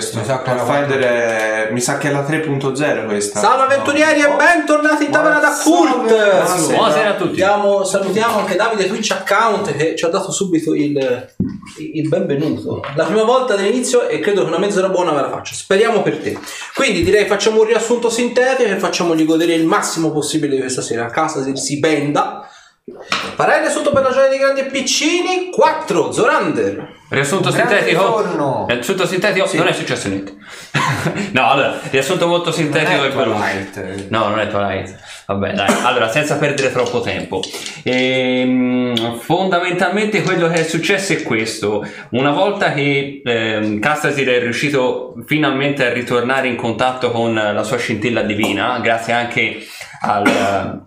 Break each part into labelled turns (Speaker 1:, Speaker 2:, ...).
Speaker 1: questo.
Speaker 2: Mi sa che
Speaker 1: Pathfinder è... mi sa che è la 3.0 questa.
Speaker 3: Salve avventurieri e bentornati in tavola da Kurt!
Speaker 1: Buonasera.
Speaker 4: Buonasera a tutti.
Speaker 3: Salutiamo, salutiamo anche Davide Twitch Account che ci ha dato subito il, il benvenuto. La prima volta dall'inizio e credo che una mezz'ora buona ve la faccio. Speriamo per te. Quindi direi facciamo un riassunto sintetico e facciamogli godere il massimo possibile di questa sera. A casa si, si benda. Parere riassunto per la gioia dei grandi e piccini 4 Zorander.
Speaker 4: Riassunto
Speaker 2: Grande
Speaker 4: sintetico.
Speaker 2: ritorno.
Speaker 4: Riassunto sintetico non è successo niente. no, allora, riassunto molto sintetico
Speaker 2: è
Speaker 4: e veloce.
Speaker 2: Twilight.
Speaker 4: No, non è Twilight. Vabbè, dai. Allora, senza perdere troppo tempo. Ehm, fondamentalmente quello che è successo è questo. Una volta che ehm, Castasir è riuscito finalmente a ritornare in contatto con la sua scintilla divina, grazie anche al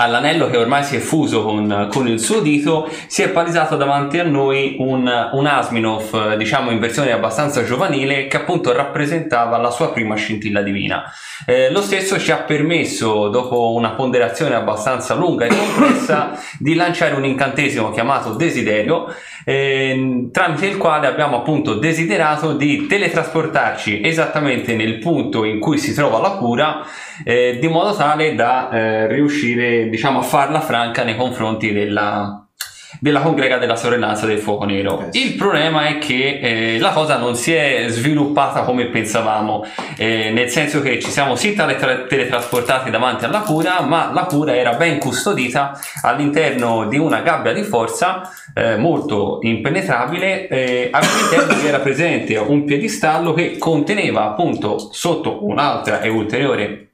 Speaker 4: all'anello che ormai si è fuso con, con il suo dito, si è palesato davanti a noi un, un Asminov, diciamo in versione abbastanza giovanile, che appunto rappresentava la sua prima scintilla divina. Eh, lo stesso ci ha permesso, dopo una ponderazione abbastanza lunga e complessa, di lanciare un incantesimo chiamato Desiderio, ehm, tramite il quale abbiamo appunto desiderato di teletrasportarci esattamente nel punto in cui si trova la cura, eh, di modo tale da eh, riuscire diciamo a farla franca nei confronti della, della congrega della sorellanza del fuoco nero. Il problema è che eh, la cosa non si è sviluppata come pensavamo, eh, nel senso che ci siamo sì tele- teletrasportati davanti alla cura, ma la cura era ben custodita all'interno di una gabbia di forza eh, molto impenetrabile, eh, all'interno vi era presente un piedistallo che conteneva appunto sotto un'altra e ulteriore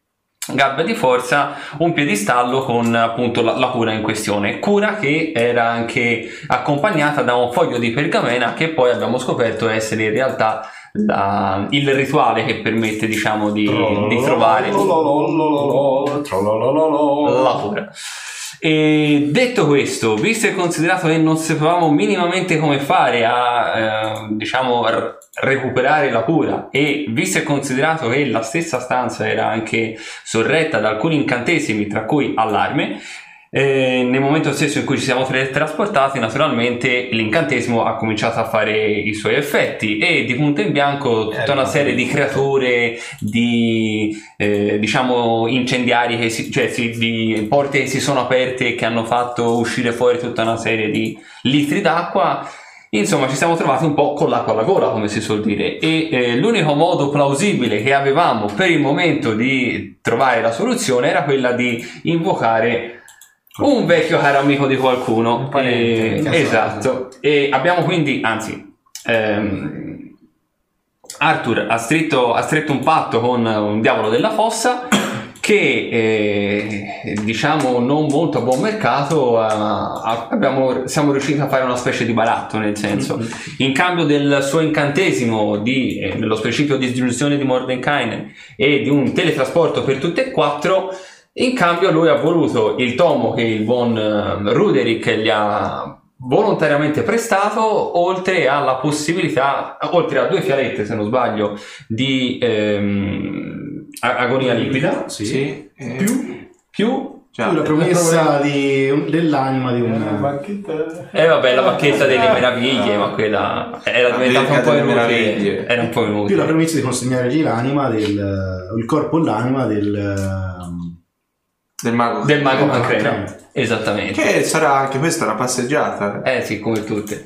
Speaker 4: gabbia di forza un piedistallo con appunto la, la cura in questione. Cura che era anche accompagnata da un foglio di pergamena che poi abbiamo scoperto essere in realtà la- il rituale che permette diciamo di, di trovare la cura e detto questo, visto e considerato che non sapevamo minimamente come fare a eh, diciamo r- recuperare la cura e visto e considerato che la stessa stanza era anche sorretta da alcuni incantesimi, tra cui allarme, eh, nel momento stesso in cui ci siamo trasportati, naturalmente l'incantesimo ha cominciato a fare i suoi effetti e di punto in bianco tutta una serie di creature, di eh, diciamo incendiari, che si, cioè si- di porte che si sono aperte e che hanno fatto uscire fuori tutta una serie di litri d'acqua. Insomma, ci siamo trovati un po' con l'acqua alla gola, come si suol dire, e eh, l'unico modo plausibile che avevamo per il momento di trovare la soluzione era quella di invocare un vecchio caro amico di qualcuno.
Speaker 2: Un parente,
Speaker 4: Eh, esatto. E abbiamo quindi, anzi, ehm, Arthur ha stretto, ha stretto un patto con un diavolo della fossa che eh, diciamo non molto a buon mercato ha- abbiamo- siamo riusciti a fare una specie di baratto nel senso in cambio del suo incantesimo di, eh, nello specifico di distruzione di Mordenkainen e di un teletrasporto per tutte e quattro in cambio lui ha voluto il tomo che il buon eh, Ruderick gli ha volontariamente prestato oltre alla possibilità oltre a due fialette se non sbaglio di ehm, agonia liquida
Speaker 5: Sì.
Speaker 1: Sì. eh,
Speaker 5: Più,
Speaker 4: più
Speaker 5: più la promessa di dell'anima di
Speaker 2: Una
Speaker 5: un...
Speaker 2: bacchetta.
Speaker 4: eh vabbè la bacchetta delle meraviglie ma quella era diventata un po' inutile era un po'
Speaker 5: più la
Speaker 4: inutile
Speaker 5: promessa di consegnargli l'anima del... il corpo e l'anima del...
Speaker 1: Del mago.
Speaker 4: del mago
Speaker 5: Del mago
Speaker 4: Pancrena esattamente
Speaker 1: Che sarà anche questa una passeggiata.
Speaker 4: eh sì come tutte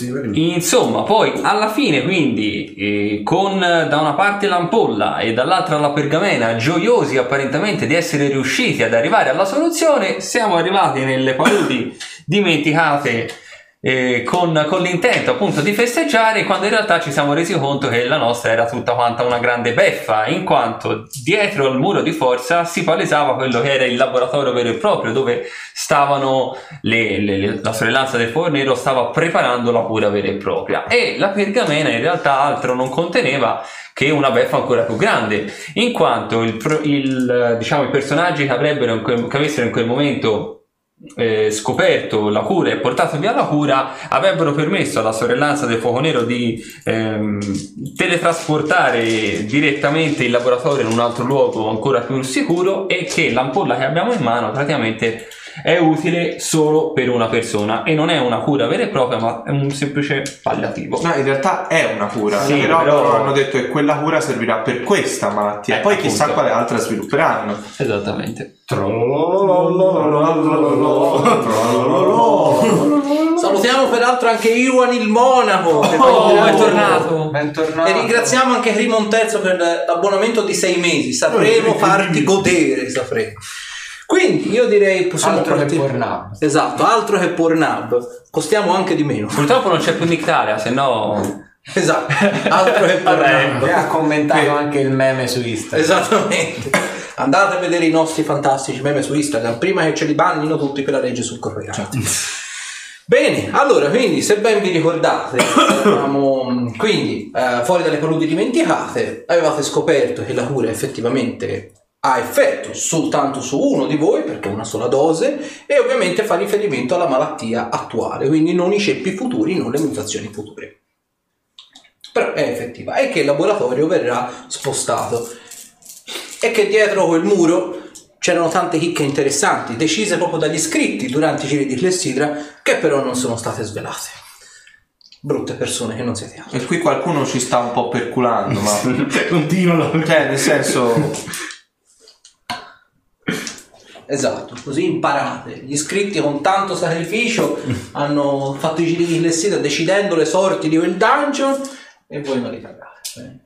Speaker 5: livelli.
Speaker 4: Insomma, poi alla fine, quindi, eh, con da una parte l'ampolla e dall'altra la pergamena, gioiosi apparentemente di essere riusciti ad arrivare alla soluzione, siamo arrivati nelle paludi dimenticate eh, con, con l'intento appunto di festeggiare, quando in realtà ci siamo resi conto che la nostra era tutta quanta una grande beffa, in quanto dietro al muro di forza si palesava quello che era il laboratorio vero e proprio, dove stavano le- le- le- la sorellanza del fornero stava preparando la cura vera e propria. E la pergamena in realtà altro non conteneva che una beffa ancora più grande in quanto il, il, diciamo, i personaggi che, che avessero in quel momento eh, scoperto la cura e portato via la cura avrebbero permesso alla sorellanza del fuoco nero di ehm, teletrasportare direttamente il laboratorio in un altro luogo ancora più sicuro e che l'ampolla che abbiamo in mano praticamente è utile solo per una persona e non è una cura vera e propria, ma è un semplice palliativo.
Speaker 1: No, in realtà è una cura,
Speaker 4: Sì,
Speaker 1: però,
Speaker 4: però-
Speaker 1: loro hanno detto che quella cura servirà per questa malattia.
Speaker 4: Eh,
Speaker 1: Poi chissà
Speaker 4: appunto.
Speaker 1: quale altra svilupperanno.
Speaker 4: Esattamente.
Speaker 3: Salutiamo peraltro anche Iwan il monaco. che
Speaker 4: Oh,
Speaker 3: poi-
Speaker 4: è tornato.
Speaker 2: Bentornato.
Speaker 3: E ringraziamo anche Rimon Terzo per l'abbonamento di sei mesi. Sapremo farti godere, sapremo. Quindi io direi possiamo
Speaker 2: Altro che
Speaker 3: partire-
Speaker 2: Pornhub.
Speaker 3: Esatto, altro che Pornhub. Costiamo anche di meno.
Speaker 4: Purtroppo non c'è più Nictaria, se no...
Speaker 3: Esatto, altro che. Pornhub.
Speaker 2: E ha commentato anche il meme su Instagram.
Speaker 3: Esattamente. Andate a vedere i nostri fantastici meme su Instagram prima che ce li bannino tutti per la legge sul copyright. Bene, allora, quindi, se ben vi ricordate, eravamo, quindi, eh, fuori dalle paludi dimenticate, avevate scoperto che la cura effettivamente ha effetto soltanto su uno di voi, perché è una sola dose, e ovviamente fa riferimento alla malattia attuale, quindi non i ceppi futuri, non le mutazioni future. Però è effettiva, e che il laboratorio verrà spostato e che dietro quel muro c'erano tante chicche interessanti, decise proprio dagli iscritti durante i giri di Clessidra, che però non sono state svelate. Brutte persone che non siete altro.
Speaker 1: E qui qualcuno ci sta un po' perculando, ma...
Speaker 5: Continua
Speaker 1: Cioè, nel senso...
Speaker 3: Esatto, così imparate. Gli iscritti con tanto sacrificio hanno fatto i giri di Clessidra decidendo le sorti di quel dungeon e voi non li cagate.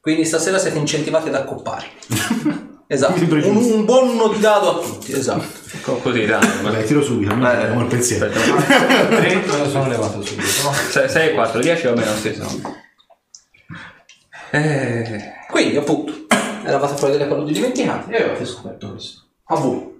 Speaker 3: Quindi stasera siete incentivati ad accoppare. Esatto, un, un buon uno di dado a tutti, esatto.
Speaker 4: Co- Così, dai.
Speaker 5: Vabbè, tiro subito, almeno
Speaker 1: Eh.
Speaker 5: abbiamo il pensiero.
Speaker 2: Tre me lo sono levato subito.
Speaker 4: 6 e 4, 10 va bene lo stesso. Eh,
Speaker 3: Quindi, appunto, eravate fuori dalle paludi dimenticate e avevate scoperto questo. A voi.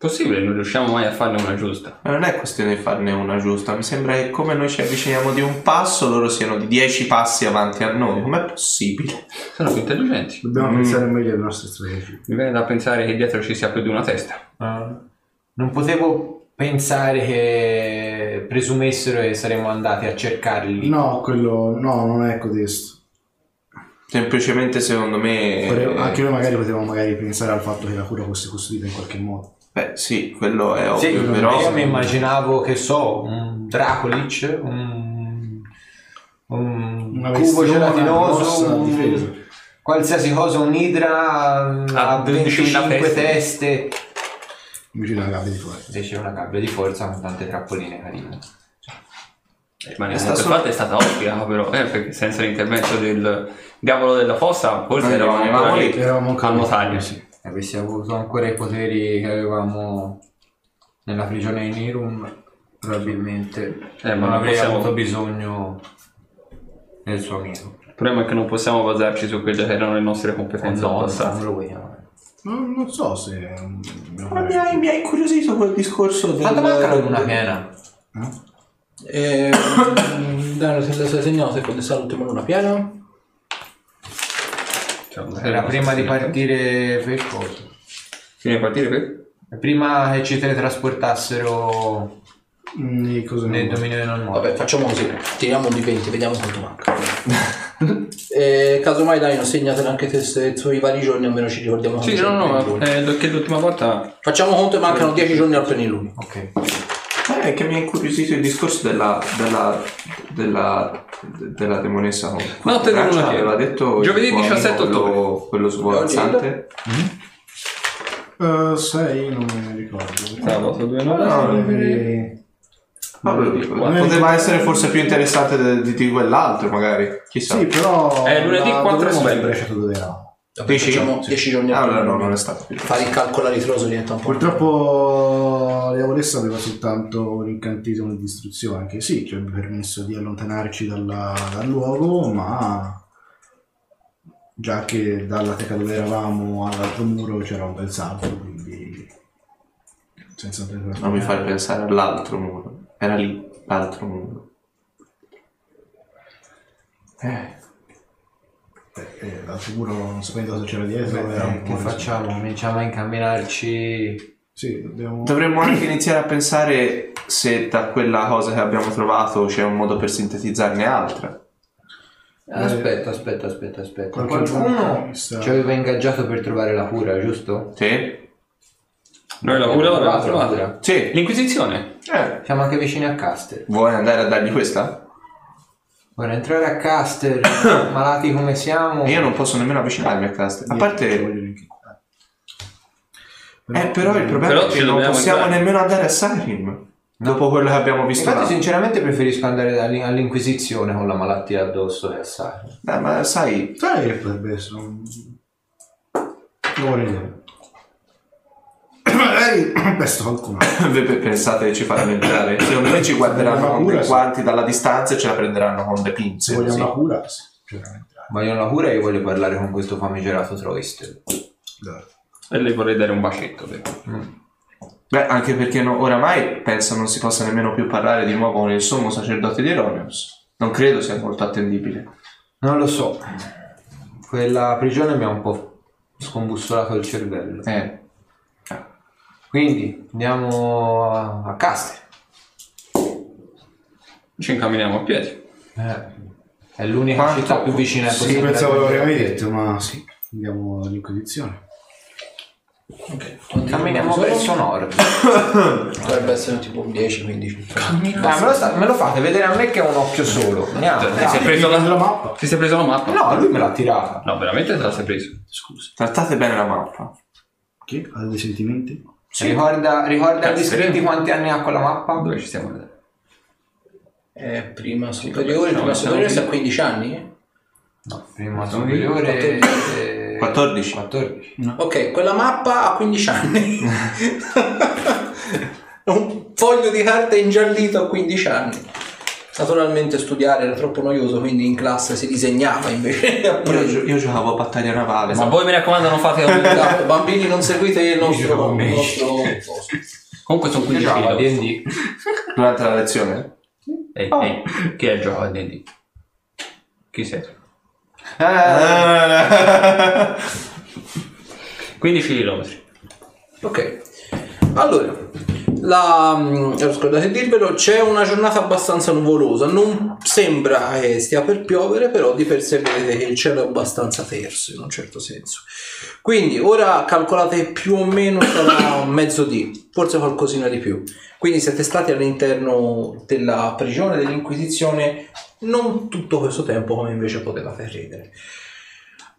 Speaker 4: Possibile, non riusciamo mai a farne una giusta.
Speaker 1: Ma non è questione di farne una giusta, mi sembra che come noi ci avviciniamo di un passo, loro siano di dieci passi avanti a noi. Com'è possibile?
Speaker 4: Sono più intelligenti.
Speaker 5: Dobbiamo
Speaker 1: Mm.
Speaker 5: pensare meglio alle nostre strategie.
Speaker 4: Mi viene da pensare che dietro ci sia più di una testa.
Speaker 2: Ah. Non potevo pensare che presumessero che saremmo andati a cercarli.
Speaker 5: No, quello no, non è codesto.
Speaker 1: Semplicemente secondo me... Eh,
Speaker 5: Anche noi magari potevamo magari pensare al fatto che la cura fosse custodita in qualche modo.
Speaker 1: Beh sì, quello è
Speaker 2: Sì,
Speaker 1: ovvio, però...
Speaker 2: io mi immaginavo che so, un Dracolic, un, un
Speaker 5: Una
Speaker 2: cubo gelatinoso, un- qualsiasi cosa, un'idra a
Speaker 4: 12.000
Speaker 2: 25
Speaker 4: teste.
Speaker 2: teste.
Speaker 5: Invece una gabbia di fuori.
Speaker 2: Invece una gabbia di forza con tante trappoline carine.
Speaker 4: Ma nel
Speaker 1: È
Speaker 4: momento
Speaker 1: stato-
Speaker 4: fatto è stata ottica, però, eh, perché senza l'intervento del diavolo della fossa, forse eravamo
Speaker 1: eravamo lì.
Speaker 5: Eravamo
Speaker 4: a
Speaker 5: lì.
Speaker 4: notaio, sì.
Speaker 2: Avessi avuto ancora i poteri che avevamo nella prigione di Nirum, probabilmente
Speaker 4: Eh, ma
Speaker 2: non avrei
Speaker 4: possiamo-
Speaker 2: avuto bisogno del suo amico.
Speaker 4: Il problema è che non possiamo basarci su quelle che erano le nostre competenze
Speaker 2: No,
Speaker 4: passate.
Speaker 2: non lo chiamare.
Speaker 5: Non, non so se...
Speaker 1: Ma mi ha, mi ha incuriosito quel discorso del...
Speaker 2: Quanto mancano di una piena?
Speaker 3: E, Dano, se sei segnato se l'ultima luna piena.
Speaker 4: Cioè,
Speaker 2: Era prima di partire per cosa?
Speaker 4: Prima di partire per?
Speaker 2: Prima che ci teletrasportassero
Speaker 5: Mm, cosa
Speaker 2: nel
Speaker 5: non-
Speaker 2: dominio non nuovo.
Speaker 3: Vabbè, facciamo così. Tiriamo di 20, vediamo quanto manca. e, casomai dai, non segnatelo anche te se- sui vari giorni, almeno ci ricordiamo.
Speaker 4: Sì, no, no,
Speaker 3: plenilunio.
Speaker 4: eh, che l'ultima volta...
Speaker 3: Facciamo conto che mancano 10 giorni al plenilunio.
Speaker 2: Ok.
Speaker 1: È che mi ha incuriosito il discorso della... della... della... della demonessa con
Speaker 4: luna
Speaker 1: Francia,
Speaker 4: piena.
Speaker 1: aveva detto
Speaker 4: Giovedì
Speaker 1: il tuo amico,
Speaker 4: 17 ottobre.
Speaker 1: quello, quello svolazzante
Speaker 5: Eh, sei, non me ne ricordo.
Speaker 4: Sabato 2
Speaker 5: No,
Speaker 4: novembre.
Speaker 5: eh,
Speaker 1: Vabbè,
Speaker 5: non è-
Speaker 1: poteva essere forse più interessante di, di quell'altro magari chissà
Speaker 5: Sì, però...
Speaker 4: È lunedì
Speaker 5: la
Speaker 4: 4
Speaker 5: dovremmo
Speaker 4: novembre.
Speaker 3: Vabbè,
Speaker 1: Dici?
Speaker 3: facciamo 10 giorni al
Speaker 1: allora no
Speaker 3: plenilunio.
Speaker 1: non è stato più
Speaker 3: Fare il calcolo a ritroso diventa un po'.
Speaker 5: Purtroppo la diavolessa aveva soltanto un incantesimo di distruzione, che sì, ci avrebbe permesso di allontanarci dalla- dal luogo, ma già che dalla teca dove eravamo all'altro muro c'era un bel salto, quindi senza
Speaker 1: non mi fai pensare all'altro muro era lì l'altro muro
Speaker 5: Eh, eh, l'altro muro non sapendo cosa c'era dietro era un
Speaker 2: Beh,
Speaker 5: po'
Speaker 2: che facciamo? Cominciamo a incamminarci.
Speaker 5: Sì, dobbiamo...
Speaker 1: dovremmo anche iniziare a pensare se da quella cosa che abbiamo trovato c'è un modo per sintetizzarne altra
Speaker 2: Aspetta, aspetta, aspetta, aspetta.
Speaker 5: Qualche
Speaker 2: Qualcuno ci aveva ingaggiato per trovare la cura, giusto?
Speaker 1: sì
Speaker 4: Noi la cura l'abbiamo trovata.
Speaker 1: Sì.
Speaker 4: L'inquisizione.
Speaker 1: Eh,
Speaker 2: Siamo anche vicini a Caster.
Speaker 1: vuoi andare a dargli questa?
Speaker 2: Ora entrare a Caster, malati come siamo.
Speaker 1: E io non posso nemmeno avvicinarmi a Castel. A parte... Eh, però il problema
Speaker 4: Però
Speaker 1: è che non possiamo
Speaker 4: andare.
Speaker 1: nemmeno andare a Skyrim. Dopo quello che abbiamo visto
Speaker 2: Infatti,
Speaker 1: là.
Speaker 2: sinceramente, preferisco andare all'in- all'Inquisizione con la malattia addosso che assai.
Speaker 1: Eh, ma sai,
Speaker 5: Sai che potrebbe essere un... Non vorrei dire. Magari presto qualcuno.
Speaker 1: voi pe- pensate che ci faranno entrare? Secondo me ci guarderanno
Speaker 5: Una
Speaker 1: con dei
Speaker 5: sì.
Speaker 1: guanti dalla distanza e ce la prenderanno con le pinze.
Speaker 5: Se vogliamo
Speaker 1: così.
Speaker 5: una cura, sì.
Speaker 2: Vogliono la cura e io voglio parlare con questo famigerato Troister.
Speaker 4: E le vorrei dare un bacetto. vero?
Speaker 1: Beh, anche perché no- oramai penso non si possa nemmeno più parlare di nuovo con il sommo sacerdote di Eronius. Non credo sia molto attendibile.
Speaker 2: Non lo so. Quella prigione mi ha un po' scombussolato il cervello.
Speaker 1: Eh.
Speaker 2: Quindi andiamo a, a.
Speaker 4: Ci incamminiamo a piedi.
Speaker 2: Eh, è l'unica
Speaker 1: Quanto-
Speaker 2: città più vicina
Speaker 5: Sì,
Speaker 2: possibile.
Speaker 5: pensavo l'avrei detto, ma sì. Andiamo all'Inquisizione.
Speaker 3: Ok.
Speaker 2: Camminiamo verso nord.
Speaker 3: Dovrebbe essere tipo 10-15.
Speaker 2: Dai, me, lo sta- me lo fate vedere a me che ho un occhio solo. Andiamo,
Speaker 4: Ti sei preso la...
Speaker 5: la mappa.
Speaker 4: Ti sei preso la mappa?
Speaker 2: No, lui me l'ha tirata.
Speaker 4: No, veramente te la sei preso?
Speaker 5: Scusa.
Speaker 1: Trattate bene la mappa.
Speaker 5: Che? Ha dei sentimenti?
Speaker 2: Ricorda, ricorda agli
Speaker 4: Caster.
Speaker 2: iscritti quanti anni ha quella mappa?
Speaker 4: Dove ci stiamo andando?
Speaker 3: Eh, prima superiore,
Speaker 4: No,
Speaker 3: prima
Speaker 4: siamo
Speaker 3: superiore sta a 15 anni?
Speaker 2: No, prima superiore.
Speaker 3: 14.
Speaker 2: eh,
Speaker 1: 14.
Speaker 2: 14.
Speaker 3: Ok, quella mappa ha 15 anni. Un foglio di carta ingiallito a 15 anni. Naturalmente studiare era troppo noioso, quindi in classe si disegnava invece.
Speaker 1: Io, gio- io giocavo a battaglia navale.
Speaker 4: Ma voi mi raccomando non fate
Speaker 3: Esatto, bambini non seguite il nostro, il nostro.
Speaker 4: Comunque sono
Speaker 2: Io
Speaker 4: 15
Speaker 2: giocavo a. D&D.
Speaker 1: Durante la lezione?
Speaker 4: Ehi, ehi, chi è il gioco a D&D? Chi sei?
Speaker 1: Eh.
Speaker 4: 15 km.
Speaker 3: Ok, allora, la, mm, di dirvelo, c'è una giornata abbastanza nuvolosa, non sembra che stia per piovere, però di per sé vedete che il cielo è abbastanza terso in un certo senso. Quindi ora calcolate più o meno sarà mezzodì, forse qualcosina di più. Quindi siete stati all'interno della prigione dell'Inquisizione non tutto questo tempo come invece potevate credere.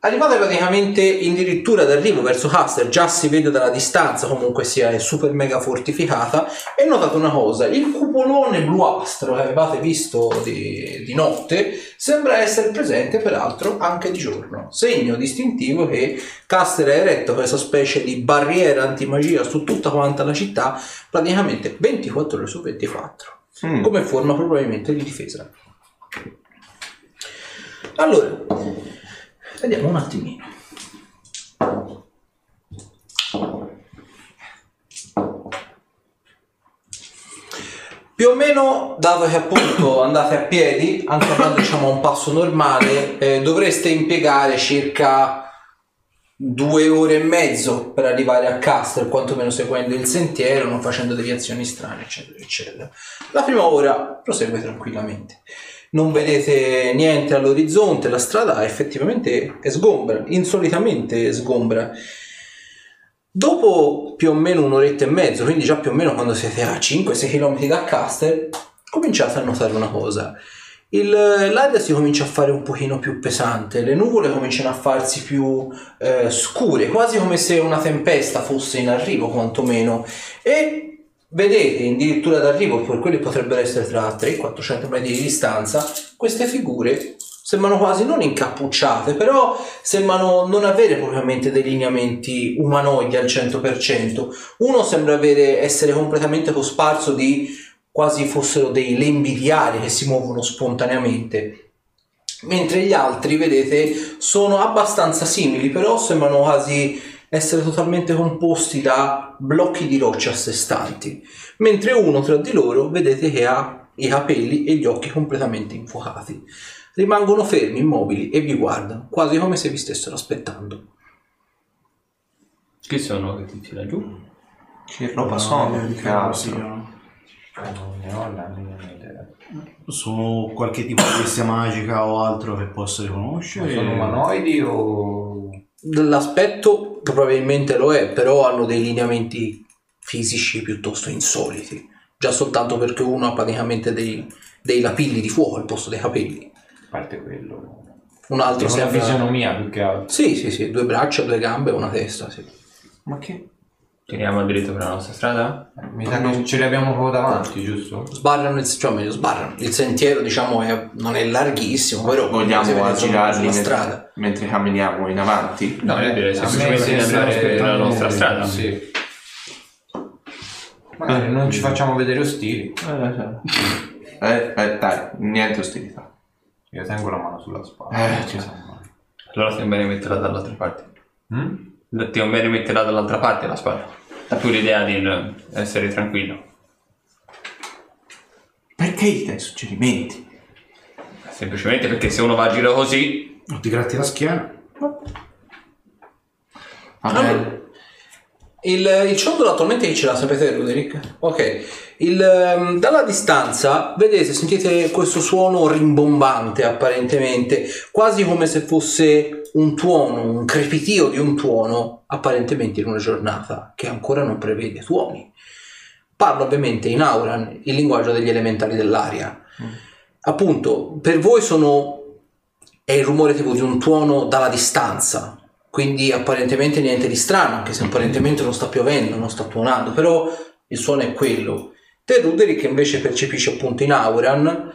Speaker 3: Arrivate praticamente addirittura d'arrivo verso Caster, già si vede dalla distanza comunque sia è super mega fortificata e notate una cosa, il cupolone bluastro che avevate visto di, di notte sembra essere presente peraltro anche di giorno, segno distintivo che Caster ha eretto questa specie di barriera antimagia su tutta quanta la città praticamente 24 ore su 24
Speaker 1: Mm.
Speaker 3: come forma probabilmente di difesa. Allora, vediamo un attimino. Più o meno, dato che appunto andate a piedi, anche andando diciamo un passo normale, eh, dovreste impiegare circa due ore e mezzo per arrivare a Castle, quantomeno seguendo il sentiero, non facendo deviazioni strane, eccetera, eccetera. La prima ora prosegue tranquillamente. Non vedete niente all'orizzonte, la strada effettivamente è sgombra, insolitamente sgombra. Dopo più o meno un'oretta e mezzo, quindi già più o meno quando siete a 5-6 km da Castle, cominciate a notare una cosa. Il, l'aria si comincia a fare un pochino più pesante, le nuvole cominciano a farsi più eh, scure, quasi come se una tempesta fosse in arrivo quantomeno. E vedete addirittura d'arrivo, per quelli potrebbero essere tra 300-400 metri di distanza, queste figure sembrano quasi non incappucciate, però sembrano non avere propriamente dei lineamenti umanoidi al 100%. Uno sembra avere, essere completamente cosparso di quasi fossero dei lembi di aria che si muovono spontaneamente. Mentre gli altri, vedete, sono abbastanza simili, però sembrano quasi essere totalmente composti da blocchi di roccia a sé stanti. Mentre uno tra di loro, vedete che ha i capelli e gli occhi completamente infuocati. Rimangono fermi, immobili e vi guardano, quasi come se vi stessero aspettando.
Speaker 4: Chi sono che ti tira giù?
Speaker 1: Che roba sono? Che
Speaker 5: siano-
Speaker 2: Non ne ho la minima idea.
Speaker 5: Sono qualche tipo di bestia magica o altro che posso riconoscere?
Speaker 2: Sono umanoidi o...
Speaker 3: L'aspetto probabilmente lo è, però hanno dei lineamenti fisici piuttosto insoliti. Già soltanto perché uno ha praticamente dei, dei lapilli di fuoco al posto dei capelli.
Speaker 2: A parte quello.
Speaker 3: Un altro
Speaker 2: È una
Speaker 3: sembra...
Speaker 2: fisionomia più che altro.
Speaker 3: Sì, sì, sì, due braccia, due gambe e una testa, sì.
Speaker 1: Ma che?
Speaker 4: Tiriamo dritto per la nostra strada?
Speaker 2: Mi sa che ce li abbiamo proprio davanti, giusto?
Speaker 3: Sbarrano, il, cioè meglio sbarrano. Il sentiero, diciamo, è- non è larghissimo, però
Speaker 1: Vogliamo aggirarli mentre,
Speaker 3: strada.
Speaker 1: mentre camminiamo in avanti?
Speaker 4: No, io direi semplicemente
Speaker 2: se
Speaker 4: di andare nella nostra strada.
Speaker 2: Sì. Magari non ci facciamo vedere ostili.
Speaker 1: Eh, eh, dai, niente ostilità.
Speaker 2: Io tengo la mano sulla spalla.
Speaker 1: Eh,
Speaker 2: Ci siamo.
Speaker 4: Allora ti conviene metterla dall'altra parte.
Speaker 2: Mm?
Speaker 4: Ti conviene metterla dall'altra parte la spada. Ha più l'idea di essere tranquillo.
Speaker 1: Perché i dai suggerimenti?
Speaker 4: Semplicemente perché se uno va a giro così,
Speaker 5: Non ti gratti la schiena?
Speaker 1: Vabbè.
Speaker 3: Il, il ciondolo attualmente chi ce l'ha, sapete Roderick? Ok. Il, ehm, dalla distanza vedete, sentite questo suono rimbombante apparentemente, quasi come se fosse un tuono, un crepitio di un tuono, apparentemente in una giornata che ancora non prevede tuoni. Parlo ovviamente in Auran, il linguaggio degli elementali dell'aria. Appunto, per voi sono è il rumore tipo di un tuono dalla distanza, quindi apparentemente niente di strano, anche se apparentemente non sta piovendo, non sta tuonando, però il suono è quello. Te Ruderick invece percepisce appunto in Auran,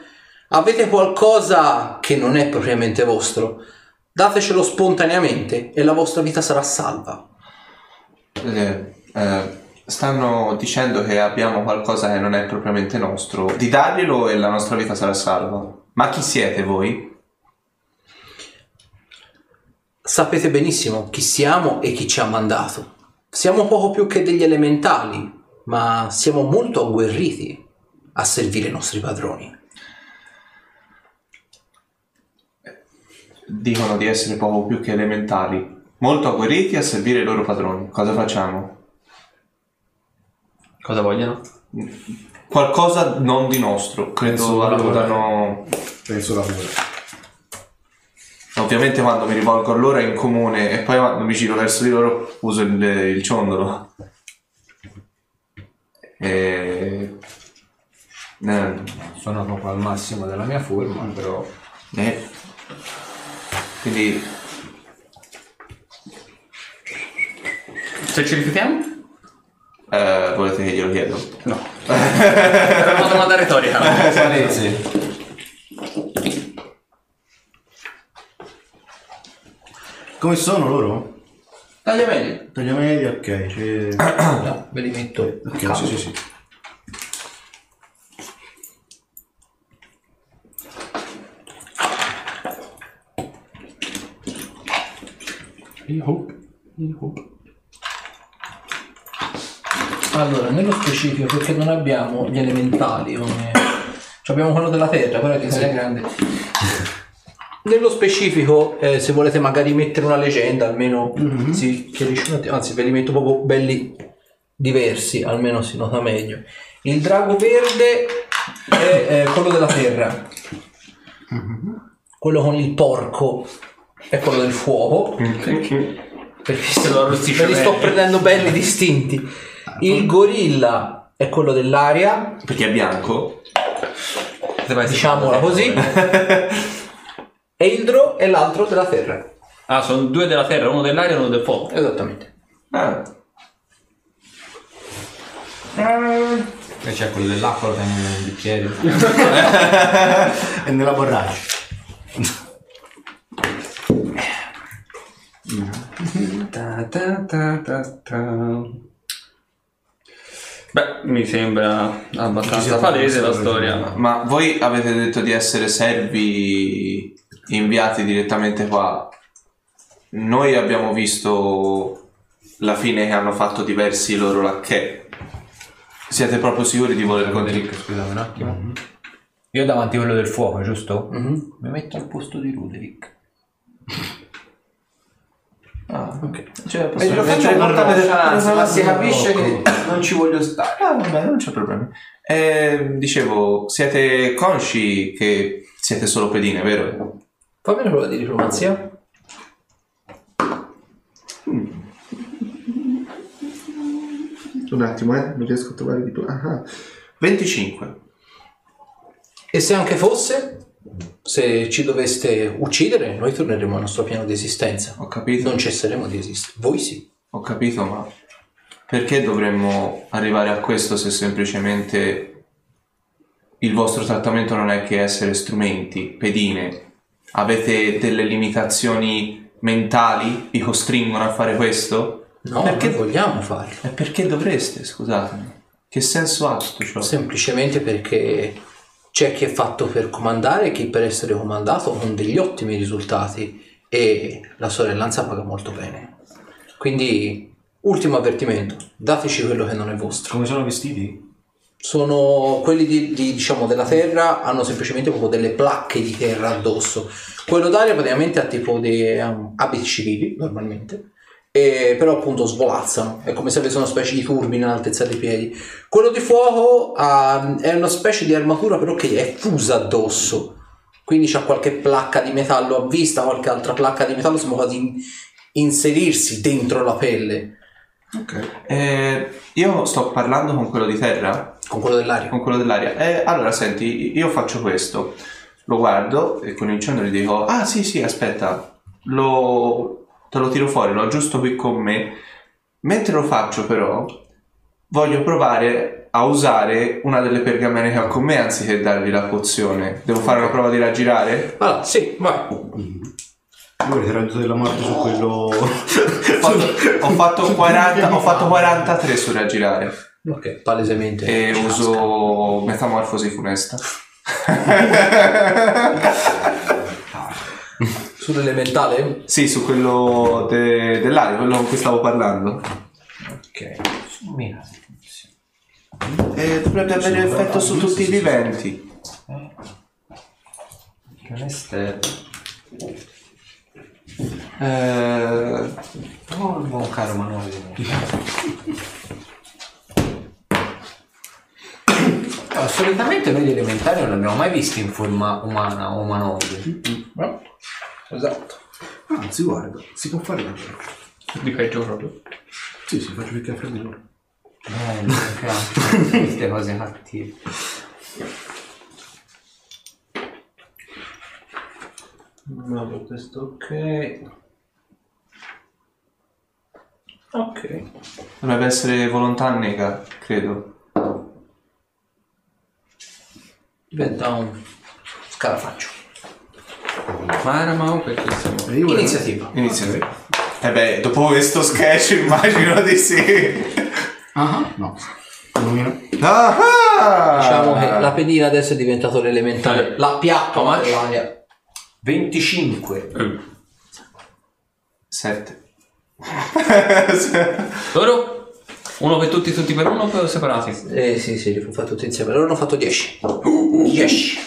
Speaker 3: avete qualcosa che non è propriamente vostro, datecelo spontaneamente e la vostra vita sarà salva.
Speaker 1: Eh, eh, stanno dicendo che abbiamo qualcosa che non è propriamente nostro. Di darglielo e la nostra vita sarà salva. Ma chi siete voi?
Speaker 3: Sapete benissimo chi siamo e chi ci ha mandato. Siamo poco più che degli elementali, ma siamo molto agguerriti a servire i nostri padroni.
Speaker 1: Dicono di essere poco più che elementali. Molto agguerriti a servire i loro padroni. Cosa facciamo?
Speaker 4: cosa vogliono?
Speaker 1: Qualcosa non di nostro. Credo
Speaker 5: Penso lavoro.
Speaker 1: alludano...
Speaker 5: Penso lavoro.
Speaker 1: Ovviamente quando mi rivolgo a loro è in comune e poi quando mi giro verso di loro uso il, il ciondolo. E... Eh,
Speaker 2: Sono proprio al massimo della mia forma, però
Speaker 1: eh. Quindi
Speaker 4: Se ci rifiutiamo?
Speaker 1: eh, volete che glielo chiedo?
Speaker 4: No. Era una domanda retorica.
Speaker 2: palese.
Speaker 5: Come sono loro?
Speaker 3: Tagliamenti.
Speaker 5: Tagliamenti, ok. c'è-
Speaker 3: No, ve li metto.
Speaker 5: Ok, sì, sì, sì.
Speaker 3: Allora, nello specifico, perché non abbiamo gli elementali come... cioè abbiamo quello della terra, però che sia grande. Nello specifico, eh, se volete magari mettere una leggenda, almeno si chiarisce un attimo, anzi ve li metto proprio belli diversi, almeno si nota meglio. Il drago verde è eh, quello della terra, quello con il porco è quello del fuoco. Perché
Speaker 4: Se lo arrostisce
Speaker 3: me li sto prendendo belli distinti. Il gorilla è quello dell'aria,
Speaker 1: Perché è bianco?
Speaker 3: diciamola così. e il dro è l'altro della terra.
Speaker 4: Ah, sono due della terra, uno dell'aria e uno del fuoco.
Speaker 3: Esattamente.
Speaker 1: Ah,
Speaker 2: E c'è quello dell'acqua, lo tengo nel bicchiere.
Speaker 5: È nella borraccia.
Speaker 4: Ta ta ta ta ta. Beh, mi sembra abbastanza palese la storia.
Speaker 1: ma voi avete detto di essere servi inviati direttamente qua. Noi abbiamo visto la fine che hanno fatto diversi loro lacchè. Siete proprio sicuri di voler continuare?
Speaker 2: Scusami un attimo. Io ho davanti quello del fuoco, giusto?
Speaker 3: Mhm.
Speaker 2: Mi metto al posto di Ruderick.
Speaker 1: Ah, ok. Cioè,
Speaker 2: E
Speaker 1: posso-
Speaker 2: lo faccio
Speaker 1: cioè,
Speaker 2: con tanta nonchalance, ma si capisce che non ci voglio stare.
Speaker 1: Ah, vabbè, non c'è problema. Eh, dicevo, siete consci che siete solo pedine, vero?
Speaker 3: Fammi una prova di diplomazia.
Speaker 1: Un attimo, eh, non riesco a trovare di più. Ah, 25.
Speaker 3: E se anche fosse, se ci doveste uccidere, noi torneremo al nostro piano di esistenza.
Speaker 1: Ho capito.
Speaker 3: Non cesseremo di esistere. Voi sì.
Speaker 1: Ho capito, ma perché dovremmo arrivare a questo se semplicemente il vostro trattamento non è che essere strumenti, pedine? Avete delle limitazioni mentali? Vi costringono a fare questo?
Speaker 3: No,
Speaker 1: Perché-
Speaker 3: vogliamo farlo.
Speaker 1: E perché dovreste, scusatemi? Che senso ha tutto ciò?
Speaker 3: Semplicemente perché c'è chi è fatto per comandare e chi per essere comandato con degli ottimi risultati e la sorellanza paga molto bene. Quindi, ultimo avvertimento, dateci quello che non è vostro.
Speaker 5: Come sono vestiti?
Speaker 3: Sono quelli di, di, diciamo della terra, hanno semplicemente proprio delle placche di terra addosso. Quello d'aria praticamente ha tipo dei um, abiti civili, normalmente. E però appunto svolazzano, è come se avesse una specie di turbine all'altezza dei piedi. Quello di fuoco ha- è una specie di armatura però che è fusa addosso, quindi c'ha qualche placca di metallo a vista, qualche altra placca di metallo, sembra quasi in- inserirsi dentro la pelle,
Speaker 5: Ok.
Speaker 1: Eh, io sto parlando con quello di terra?
Speaker 3: con quello dell'aria.
Speaker 1: Con quello dell'aria. Eh, allora, senti, io faccio questo. Lo guardo e con il cenno gli dico: Ah, sì, sì, aspetta, lo, te lo tiro fuori, l'ho aggiusto qui con me. Mentre lo faccio, però, voglio provare a usare una delle pergamene che ho con me anziché dargli la pozione. Devo fare una prova di raggirare?
Speaker 3: Allora, sì, vai.
Speaker 5: Voi avete raggio della morte su quello...
Speaker 1: Ho fatto, ho fatto 40, ho fatto 43 su raggirare
Speaker 3: Ok, palesemente.
Speaker 1: e uso metamorfosi funesta.
Speaker 3: Sull'elementale?
Speaker 1: Sì, su quello de- dell'aria, quello con cui stavo parlando.
Speaker 3: Ok.
Speaker 1: E dovrebbe avere effetto su tutti i viventi.
Speaker 2: Che onestà.
Speaker 1: Eh,
Speaker 2: Oh, il buon caro Manoli. Allora, solitamente noi gli elementari non li abbiamo mai visti in forma umana o umanoide.
Speaker 3: Esatto.
Speaker 5: Anzi, guarda, si può fare davvero.
Speaker 4: Di peggio proprio.
Speaker 5: Sì, sì, faccio perché freddore.
Speaker 2: Bello, cazzo, queste cose cattive.
Speaker 3: No, questo ok. Ok.
Speaker 1: dovrebbe essere volontà nega, credo.
Speaker 3: Diventa un scarafaccio.
Speaker 4: Ma era ma perché siamo...
Speaker 5: E io
Speaker 3: Iniziativa.
Speaker 1: Inizia. Eh beh, dopo questo sketch immagino di sì.
Speaker 5: Ah, no. Illumino.
Speaker 1: Ah!
Speaker 3: Diciamo che la pedina adesso è diventato l'elementale. La piappa
Speaker 4: How much?
Speaker 3: dell'aria.
Speaker 2: 25.
Speaker 4: Eh.
Speaker 1: 7.
Speaker 4: Loro? Uno per tutti, tutti per uno o separati?
Speaker 3: Eh sì, sì, li ho fatti tutti insieme. Loro hanno fatto 10. 10.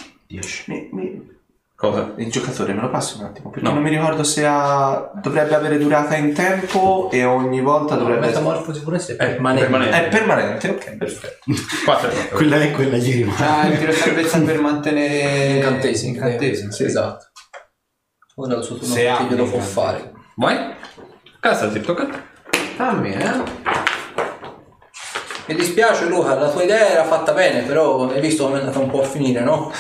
Speaker 1: Mi- mi-
Speaker 4: Cosa?
Speaker 1: Il giocatore me lo passi un attimo perché
Speaker 4: No.
Speaker 1: non mi ricordo se ha dovrebbe avere durata in tempo e ogni volta dovrebbe essere
Speaker 3: Metamorfosi pure se
Speaker 4: Eh,
Speaker 3: permanente.
Speaker 4: permanente.
Speaker 1: è permanente, ok, perfetto.
Speaker 4: 4
Speaker 5: Quella è quella gli rimane.
Speaker 2: Ah, il tiro salvezza per mantenere
Speaker 3: Incantesimi.
Speaker 2: incantesimi.
Speaker 3: Sì, esatto. Ora il suo turno
Speaker 2: Se
Speaker 3: che
Speaker 2: ha
Speaker 3: glielo può
Speaker 2: incantesimi.
Speaker 3: fare.
Speaker 4: Vai? Cazzo, ti tocca a te.
Speaker 2: Dammi, eh?
Speaker 3: Mi dispiace Luca, la tua idea era fatta bene, però hai visto come è andata un po' a finire, no?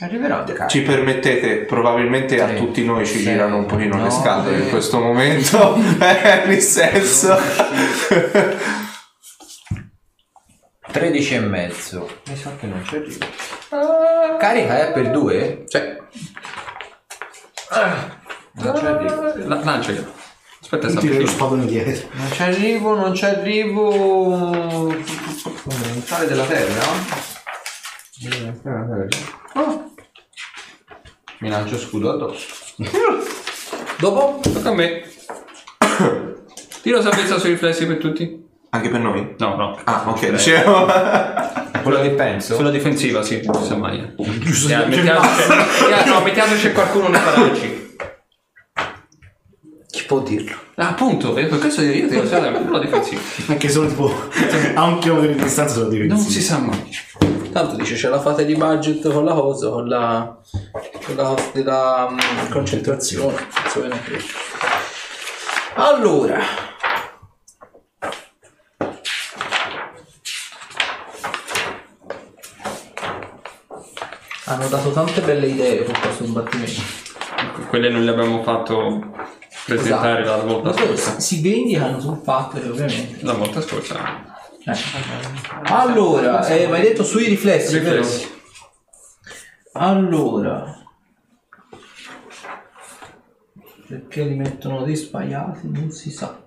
Speaker 2: Arriverò di cazzo.
Speaker 1: Ci permettete, probabilmente a tutti noi ci
Speaker 2: Sì.
Speaker 1: girano un pochino le scatole in
Speaker 2: eh.
Speaker 1: questo momento, eh, nel senso...
Speaker 2: 13 e mezzo. Mi sa che non ci arrivo. Carica è per due?
Speaker 3: Cioè,
Speaker 2: Non ci arrivo.
Speaker 4: La, lanciali. Aspetta, sta
Speaker 5: lo spadone dietro.
Speaker 2: Non ci arrivo, non ci arrivo. Fondamentale della terra? Fondamentale della terra. Oh. Mi lancio scudo addosso.
Speaker 3: dopo?
Speaker 4: Tocca a me. Tiro salvezza sui riflessi per tutti?
Speaker 1: Anche per noi?
Speaker 4: No, no.
Speaker 1: Ah, ok, dicevo...
Speaker 2: Quello che penso?
Speaker 4: Sulla difensiva, sì, non si sa mai. Mettiamoci, no, mettiamoci qualcuno nei paraggi.
Speaker 3: Può dirlo.
Speaker 4: Ah, appunto, e per questo io ti consiglio quello difensivo.
Speaker 5: Anche solo tipo a un chilometro di distanza sono
Speaker 4: Non
Speaker 5: difensivi.
Speaker 4: si sa mai.
Speaker 3: Tanto dice ce la fate di budget con la cosa, con la, con la cosa della mm, concentrazione. Non so bene che- Allora, hanno dato tante belle idee con questo combattimento.
Speaker 4: Quelle non le abbiamo fatto presentare la volta scorsa.
Speaker 3: si vendicano sul fatto che ovviamente.
Speaker 4: La volta scorsa.
Speaker 3: Allora, eh, mi hai detto sui riflessi?
Speaker 4: Riflessi.
Speaker 3: Allora, perché li mettono dei sbagliati? Non si sa.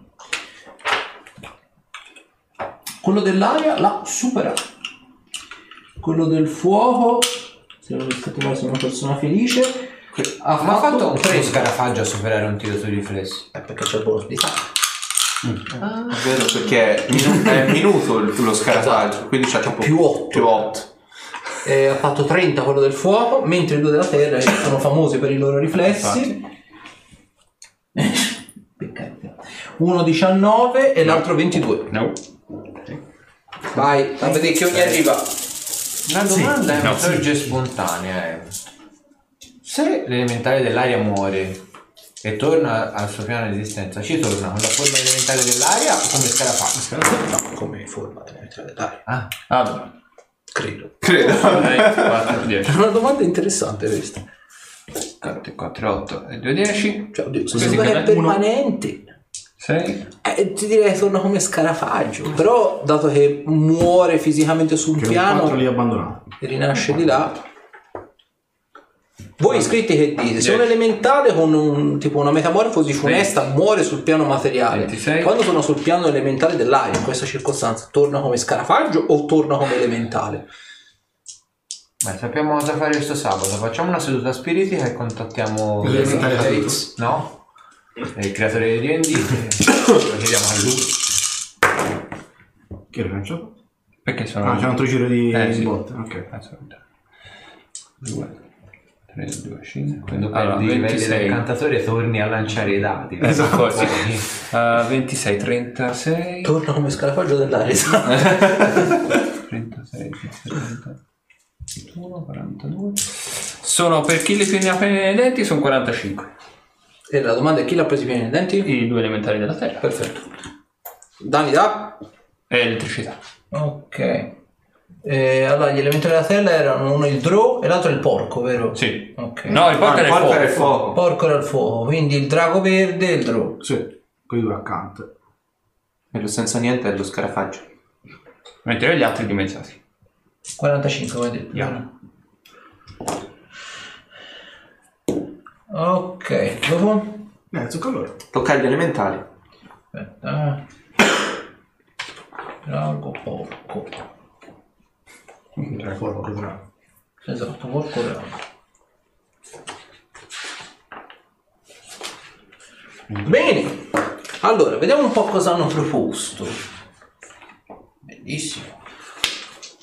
Speaker 3: Quello dell'aria l'ha superato. Quello del fuoco, se lo rispetto mai sono una persona felice, ha
Speaker 2: Ma ha fatto un
Speaker 3: 3
Speaker 2: scarafaggio a superare un tiro sui riflessi.
Speaker 3: Eh, perché c'è il bonus di taglia.
Speaker 1: È vero perché è, minu- è minuto il- lo scarafaggio, quindi c'è tipo
Speaker 3: Più otto.
Speaker 1: Più 8.
Speaker 3: Eh, ha fatto 30 quello del fuoco, mentre i due della terra che sono famosi per i loro riflessi. Peccato. Uno 19 e l'altro 22.
Speaker 4: No.
Speaker 3: Vai, a vedere che ogni arriva.
Speaker 2: La domanda è
Speaker 4: no,
Speaker 2: una sorge spontanea. È. Se l'elementare dell'aria muore e torna al suo piano di esistenza, ci torna con la forma elementare dell'aria o come scarafaggio?
Speaker 3: No, come forma dell'aria.
Speaker 2: Ah,
Speaker 4: Allora.
Speaker 3: Credo.
Speaker 1: Credo.
Speaker 4: 4, 10.
Speaker 3: È una domanda interessante questa.
Speaker 4: 4, 4, 8 e 2, 10.
Speaker 3: Cioè, oddio, sono
Speaker 4: che-
Speaker 3: permanente.
Speaker 4: 6.
Speaker 3: Eh, ti direi che torna come scarafaggio. Però, dato che muore fisicamente su un
Speaker 5: Che un 4
Speaker 3: piano
Speaker 5: lì abbandonato.
Speaker 3: e rinasce di là. Voi iscritti che dite? Se un elementale con un, tipo una metamorfosi funesta muore sul piano materiale,
Speaker 4: 26.
Speaker 3: quando sono sul piano elementale dell'aria, in questa circostanza, torna come scarafaggio o torna come elementale?
Speaker 2: beh, sappiamo cosa fare questo sabato. Facciamo una seduta spiritica e contattiamo
Speaker 5: L'elementare da
Speaker 2: Gates, no? Il creatore di D&D e lo chiediamo a lui.
Speaker 5: Che era lanciato?
Speaker 4: Perché sono.
Speaker 5: Ah, c'è un altro giro di
Speaker 4: Eh, sì.
Speaker 5: botte. Ok.
Speaker 4: 2, 3, 2, 5.
Speaker 2: Quando
Speaker 4: Allora,
Speaker 2: perdi i livelli
Speaker 4: 26.
Speaker 2: dell'incantatore torni a lanciare i dati.
Speaker 5: Esatto.
Speaker 4: Uh, 26, 36.
Speaker 3: Torna come scarafaggio dell'aria.
Speaker 4: 36, 31, 42. Sono per chi le piene appena nei denti sono 45.
Speaker 3: e la domanda è chi l'ha preso i pieni nei denti?
Speaker 4: I due elementari della terra.
Speaker 3: Perfetto. Danni da?
Speaker 4: Elettricità.
Speaker 3: Ok. Eh, allora, gli elementari della terra erano uno il draw e l'altro il porco, vero?
Speaker 4: Sì.
Speaker 3: Ok.
Speaker 4: No, il porco
Speaker 1: Ah,
Speaker 4: era
Speaker 1: il
Speaker 4: il
Speaker 1: porco era il
Speaker 4: fuoco.
Speaker 1: fuoco.
Speaker 3: Porco era il fuoco, quindi il drago verde e il draw.
Speaker 5: Sì, quei due accanto.
Speaker 1: E lo senza niente è lo scarafaggio.
Speaker 4: Mentre gli altri dimezzati.
Speaker 3: 45 come detto.
Speaker 4: Yeah.
Speaker 3: Ok, dopo?
Speaker 5: Eh, allora.
Speaker 1: Tocca agli elementali.
Speaker 3: Aspetta. eh. Drago, porco.
Speaker 5: Porco drago.
Speaker 3: Esatto, porco drago. Bene, allora vediamo un po' cosa hanno proposto. Bellissimo.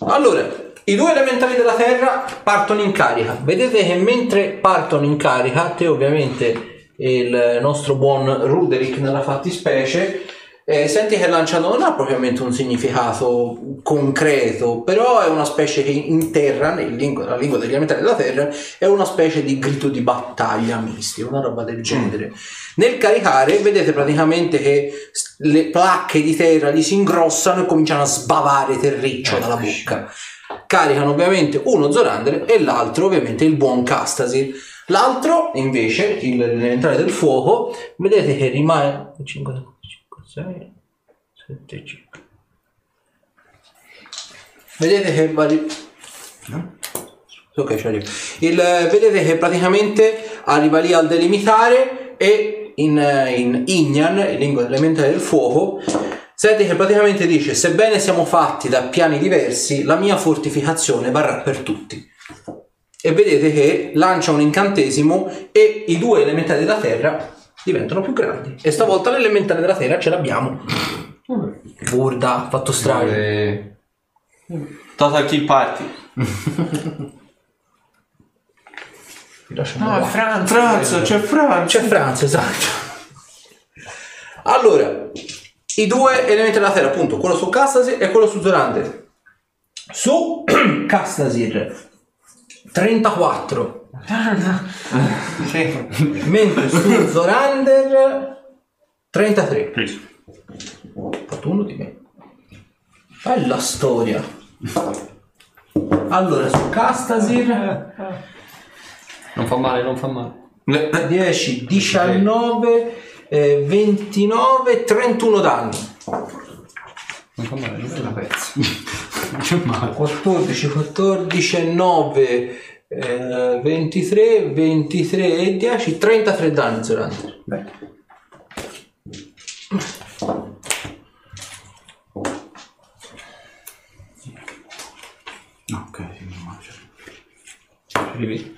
Speaker 3: Allora, i due elementali della Terra partono in carica. Vedete che mentre partono in carica, te ovviamente il nostro buon Ruderick nella fattispecie, eh, senti che lanciano non ha propriamente un significato concreto, però è una specie che in terra, lingua, nella lingua degli elementali della Terra, è una specie di grito di battaglia misti, una roba del genere. Nel caricare vedete praticamente che le placche di terra gli si ingrossano e cominciano a sbavare terriccio dalla bocca. Caricano ovviamente uno Zorander e l'altro ovviamente il buon Castasir. L'altro invece, il- l'elementare del fuoco, vedete che rimane 5, 5, 6, 7, 5. Vedete che vari... Ok, ci. Il, vedete che praticamente arriva lì al delimitare e in, in Ignan, in lingua elementare del fuoco, senti che praticamente dice sebbene siamo fatti da piani diversi, la mia fortificazione varrà per tutti. E vedete che lancia un incantesimo e i due elementari della terra diventano più grandi. E stavolta l'elementare della terra ce l'abbiamo. Burda, fatto strage.
Speaker 1: Total Kill Party.
Speaker 2: No. Franz.
Speaker 1: Franz, c'è Franz.
Speaker 3: C'è Franz, esatto. Allora, i due elementi della terra, appunto, quello su Castasir e quello su Zorander. Su Castasir 34, mentre su Zorander 33.
Speaker 4: Preso.
Speaker 3: Ho fatto uno di me. Bella storia. Allora, su Castasir
Speaker 4: Non fa male, non fa male.
Speaker 3: 10, 19, eh, 29, 31 danni.
Speaker 4: Non fa male, non fa
Speaker 2: Una
Speaker 4: male.
Speaker 2: pezza.
Speaker 5: Non c'è male.
Speaker 3: 14, 14, 9, eh, 23, 23 e 10, 33 danni Zorander.
Speaker 5: No, ok.
Speaker 4: Arrivi.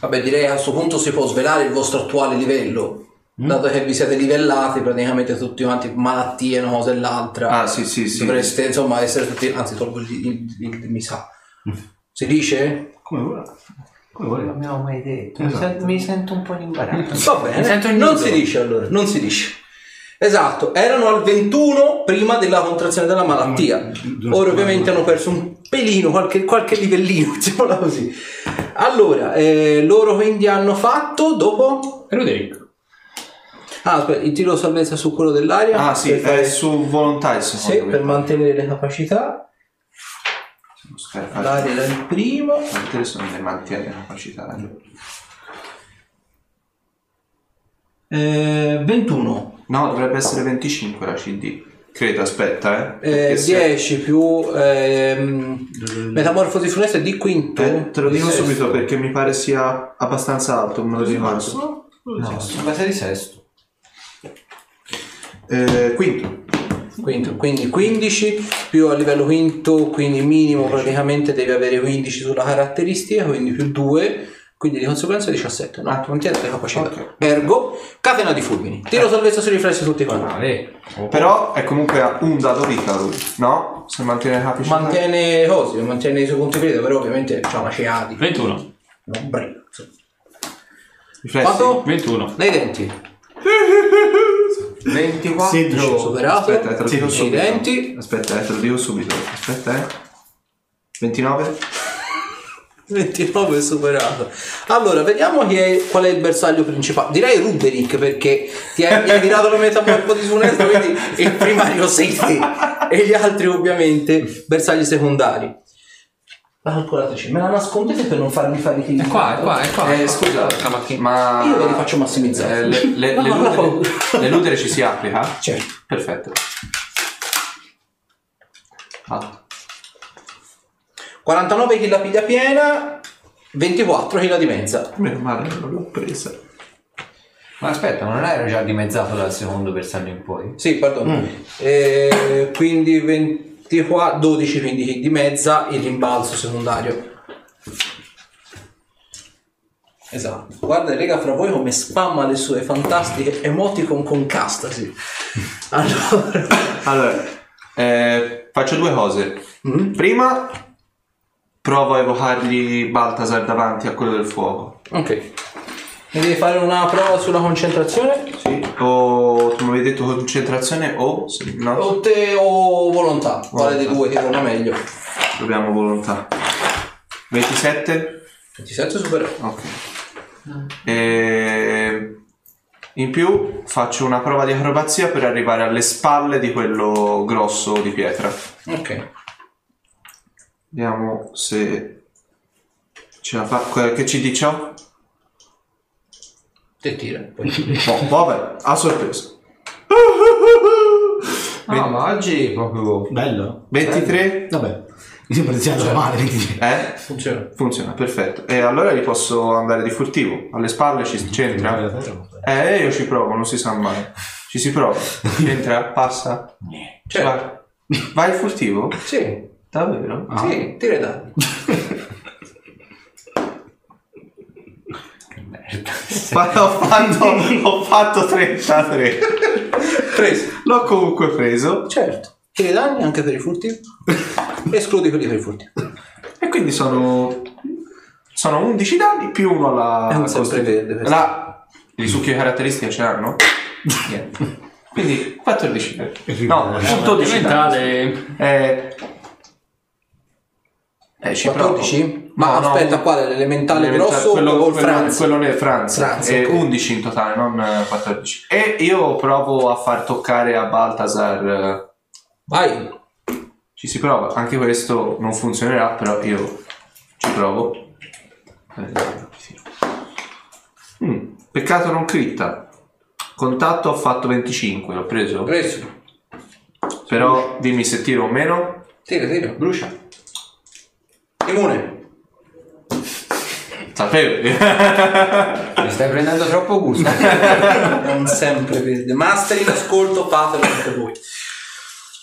Speaker 3: Vabbè, direi a questo punto si può svelare il vostro attuale livello. Dato che vi siete livellati praticamente tutti quanti malattie, una cosa e l'altra.
Speaker 1: Ah, sì, sì, sì.
Speaker 3: Dovreste insomma essere tutti. Anzi, tolgo il, il- il- mi sa. Si dice?
Speaker 5: Come vuoi? Come vuoi?
Speaker 2: Non abbiamo mai detto. Mi,
Speaker 5: Esatto.
Speaker 2: sento, mi sento un po' in imbarazzo.
Speaker 3: Va bene, non si dice allora, non si dice. Esatto, erano al 21 prima della contrazione della malattia. Ora ovviamente hanno perso un pelino, qualche, qualche livellino, diciamola così. Allora, eh, loro quindi hanno fatto dopo...
Speaker 4: Roderick.
Speaker 3: Ah, aspetta, il tiro salvezza su quello dell'aria.
Speaker 1: Ah, sì, è su volontà
Speaker 3: sì, per mantenere le capacità.
Speaker 1: Mantenere.
Speaker 3: L'aria era il primo.
Speaker 1: Adesso non ne mantiene la capacità.
Speaker 3: Eh, 21.
Speaker 1: No, dovrebbe essere 25 la CD. Credo, aspetta, eh.
Speaker 3: Eh,
Speaker 1: Perché se-
Speaker 3: 10 più ehm, metamorfosi funesta di quinto.
Speaker 1: Eh, te lo dico
Speaker 3: Di sesto.
Speaker 1: subito perché mi pare sia abbastanza alto, me lo ricordo.
Speaker 2: No, su base di sesto.
Speaker 1: Eh, quinto.
Speaker 3: Quinto, quindi 15 più a livello quinto, quindi minimo praticamente devi avere 15 sulla caratteristica, quindi più 2, quindi di conseguenza 17. No, mantieni le capacità.
Speaker 1: Ok.
Speaker 3: Ergo, catena di fulmini. Tiro salvezza sui riflessi tutti quanti.
Speaker 2: Vale.
Speaker 1: Però è comunque a un dato vita lui, no? Se mantiene la capacità.
Speaker 3: Mantiene cose, mantiene i suoi punti vita, però ovviamente c'ha una CA di
Speaker 4: 21.
Speaker 3: non briga. insomma.
Speaker 1: Riflessi.
Speaker 3: Quanto?
Speaker 4: 21.
Speaker 3: Nei denti.
Speaker 2: 24.
Speaker 5: 16.
Speaker 3: Superato.
Speaker 1: Aspetta, te lo dico subito.
Speaker 3: denti.
Speaker 1: Aspetta, eh, te lo dico subito. Aspetta, eh. 29?
Speaker 3: 29 è superato. Allora, vediamo chi è, qual è il bersaglio principale. Direi Ruderick perché ti hai, gli hai tirato la metamorfosi su Nesta, quindi il primario sei te. E gli altri ovviamente bersagli secondari. Calcolateci, me la nascondete per non farmi fare i kill?
Speaker 2: È qua, è qua, è qua.
Speaker 1: Eh, scusa, ma...
Speaker 3: Io ve li faccio massimizzare.
Speaker 1: Eh, le, le,
Speaker 3: No,
Speaker 1: le
Speaker 3: no,
Speaker 1: le ludere ci si applica?
Speaker 3: Certo.
Speaker 1: Perfetto. Ah.
Speaker 3: 49 kill la piglia piena, 24 kill di mezza.
Speaker 1: Meno male, non l'ho presa.
Speaker 2: Ma aspetta, non era già dimezzato dal secondo bersaglio in poi?
Speaker 3: Sì, perdono. Eh, quindi 24, 12 quindi di mezza, il rimbalzo secondario. Esatto. Guarda, lega fra voi come spamma le sue fantastiche emoticon con castasi. Allora,
Speaker 1: Allora, eh, faccio due cose.
Speaker 3: Mm.
Speaker 1: Prima, provo a evocargli Baltasar davanti a quello del fuoco.
Speaker 3: ok. Mi devi fare una prova sulla concentrazione?
Speaker 1: Sì. O tu mi avevi detto concentrazione o... se- No,
Speaker 3: O te o volontà? Quale dei
Speaker 1: Volontà.
Speaker 3: due ti torna meglio?
Speaker 1: proviamo volontà. 27?
Speaker 3: 27 superato.
Speaker 1: Ok. E... In più faccio una prova di acrobazia per arrivare alle spalle di quello grosso di pietra.
Speaker 3: Ok.
Speaker 1: Vediamo se ce la fa. que- Che ci dice?
Speaker 3: Te tira. Poi.
Speaker 1: No, vabbè, a sorpresa.
Speaker 2: No, ma oggi proprio...
Speaker 5: Bello.
Speaker 1: 23?
Speaker 5: Vabbè, mi sembra iniziato male. quindi-
Speaker 1: Eh?
Speaker 3: Funziona.
Speaker 1: Funziona, perfetto. E allora gli posso andare di furtivo. Alle spalle ci c'entra. Eh, io ci provo, non si sa mai. Ci si prova. C'entra? Passa?
Speaker 3: Certo.
Speaker 1: Vai. Vai furtivo?
Speaker 3: Sì.
Speaker 1: Davvero?
Speaker 3: Sì, tira i dadi.
Speaker 1: Ma ho fatto, ho fatto 33.
Speaker 3: Preso.
Speaker 1: L'ho comunque preso.
Speaker 3: Certo. Tiri i danni anche per i furtivi. Escludi quelli per i furtivi.
Speaker 1: E quindi sono. Sono 11 danni più uno alla.
Speaker 3: È un sempre
Speaker 1: costi-
Speaker 3: verde questo.
Speaker 1: La. I succhi di caratteristica ce l'hanno? Niente. Quindi 14. No, su 12 danni. Eh, eh, ci provo.
Speaker 3: 14? Ma
Speaker 1: No, no,
Speaker 3: aspetta,
Speaker 1: un-
Speaker 3: quale? L'elementale
Speaker 1: Elementare-
Speaker 3: grosso
Speaker 1: quello,
Speaker 3: o il
Speaker 1: quello-
Speaker 3: Franz?
Speaker 1: Quello nel Franz.
Speaker 3: Franz,
Speaker 1: Eh,
Speaker 3: ok.
Speaker 1: 11 in totale, non eh, 14. E io provo a far toccare a Baltasar. eh,
Speaker 3: Vai.
Speaker 1: Ci si prova. Anche questo non funzionerà, però io ci provo. Mm, peccato non critta. Contatto ho fatto 25, l'ho preso.
Speaker 3: Preso.
Speaker 1: Però dimmi se tiro o meno.
Speaker 3: Tira, tira. Brucia. Immune.
Speaker 1: Sapevo.
Speaker 2: Mi stai prendendo troppo gusto.
Speaker 3: Non sempre vede. Master in ascolto, fatelo anche voi.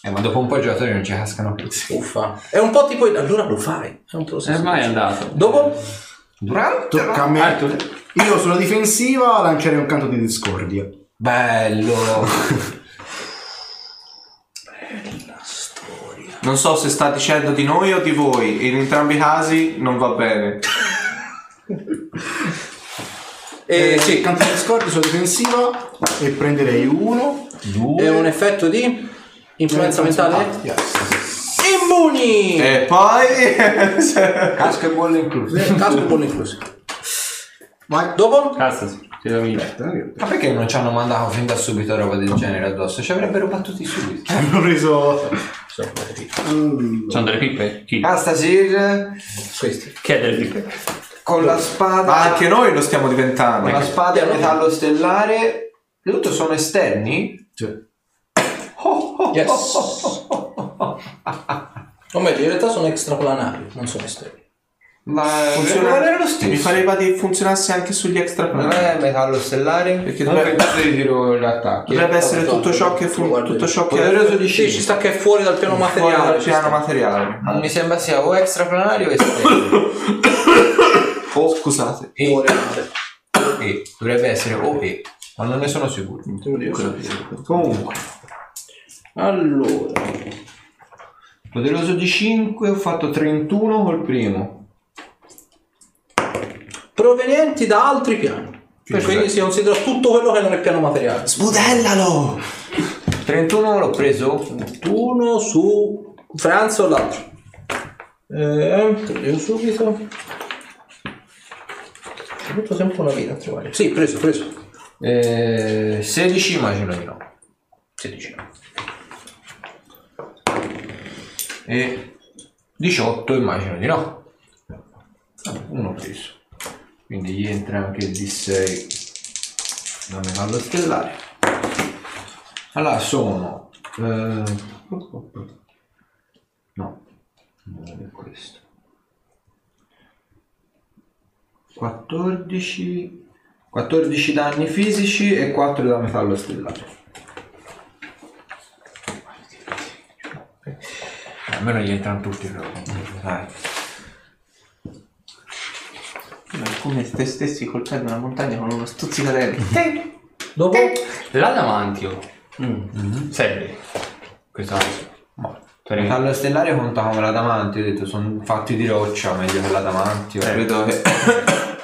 Speaker 2: eh, ma dopo un po' i giocatori non ci cascano più.
Speaker 3: Uffa. È un po' tipo... Allora lo fai. È un processo.
Speaker 4: Ormai è andato.
Speaker 3: Dopo?
Speaker 2: Durante
Speaker 5: Tocca a me. Io sulla difensiva lancerei un canto di discordia.
Speaker 2: Bello.
Speaker 1: Non so se sta dicendo di noi o di voi. In entrambi i casi non va bene.
Speaker 3: Eh,
Speaker 5: Eh,
Speaker 3: sì.
Speaker 5: Canto di discordia sulla difensiva e prenderei uno.
Speaker 3: È un effetto di influenza mentale?
Speaker 5: Yes.
Speaker 3: Immuni!
Speaker 1: E poi...
Speaker 2: Casco e bolle incluse.
Speaker 3: Casco buono incluso.
Speaker 5: Vai.
Speaker 3: Dopo?
Speaker 4: Cazzo, ti domini.
Speaker 2: Ma perché non ci hanno mandato fin da subito roba del genere addosso? Ci avrebbero battuti subito.
Speaker 5: Hanno preso. Mm,
Speaker 4: Sono delle pippe? Chi?
Speaker 2: Astasir
Speaker 3: Questi.
Speaker 4: Chi è delle pippe?
Speaker 2: Con la spada.
Speaker 1: Ma anche noi lo stiamo diventando.
Speaker 2: con la spada a metallo stellare. Tutto sono esterni?
Speaker 5: sì.
Speaker 3: Yes. O meglio, in realtà sono extraplanari, non sono esterni.
Speaker 2: Ma
Speaker 1: Funziona-
Speaker 2: lo stesso.
Speaker 1: Mi pareva di funzionasse anche sugli extra
Speaker 2: Non è metallo stellare?
Speaker 1: Perché
Speaker 2: non
Speaker 1: dovrebbe-
Speaker 2: di tiro gli attacchi.
Speaker 1: Dovrebbe essere tutto ciò che fu, tutto ciò che
Speaker 3: Poderoso di C ci sta che è fuori dal piano
Speaker 1: fuori
Speaker 3: materiale.
Speaker 1: dal
Speaker 3: ci
Speaker 1: piano materiale.
Speaker 2: Non mi sembra sia o extraplanari o esterni.
Speaker 1: Oh, scusate.
Speaker 2: E,
Speaker 3: male.
Speaker 2: e dovrebbe essere o e, ma non ne sono sicuro.
Speaker 5: Comunque.
Speaker 3: Allora,
Speaker 2: Poderoso di 5, ho fatto 31 col primo.
Speaker 3: provenienti da altri piani. Quindi si considera tutto quello che non è piano materiale.
Speaker 1: Smodellalo!
Speaker 2: 31 l'ho preso?
Speaker 3: Uno su Franz o l'altro. Eh, io subito. Ho avuto sempre una vita a trovare. Sì, preso, preso.
Speaker 2: Eh, 16 immagino di no.
Speaker 3: 16.
Speaker 2: E 18 immagino di no. Ah, Uno preso. Quindi gli entra anche il D6 da metallo stellare. Allora sono... eh, no, non è questo. 14, 14 danni fisici e 4 da metallo stellare. Almeno gli entrano tutti però. Dai.
Speaker 1: È come se te stessi colpendo una montagna con uno stuzzicadente.
Speaker 3: Dopo?
Speaker 4: L'adamantio. Serve. Questo no.
Speaker 2: Metallo stellare conta come l'adamantio, ho detto sono fatti di roccia, meglio che l'adamantio.
Speaker 1: Vedo che...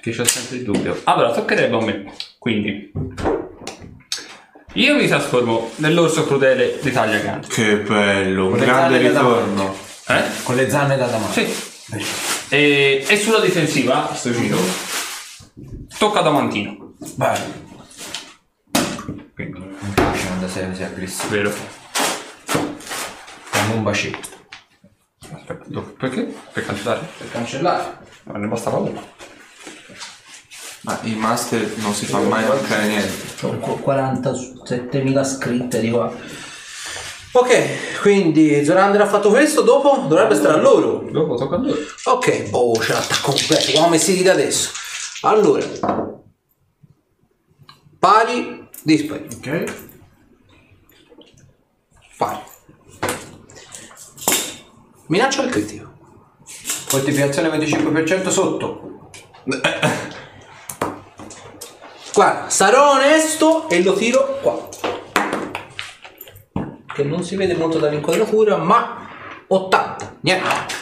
Speaker 4: Che c'ho sempre il dubbio. Allora, toccherebbe a me. Quindi. Io mi trasformo nell'orso crudele di taglia grande.
Speaker 1: Che bello, un
Speaker 2: Con le
Speaker 1: grande
Speaker 2: zanne da
Speaker 1: ritorno.
Speaker 4: Eh?
Speaker 2: Con le zanne d'adamantio.
Speaker 4: Sì. E, e sulla difensiva, sto giro, tocca Adamantino.
Speaker 2: Bello. Quindi mi piace quando sei così aggressivo.
Speaker 4: Vero?
Speaker 2: Fammi un bacetto.
Speaker 4: Aspetta, do- perché? Per cancellare?
Speaker 3: Per cancellare.
Speaker 4: Ma ne bastava uno.
Speaker 1: Ma il master non si fa mai mancare niente.
Speaker 3: Sono qu- 47.000 scritte di qua. Ok, quindi Zorander ha fatto questo, dopo dovrebbe stare a loro.
Speaker 4: Dopo tocca a loro.
Speaker 3: Ok, oh, c'è l'attacco completo, come vestiti da adesso. Allora, pari, dispari,
Speaker 5: Ok.
Speaker 3: pari. Minaccia al critico.
Speaker 2: Fortificazione 25% sotto.
Speaker 3: Guarda, sarò onesto e lo tiro qua. Che non si vede molto dall'inquadratura, ma 80. Niente.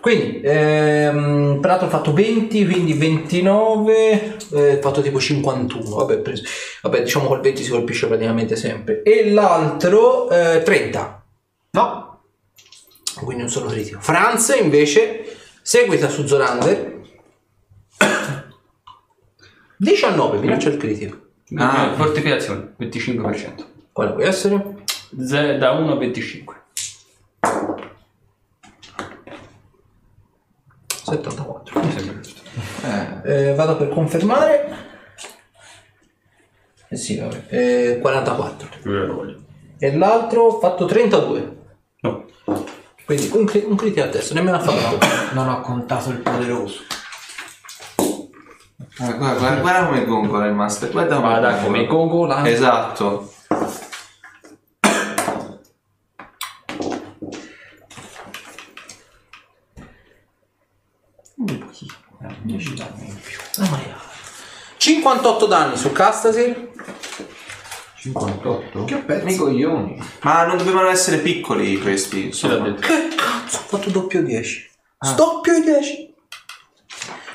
Speaker 3: Quindi, ehm, peraltro ho fatto 20, quindi 29, eh, ho fatto tipo 51. Vabbè, preso- vabbè, diciamo col 20 si colpisce praticamente sempre. E l'altro eh, 30.
Speaker 2: No.
Speaker 3: Quindi un solo critico. Franz invece seguita su Zolander. 19, minaccia il critico.
Speaker 4: Ah, fortificazione, 25%.
Speaker 3: Quale può essere?
Speaker 4: Z- da 1 a 25.
Speaker 3: 74.
Speaker 4: Mi sembra giusto.
Speaker 3: Eh, vado per confermare. Eh sì, vabbè. Eh, 44. E l'altro ho fatto 32. Quindi un, cri- un critico a testa, nemmeno ha fatto.
Speaker 2: Non ho contato il poderoso.
Speaker 1: Guarda, guarda, guarda, guarda come gongola il master. Guarda come
Speaker 4: Guarda come gongola.
Speaker 1: Esatto.
Speaker 3: Ah, ma io- 58 danni su Castasir.
Speaker 2: 58?
Speaker 5: Che pezzo?
Speaker 2: Mi coglioni.
Speaker 1: Ma non dovevano essere piccoli questi. Insomma.
Speaker 3: Che cazzo, ho fatto doppio 10. Doppio 10.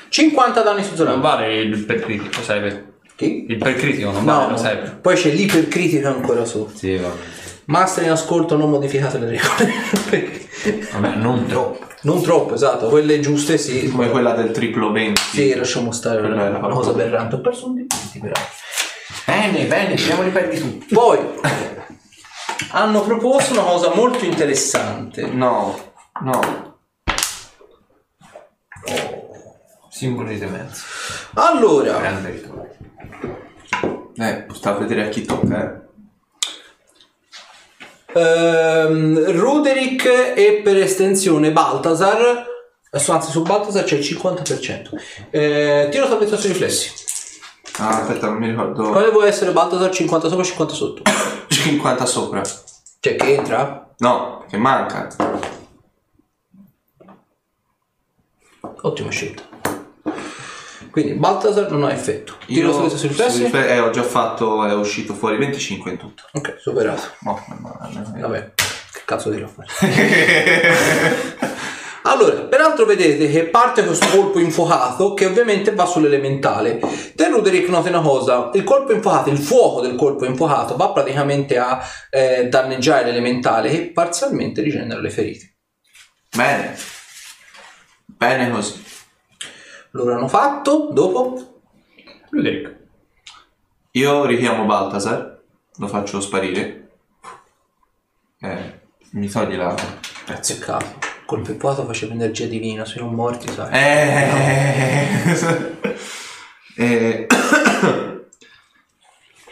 Speaker 3: 50 danni su
Speaker 4: Non
Speaker 3: Zolander.
Speaker 4: vale il per critico, sai vero?
Speaker 3: Chi?
Speaker 4: Il per critico non
Speaker 3: No,
Speaker 4: vale,
Speaker 3: no.
Speaker 4: lo sai
Speaker 3: poi c'è l'ipercritico ancora sotto.
Speaker 2: Sì, vabbè.
Speaker 3: Master in ascolto, non modificate le regole.
Speaker 2: Vabbè, non troppo.
Speaker 3: non troppo, esatto. Quelle giuste sì.
Speaker 1: Come quella del triplo 20.
Speaker 3: Sì, lasciamo stare
Speaker 1: Quella
Speaker 3: una, cosa aberrante. Ho perso un dipinti peraltro.
Speaker 2: Bene, bene, tiriamo i perdi tutti.
Speaker 3: Poi hanno proposto una cosa molto interessante.
Speaker 1: No, no.
Speaker 2: Simbolo di demenza.
Speaker 3: Allora,
Speaker 2: Grande ritorno.
Speaker 1: Eh, sta a vedere a chi tocca, eh.
Speaker 3: ehm, Ruderick e per estensione Baltasar. adesso, Anzi, su Baltasar c'è il 50%. Eh, tiro salvezza sui riflessi.
Speaker 1: Ah, aspetta, non mi ricordo.
Speaker 3: Quale può essere Baltasar 50 sopra 50 sotto?
Speaker 1: 50 sopra.
Speaker 3: Cioè che entra?
Speaker 1: No, che manca.
Speaker 3: Ottima scelta. Quindi Baltasar non ha effetto. Tiro
Speaker 1: Io
Speaker 3: salvezza sui riflessi?
Speaker 1: eh, ho già fatto, è uscito fuori 25 in tutto.
Speaker 3: Ok, superato.
Speaker 1: No,
Speaker 3: Vabbè, che cazzo dirò a fare? allora, peraltro vedete che parte questo colpo infuocato che ovviamente va sull'elementale. Te Ruderick noti una cosa, il colpo infuocato, il fuoco del colpo infuocato va praticamente a eh, danneggiare l'elementale che parzialmente rigenera le ferite.
Speaker 1: Bene. Bene così.
Speaker 3: Loro hanno fatto, dopo,
Speaker 4: Ruderick.
Speaker 1: Io richiamo Baltasar, lo faccio sparire. Eh, mi togli la... Grazie.
Speaker 3: peccato, il colpo infuocato faceva energia divina sui non morti, sai.
Speaker 1: Eh, eh,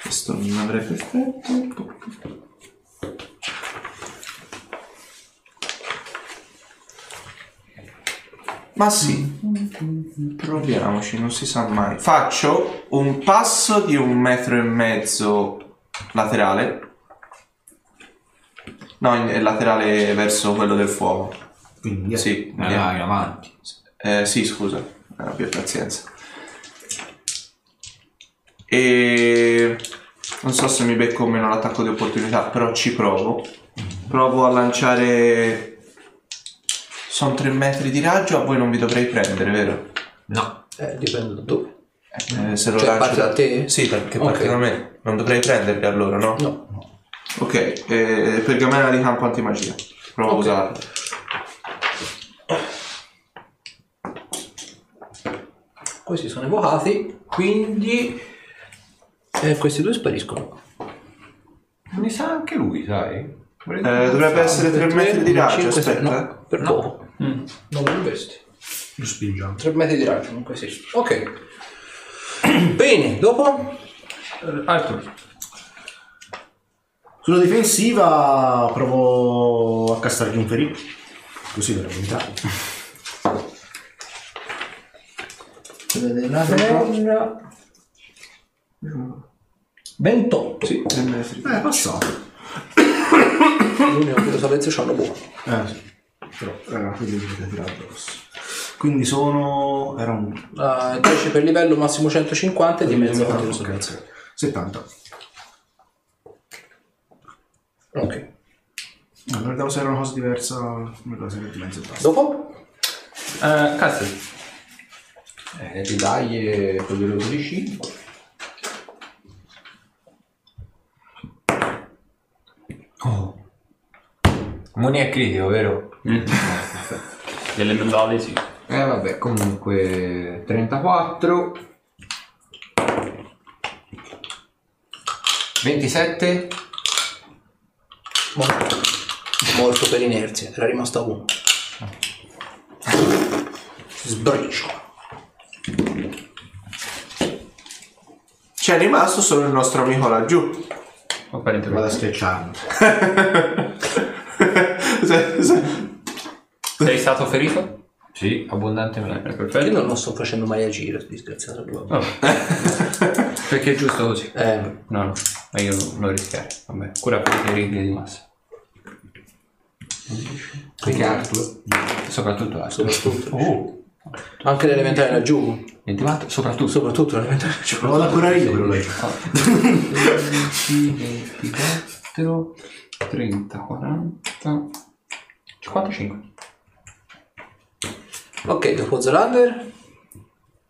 Speaker 1: questo non avrebbe effetto. Ma sì, proviamoci, non si sa mai. Faccio un passo di un metro e mezzo laterale. No, in- laterale verso quello del fuoco.
Speaker 5: Quindi,
Speaker 1: Sì,
Speaker 2: Vai, vai, avanti.
Speaker 1: eh, sì, scusa, eh, abbia pazienza. E non so se mi becco o meno l'attacco di opportunità, però ci provo. Provo a lanciare. Sono 3 metri di raggio, a voi non vi dovrei prendere, vero?
Speaker 2: No.
Speaker 3: Eh, dipende da dove.
Speaker 1: Eh, se lo
Speaker 3: Cioè,
Speaker 1: lancio
Speaker 3: parte da te?
Speaker 1: Sì, perché
Speaker 3: Ok.
Speaker 1: parte da me. Non dovrei prenderli allora, no?
Speaker 3: No.
Speaker 1: Ok, eh, pergamena di campo antimagia. Provo
Speaker 3: Ok.
Speaker 1: a usarlo.
Speaker 3: Questi sono evocati, quindi eh, questi due spariscono.
Speaker 2: Mi sa anche lui, sai?
Speaker 1: Eh, dovrebbe essere 3 metri di raggio, aspetta.
Speaker 3: no, per poco. Non dovresti.
Speaker 5: Lo spingiamo.
Speaker 3: 3 metri di raggio, comunque sì. Ok. Bene, dopo?
Speaker 4: Eh, Arthur.
Speaker 5: Sulla difensiva provo a castargli un ferito. Così dovrebbe entrare.
Speaker 3: Vedete la terra. 28.
Speaker 1: Sì, 3 metri.
Speaker 5: Eh, è passato.
Speaker 3: L'unico che lo sapete c'hanno buono.
Speaker 5: Eh, sì. Però, eh, quindi dovete tirare addosso. Quindi sono... Era un...
Speaker 3: Uh, 10 per livello, massimo 150 e di mezzo
Speaker 5: Ah,
Speaker 3: quanto lo
Speaker 5: ok.
Speaker 3: sapete.
Speaker 5: 70.
Speaker 3: Ok.
Speaker 5: Ricordavo se era una cosa diversa. Come cosa di mezzo e basta.
Speaker 3: Dopo?
Speaker 4: Eh, Castel.
Speaker 2: Eh, ridagli poderoso di 5. Oh. Moni è critico, vero?
Speaker 4: L'elementale sì.
Speaker 2: Eh vabbè, comunque 34 27
Speaker 3: Morto. Morto per inerzia, era rimasto a uno. Sbriciola.
Speaker 1: C'è rimasto solo il nostro amico laggiù.
Speaker 4: Apparentemente.
Speaker 5: Vado a schiacciarlo.
Speaker 1: Se- se-
Speaker 4: Sei stato ferito?
Speaker 2: Sì, abbondantemente.
Speaker 4: Eh,
Speaker 3: Io
Speaker 4: perfetto.
Speaker 3: non lo sto facendo mai agire, disgraziato lui.
Speaker 4: Vabbè. Perché è giusto così.
Speaker 3: Eh,
Speaker 4: No, no, ma io non lo rischiare. Vabbè, cura per i feriti di massa.
Speaker 2: Perché Arthur?
Speaker 4: Soprattutto Astro.
Speaker 3: soprattutto.
Speaker 2: Oh,
Speaker 3: Anche l'elementare laggiù.
Speaker 4: 24, soprattutto.
Speaker 3: Soprattutto l'elementare laggiù.
Speaker 5: Lo vado a curare io quello lì.
Speaker 4: 24, 30, 40, 55.
Speaker 3: Ok, dopo Zolander.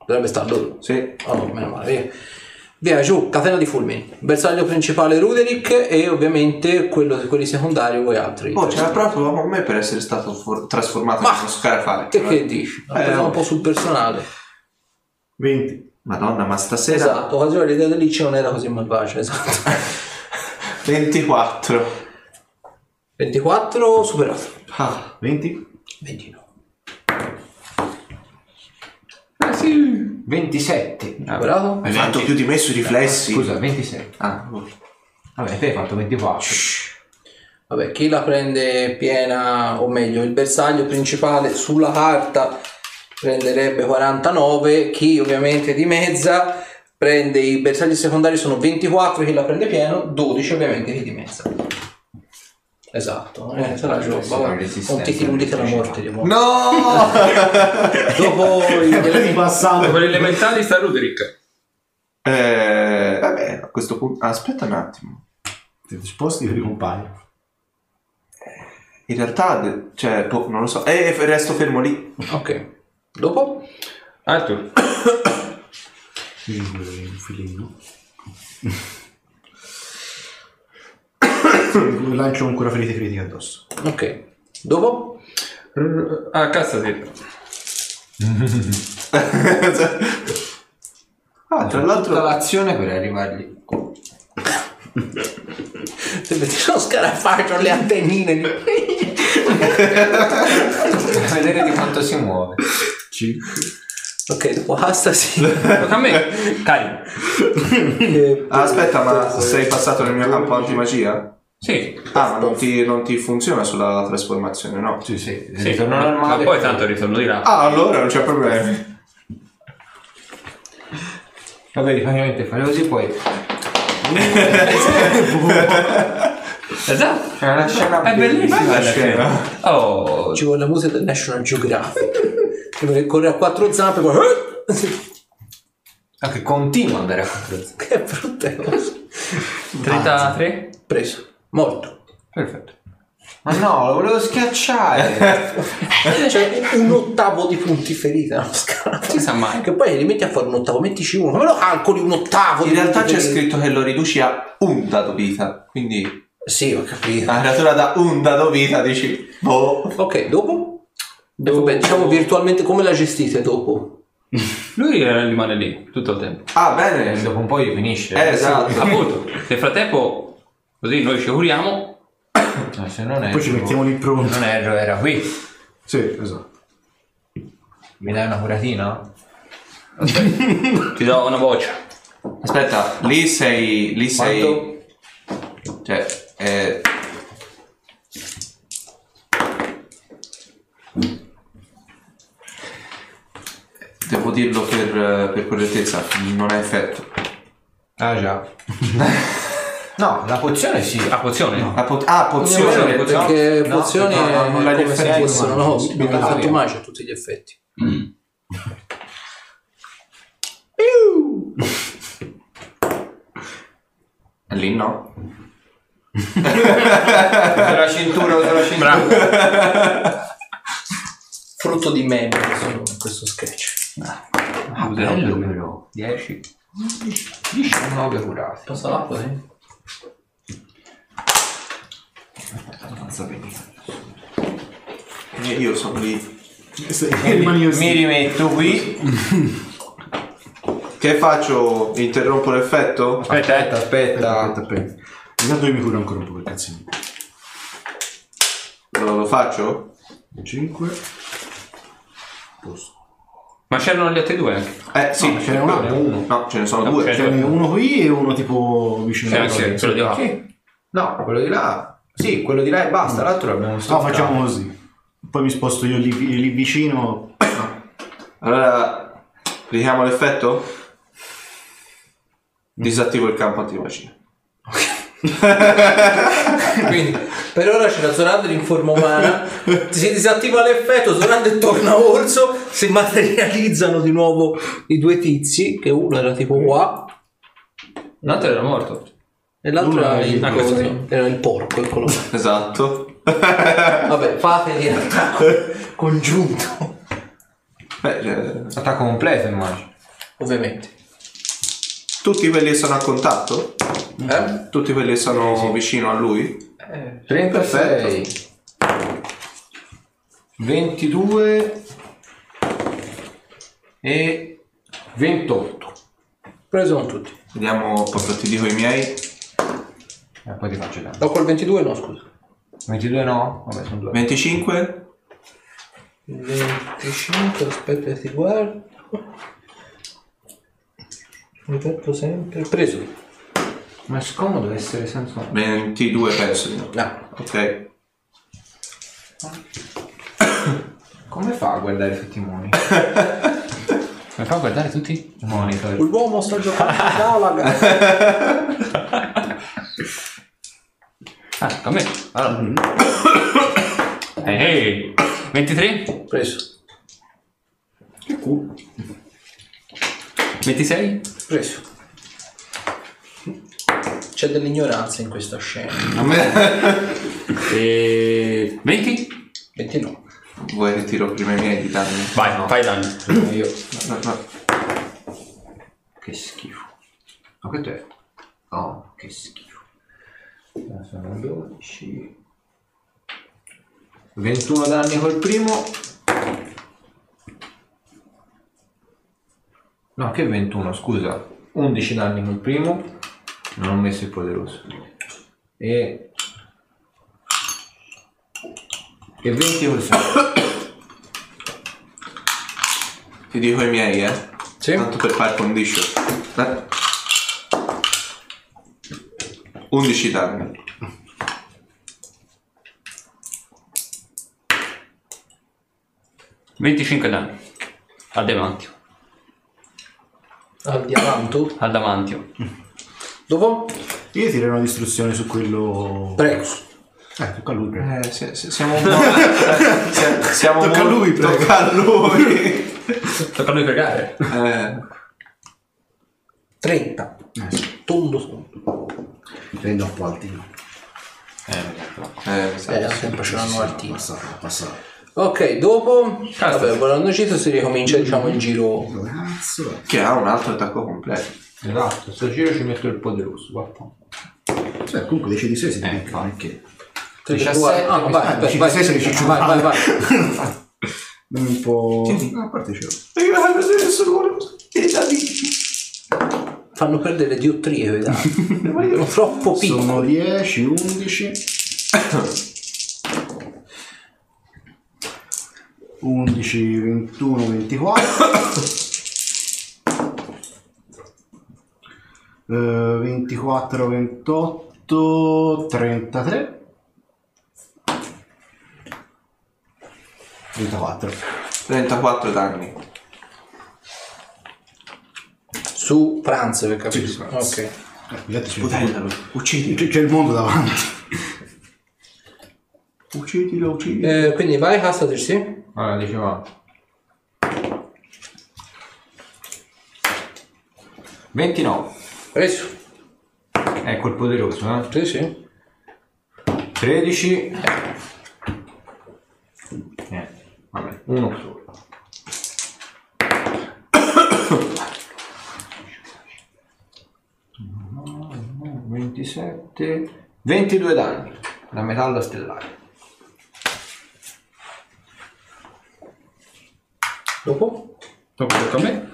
Speaker 3: Dovrebbe stare loro.
Speaker 1: Sì.
Speaker 3: Oh, meno male, via. Giù, catena di fulmini. Bersaglio principale Ruderick e ovviamente quello, quelli secondari voi altri.
Speaker 1: Oh, c'era proprio con me per essere stato for- trasformato
Speaker 3: Ma-
Speaker 1: in uno scarafale.
Speaker 3: Che, che dici?
Speaker 1: Eh, no.
Speaker 3: un po' sul personale.
Speaker 5: 20.
Speaker 1: Madonna, ma stasera
Speaker 3: Esatto, quasi l'idea del liceo non era così malvagia, esatto.
Speaker 1: 24.
Speaker 3: 24 superato.
Speaker 1: Ah,
Speaker 5: 20.
Speaker 3: 29.
Speaker 4: Ah sì.
Speaker 2: 27.
Speaker 3: Superato?
Speaker 1: hai fatto più di me sui riflessi?
Speaker 2: Scusa, 27.
Speaker 1: Ah.
Speaker 2: Vabbè, te hai fatto 24.
Speaker 3: Vabbè, chi la prende piena, o meglio, il bersaglio principale sulla carta prenderebbe 49, chi ovviamente di mezza prende i bersagli secondari sono 24, chi la prende pieno, 12 ovviamente chi di mezza. Esatto, eh, sarà
Speaker 2: Sì, la
Speaker 3: vabbè,
Speaker 2: resistenza
Speaker 3: non ti tiludite la morte di morte.
Speaker 1: No!
Speaker 3: Dopo il,
Speaker 5: passato.
Speaker 4: Per gli elementali sta Ruderick.
Speaker 1: eh, vabbè, a questo punto... Aspetta un attimo.
Speaker 5: Siete sposti per i compagni.
Speaker 1: In realtà, cioè, boh, non lo so. Eh, resto fermo lì.
Speaker 3: ok, dopo
Speaker 4: Arthur.
Speaker 5: Un filino. Lancio un cura ferite critiche addosso.
Speaker 3: ok, dopo
Speaker 4: Ah, cazzo sì.
Speaker 1: ah, tra
Speaker 2: Tutta
Speaker 1: l'altro...
Speaker 2: l'azione per arrivargli.
Speaker 3: se metti uno scarafaggio alle antennine di-
Speaker 2: Per vedere di quanto si muove.
Speaker 5: 5.
Speaker 3: ok, dopo Astasi
Speaker 4: Tocca a me. Cari.
Speaker 3: eh,
Speaker 1: Ah, aspetta, ma sei passato nel mio campo antimagia?
Speaker 4: Sì.
Speaker 1: Ah, ma non ti, non ti funziona sulla trasformazione, no?
Speaker 2: Sì, sì.
Speaker 4: Sì,
Speaker 2: Ritorno
Speaker 4: ma-
Speaker 2: normale.
Speaker 4: Ma poi tanto ritorno di là.
Speaker 1: Ah, allora non c'è problema.
Speaker 2: Vabbè, ovviamente fai così poi.
Speaker 4: Esatto.
Speaker 2: C'è una scena
Speaker 4: È bellissima la scena. Oh,
Speaker 3: ci vuole la musica del National Geographic che corre a quattro zampe poi
Speaker 2: Ah, che continua ad andare a quattro zampe.
Speaker 3: che brutta cosa
Speaker 4: 33.
Speaker 3: preso morto
Speaker 4: Perfetto.
Speaker 2: Ma no, lo volevo schiacciare.
Speaker 3: c'è un ottavo di punti ferita nello scala
Speaker 4: Si sa mai.
Speaker 3: che poi li metti a fare un ottavo mettici uno come lo calcoli un ottavo
Speaker 1: In
Speaker 3: di
Speaker 1: realtà
Speaker 3: punti
Speaker 1: c'è
Speaker 3: ferita?
Speaker 1: scritto che lo riduci a un dado vita, quindi
Speaker 3: sì ho capito
Speaker 1: la creatura da un dado vita dici, boh,
Speaker 3: ok dopo E vabbè, diciamo virtualmente come la gestite dopo
Speaker 4: Lui eh, rimane lì tutto il tempo.
Speaker 1: Ah,
Speaker 2: E
Speaker 1: bene.
Speaker 2: dopo un po' gli finisce.
Speaker 1: Eh, esatto.
Speaker 4: Appunto. Nel frattempo, così noi ci curiamo.
Speaker 2: No, se non è.
Speaker 5: Poi ci mettiamo lì pronto.
Speaker 2: Non erro, era qui.
Speaker 5: Sì, esatto.
Speaker 2: Mi dai una curatina?
Speaker 4: Ti do una voce.
Speaker 1: Aspetta, lì sei. Lì sei. Cioè, eh, Devo dirlo per, per correttezza, non ha effetto.
Speaker 2: Ah già. no, la pozione sì.
Speaker 4: A pozione?
Speaker 1: Ah, po- ah, pozione.
Speaker 4: pozione.
Speaker 3: perché
Speaker 2: no,
Speaker 3: pozioni
Speaker 1: no, no, non l'hai
Speaker 3: come se fossero no, non magico a tutti gli effetti
Speaker 1: Lì no.
Speaker 2: Sulla cintura, sulla cintura.
Speaker 4: Bravo.
Speaker 3: frutto di meme questo, questo sketch
Speaker 4: bello però. 10.
Speaker 2: 19 curati.
Speaker 3: Passa l'acqua, sì.
Speaker 2: Abbastanza benissimo.
Speaker 1: E io sono lì.
Speaker 5: Così.
Speaker 2: Mi rimetto qui.
Speaker 1: Che faccio? Interrompo l'effetto?
Speaker 2: Aspetta, aspetta.
Speaker 5: Aspetta, aspetta. Intanto io mi curo ancora un po' per cazzini.
Speaker 1: Lo, lo faccio?
Speaker 5: 5. Posto.
Speaker 4: Ma c'erano gli altri due anche.
Speaker 1: Eh sì,
Speaker 5: No, ce n'è un altro.
Speaker 2: Uno.
Speaker 1: No, ce ne sono
Speaker 4: No,
Speaker 1: due.
Speaker 4: ce
Speaker 5: Ce n'è uno qui e uno tipo vicino
Speaker 4: Sì,
Speaker 5: alla
Speaker 4: anche quello di là.
Speaker 2: Sì. No, quello di là. Sì, quello di là e basta. L'altro l'abbiamo
Speaker 5: No,
Speaker 2: stoppato.
Speaker 5: facciamo così. Poi mi sposto io lì, lì vicino.
Speaker 1: Allora, richiamo l'effetto? Disattivo il campo antivacino.
Speaker 3: Quindi per ora c'è la Zorander in forma umana, si disattiva l'effetto, Zorander torna orso, si materializzano di nuovo i due tizi, che uno era tipo qua
Speaker 4: Un altro era morto.
Speaker 3: e l'altro
Speaker 5: Uno
Speaker 3: era
Speaker 5: era
Speaker 3: il,
Speaker 4: il-
Speaker 3: coso,
Speaker 4: questo
Speaker 3: era il porco, eccolo.
Speaker 1: Esatto.
Speaker 3: Vabbè, fate in attacco congiunto,
Speaker 1: Beh, eh,
Speaker 2: Attacco completo, immagino.
Speaker 3: ovviamente.
Speaker 1: Tutti quelli che sono a contatto?
Speaker 3: Eh?
Speaker 1: Tutti quelli che sono vicino a lui?
Speaker 2: 36. 22 e 28.
Speaker 3: Preso con tutti.
Speaker 1: Vediamo, proprio ti dico i miei.
Speaker 2: E poi ti faccio danno.
Speaker 3: No, col 22 no, scusa.
Speaker 2: 22 no? Vabbè, sono due.
Speaker 1: 25?
Speaker 3: 25, aspetta che ti guardo. Ripeto sempre. Preso.
Speaker 2: Ma è scomodo essere senza...
Speaker 1: 22 penso di no.
Speaker 3: No.
Speaker 1: Ok.
Speaker 2: Come fa a guardare tutti i moni?
Speaker 4: Mi fa guardare tutti i monitor.
Speaker 3: L'uomo sta giocando a Galaga.
Speaker 4: Ah, a me. Allora. Ehi, 23?
Speaker 3: Preso.
Speaker 4: 26?
Speaker 3: Preso. C'è dell'ignoranza in questa scena.
Speaker 4: E... 20?
Speaker 3: 29.
Speaker 1: Vuoi che tiro prima i miei di danni?
Speaker 4: Vai, fai danni.
Speaker 2: Io...
Speaker 1: No, no.
Speaker 2: Che schifo. Ma questo è... Oh, che schifo. Eh, Sono 12... 21 danni col primo. No, che 21, scusa. 11 danni col primo. Non ho messo il poderoso. E... E 20 col secondo.
Speaker 1: Ti dico i miei, eh?
Speaker 3: Sì.
Speaker 1: Tanto per fare condition. Eh? 11 danni.
Speaker 4: Venticinque danni. Al Damantio.
Speaker 3: Al diamanto.
Speaker 4: Al Damantio.
Speaker 3: Dopo?
Speaker 5: Io tirerò una distruzione su quello.
Speaker 3: Prego.
Speaker 5: Eh, tocca a lui, prego.
Speaker 1: Eh, si- si- siamo un po'... si- siamo
Speaker 5: Tocca a
Speaker 1: molto-
Speaker 5: lui, prego.
Speaker 1: Tocca a lui.
Speaker 4: Tocca a lui pregare.
Speaker 1: Eh,
Speaker 3: 30.
Speaker 5: Eh, sì.
Speaker 3: Tondo tondo.
Speaker 5: Prendo un po' altino.
Speaker 1: eh, mi sa-
Speaker 3: Eh, sempre ce l'hanno altino.
Speaker 5: Passato, passato.
Speaker 3: Ok, dopo... Vabbè, volendo cito si ricomincia diciamo il giro...
Speaker 5: Cazzo.
Speaker 1: Che ha un altro attacco completo.
Speaker 2: Esatto, sto giro ci metto il poderoso, guarda.
Speaker 5: Cioè, comunque 10 di 6 si deve fare che.
Speaker 3: 17. Ah, vai, vai, vai, vai,
Speaker 5: 16 sei
Speaker 3: vai, vai, vai.
Speaker 5: Un po'. No, a parte ce l'ho.
Speaker 3: Fanno perdere diottrie, vedi? Sono troppo piccoli.
Speaker 5: Sono 10, 11. 11, 21, 24. Eh, 24, 28, 33. 34.
Speaker 1: 34 danni.
Speaker 3: Su Franz, per capire.
Speaker 5: Sì, Franz.
Speaker 3: Ok.
Speaker 5: Eh,
Speaker 1: Sputellalo. Uccidi.
Speaker 5: c'è, c'è il mondo davanti.
Speaker 1: Uccidilo, uccidilo.
Speaker 3: Eh, quindi vai, Castater, sì?
Speaker 2: Allora, dicevamo. 29.
Speaker 3: Preso.
Speaker 2: Ecco il poderoso, eh?
Speaker 3: Sì, sì.
Speaker 2: 13. Niente. Eh, vabbè, uno solo. 27. 22 danni La metalla stellare.
Speaker 3: Dopo?
Speaker 4: Dopo tocca a me.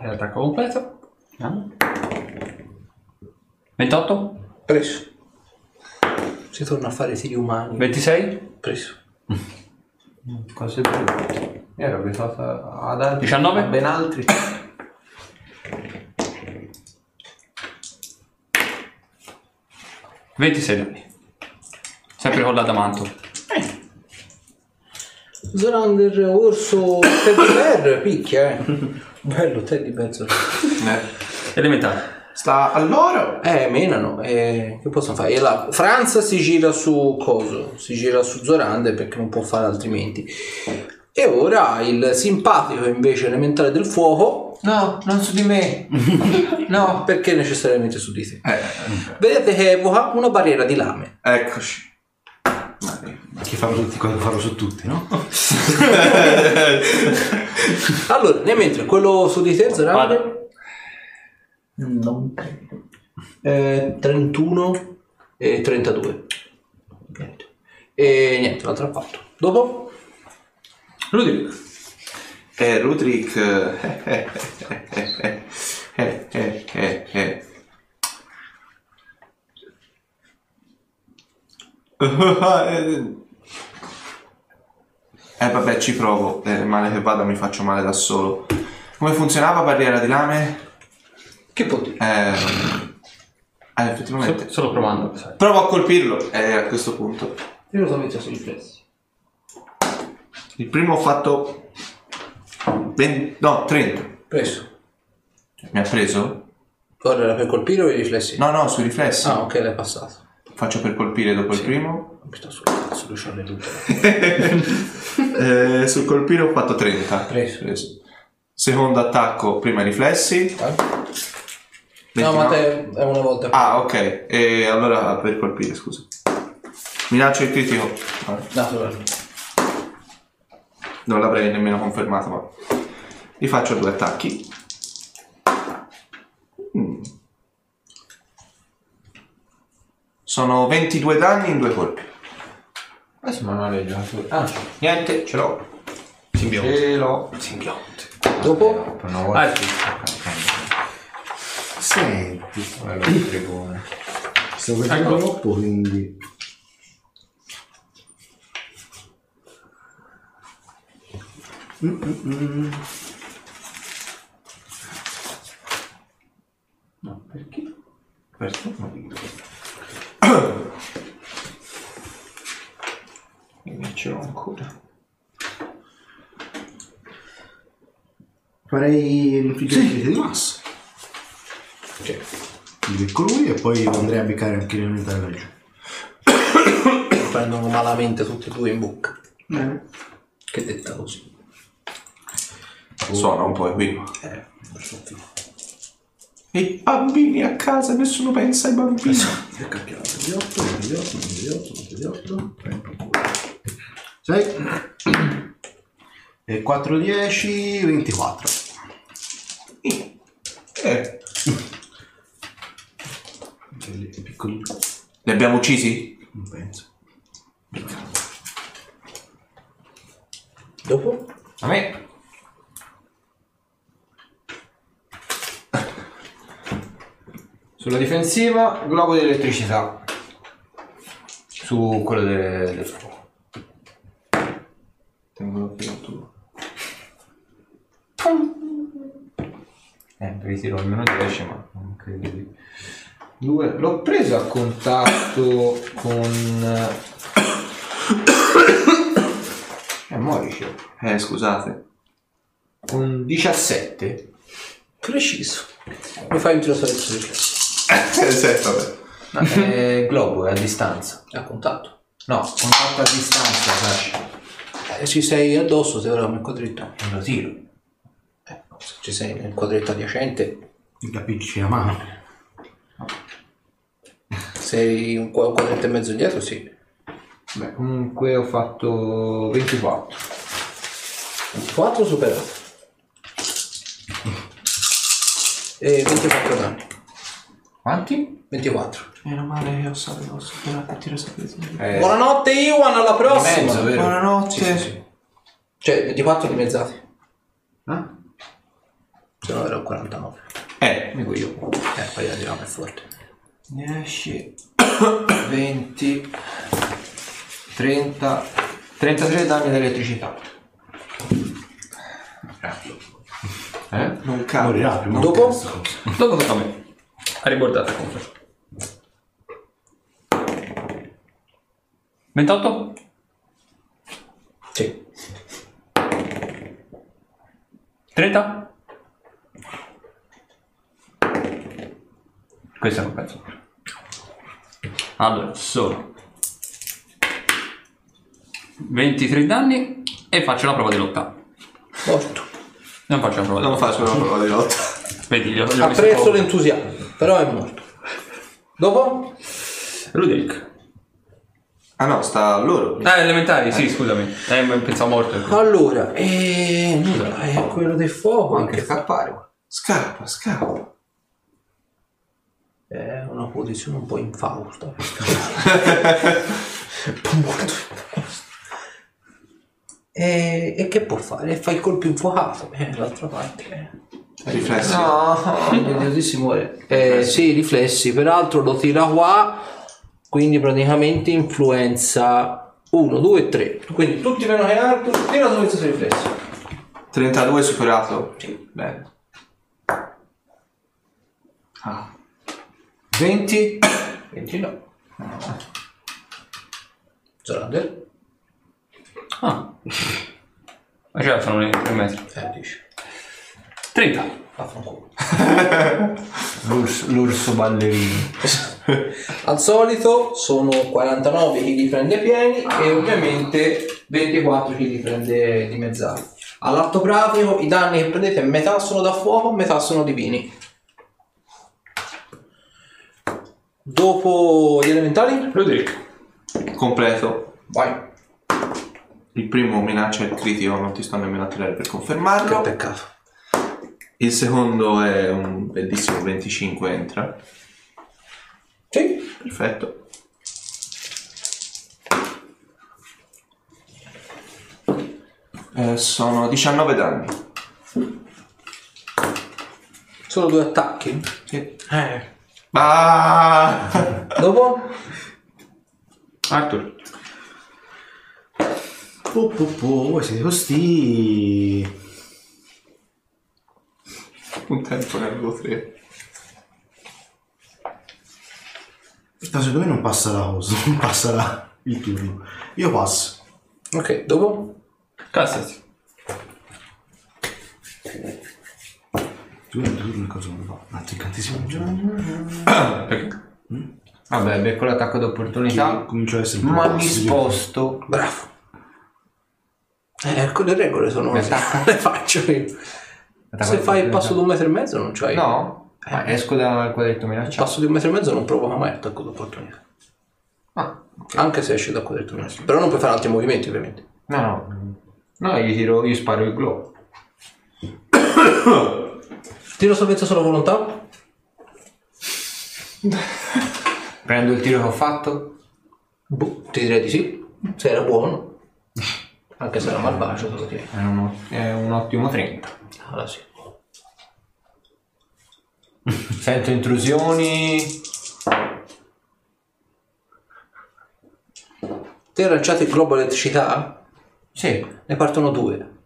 Speaker 2: E l'attacco completo.
Speaker 4: Andiamo. 28?
Speaker 3: Preso. Si torna a fare tiri umani.
Speaker 4: 26?
Speaker 3: Preso.
Speaker 2: Cose brutte. Ero abituato ad altri.
Speaker 4: 19?
Speaker 2: a Ben altri.
Speaker 4: Ventisei danni. Sempre con l'adamanto.
Speaker 3: Zorander, orso, teddy bear, picchia, eh. Bello, teddy bear.
Speaker 1: Eh,
Speaker 4: Elementare.
Speaker 1: sta a loro.
Speaker 3: Eh, menano. Eh, che possono fare? E là, Franz si gira su coso, si gira su Zorander perché non può fare altrimenti. E ora il simpatico invece elementare del fuoco,
Speaker 2: No, non su di me. No.
Speaker 3: perché necessariamente su di te.
Speaker 1: Eh,
Speaker 3: Vedete che evoca una barriera di lame.
Speaker 1: eccoci.
Speaker 5: Che fanno tutti quando farò su tutti, no?
Speaker 3: Allora, nel mentre quello su di te,
Speaker 4: Vado.
Speaker 3: non eh, 31 e 32. Niente. E niente, l'altro ha fatto. Dopo?
Speaker 4: Rudy.
Speaker 1: E Rudrick... eh, eh, eh, eh, eh, eh, eh. Eh vabbè ci provo, eh, male che vada mi faccio male da solo. Come funzionava barriera di lame?
Speaker 3: Che può dire?
Speaker 1: Eh, eh, effettivamente.
Speaker 4: Solo provando.
Speaker 1: Provo a colpirlo, eh, a questo punto.
Speaker 3: Io lo so messo sui riflessi.
Speaker 1: Il primo ho fatto... 20 no, 30.
Speaker 3: Preso.
Speaker 1: Mi ha preso?
Speaker 3: Ora era per colpire o i riflessi?
Speaker 1: No, no, sui riflessi.
Speaker 3: Ah, ok, l'hai passato.
Speaker 1: Faccio per colpire dopo il primo.
Speaker 3: Sta sul cazzo, lui c'ha le lutte.
Speaker 1: Eh, sul colpire ho fatto 30.
Speaker 3: Preso.
Speaker 1: Secondo attacco, prima riflessi.
Speaker 3: No, ma
Speaker 1: 29.
Speaker 3: te è una volta.
Speaker 1: Ah, ok. E allora per colpire, scusa. Mi lancio il critico. Vabbè,
Speaker 3: Naturalmente.
Speaker 1: Non l'avrei nemmeno confermato, ma... Gli faccio due attacchi. Mm. Sono 22 danni in due colpi.
Speaker 2: Adesso mi hanno leggiato. Ah, niente, ce l'ho.
Speaker 5: Simbionte.
Speaker 2: Ce l'ho.
Speaker 1: Simbionte.
Speaker 3: Dopo?
Speaker 2: Per una volta.
Speaker 4: Ah, sì.
Speaker 5: Senti,
Speaker 2: Quello che stregone.
Speaker 5: sto facendo troppo, quindi... Mm, mm, mm.
Speaker 2: No, perché? Questo non dico. Quindi ce l'ho ancora.
Speaker 5: Farei l'infliggere di massa.
Speaker 3: Cioè,
Speaker 5: Li becco lui e poi andrei a beccare anche l'elementare da giù.
Speaker 3: prendono malamente tutti e due in bocca.
Speaker 5: Bene.
Speaker 3: Che detta così.
Speaker 1: Suona un po' qui.
Speaker 3: Eh, perfetto.
Speaker 1: I bambini a casa, nessuno pensa ai bambini.
Speaker 5: E cappiamo. 28, 28, 28, 28, 32. 6. E 4, 10, 24.
Speaker 1: Eh,
Speaker 5: piccolini.
Speaker 1: li abbiamo uccisi?
Speaker 5: Non penso.
Speaker 3: Dopo?
Speaker 2: A me. Sulla difensiva, globo di elettricità. Su quello del, del fuoco.
Speaker 1: Tengo l'occhio tuo.
Speaker 2: Eh, perché tiro almeno 10, ma non credo di... Due. L'ho preso a contatto con... Eh, Morice.
Speaker 1: Eh, scusate.
Speaker 2: Un 17.
Speaker 3: Preciso. Mi fai un tiro riflessi.
Speaker 1: Eh, sì, vabbè.
Speaker 2: No, è globo, è a distanza.
Speaker 3: A contatto.
Speaker 2: No, contatto a distanza, sai.
Speaker 3: Eh, ci sei addosso, se ora come quadretto.
Speaker 2: Non lo tiro.
Speaker 3: Eh, se ci sei nel quadretto adiacente,
Speaker 5: Mi capisci la mano.
Speaker 3: sei un qua- un quadretto e mezzo indietro, sì.
Speaker 2: Beh, comunque ho fatto 24.
Speaker 3: 4 superato. E 24 danni.
Speaker 2: Quanti?
Speaker 3: 24.
Speaker 1: Meno male che ho saputo, ho superato il tiro sapienza.
Speaker 2: Eh,
Speaker 3: Buonanotte Iwan, alla prossima.
Speaker 2: mezzo, vero?
Speaker 1: Buonanotte.
Speaker 2: Sì, sì, sì.
Speaker 3: Cioè, 24 dimezzati.
Speaker 5: Ah?
Speaker 3: Se no era 49.
Speaker 1: Eh,
Speaker 2: Dico io.
Speaker 3: Eh, poi la tiriamo è forte.
Speaker 2: 10, 20, 30, 33 danni di elettricità. Eh?
Speaker 1: non cambia.
Speaker 5: Morirà prima o
Speaker 3: Dopo?
Speaker 5: poi.
Speaker 4: Dopo tocca a me. Ha ribordata comunque. 28?
Speaker 3: Sì.
Speaker 4: 30? Questo non penso. Allora, sono 23 danni e faccio la prova di lotta.
Speaker 3: Morto.
Speaker 4: Non faccio la prova di
Speaker 1: Non
Speaker 4: lotta.
Speaker 1: faccio una prova di lotta.
Speaker 4: Vedi, gli ho, gli ho messo
Speaker 3: Apprezzo l'entusiasmo, però è morto. Dopo?
Speaker 4: Ruderick.
Speaker 1: Ah no, sta a loro.
Speaker 4: Ah, elementari, sì, scusami. Eh, ma pensavo morto.
Speaker 3: Allora, e... nulla, è quello del fuoco.
Speaker 2: Può anche scappare.
Speaker 1: Scappa, scappa.
Speaker 3: È una posizione un po' infausta. un po' molto infausta. E, e che può fare? Fa il colpo infuocato. E l'altra parte...
Speaker 1: Riflessi.
Speaker 3: No, Dio si muore. Eh, sì, riflessi. Peraltro lo tira qua, quindi praticamente influenza 1, 2 3. Quindi tutti meno che Arthur, tira su sui riflessi.
Speaker 1: 32 superato.
Speaker 3: Sì.
Speaker 1: Bene. Ah.
Speaker 2: 20,
Speaker 3: 20 no. Zorander?
Speaker 4: Ah. Ma già sono le 3 metri.
Speaker 3: Eh, dici.
Speaker 4: 30.
Speaker 3: Vaffanculo.
Speaker 2: l'urso, l'urso ballerino.
Speaker 3: Al solito sono 49 chi li prende pieni e ovviamente 24 chi li prende dimezzati. All'atto pratico i danni che prendete metà sono da fuoco, metà sono divini. Dopo gli elementali?
Speaker 4: Ruderick.
Speaker 1: Completo.
Speaker 3: Vai.
Speaker 1: Il primo minaccia il critico, non ti sto nemmeno a tirare per
Speaker 3: Che
Speaker 1: confermarlo.
Speaker 3: peccato.
Speaker 1: Il secondo è un bellissimo 25, entra.
Speaker 3: Sì.
Speaker 1: Perfetto. Eh, sono 19 danni.
Speaker 3: Solo due attacchi?
Speaker 1: Sì.
Speaker 3: Eh.
Speaker 1: Ah!
Speaker 3: Dopo?
Speaker 4: Arthur.
Speaker 5: Po, po, voi siete costi.
Speaker 1: Un tempo ne avevo 3.
Speaker 5: No, secondo me non passa la cosa, non passa la- il turno. Io passo.
Speaker 3: Ok, dopo?
Speaker 4: Cassati.
Speaker 5: Tu il turno cosa non fa? Un incantesimo già.
Speaker 4: Perché?
Speaker 2: Vabbè, becco l'attacco d'opportunità.
Speaker 5: Comincio a essere un po'
Speaker 2: Ma mi
Speaker 5: fastidioso.
Speaker 2: sposto.
Speaker 3: Bravo. Eh, con le regole sono...
Speaker 2: Mi attacca?
Speaker 3: le faccio io. Se fai il passo di un metro e mezzo non c'hai...
Speaker 2: No, ma esco dal quadretto
Speaker 3: Il
Speaker 2: minacciato.
Speaker 3: passo di un metro e mezzo non provoca mai attacco d'opportunità.
Speaker 2: Ah,
Speaker 3: Anche se esce da quadretto minacciato. Però non puoi fare altri movimenti ovviamente.
Speaker 2: no, no. No, gli tiro, io sparo il globo.
Speaker 3: Tiro salvezza solo volontà?
Speaker 2: Prendo il tiro che ho fatto.
Speaker 3: Boh, ti direi di sì. Se era buono. Anche se era malvagio, te lo direi.
Speaker 2: È un, è un ottimo 30.
Speaker 3: Allora sì.
Speaker 2: Sento intrusioni.
Speaker 3: Te hai lanciato il globo elettricità?
Speaker 2: Sì.
Speaker 3: Ne partono due.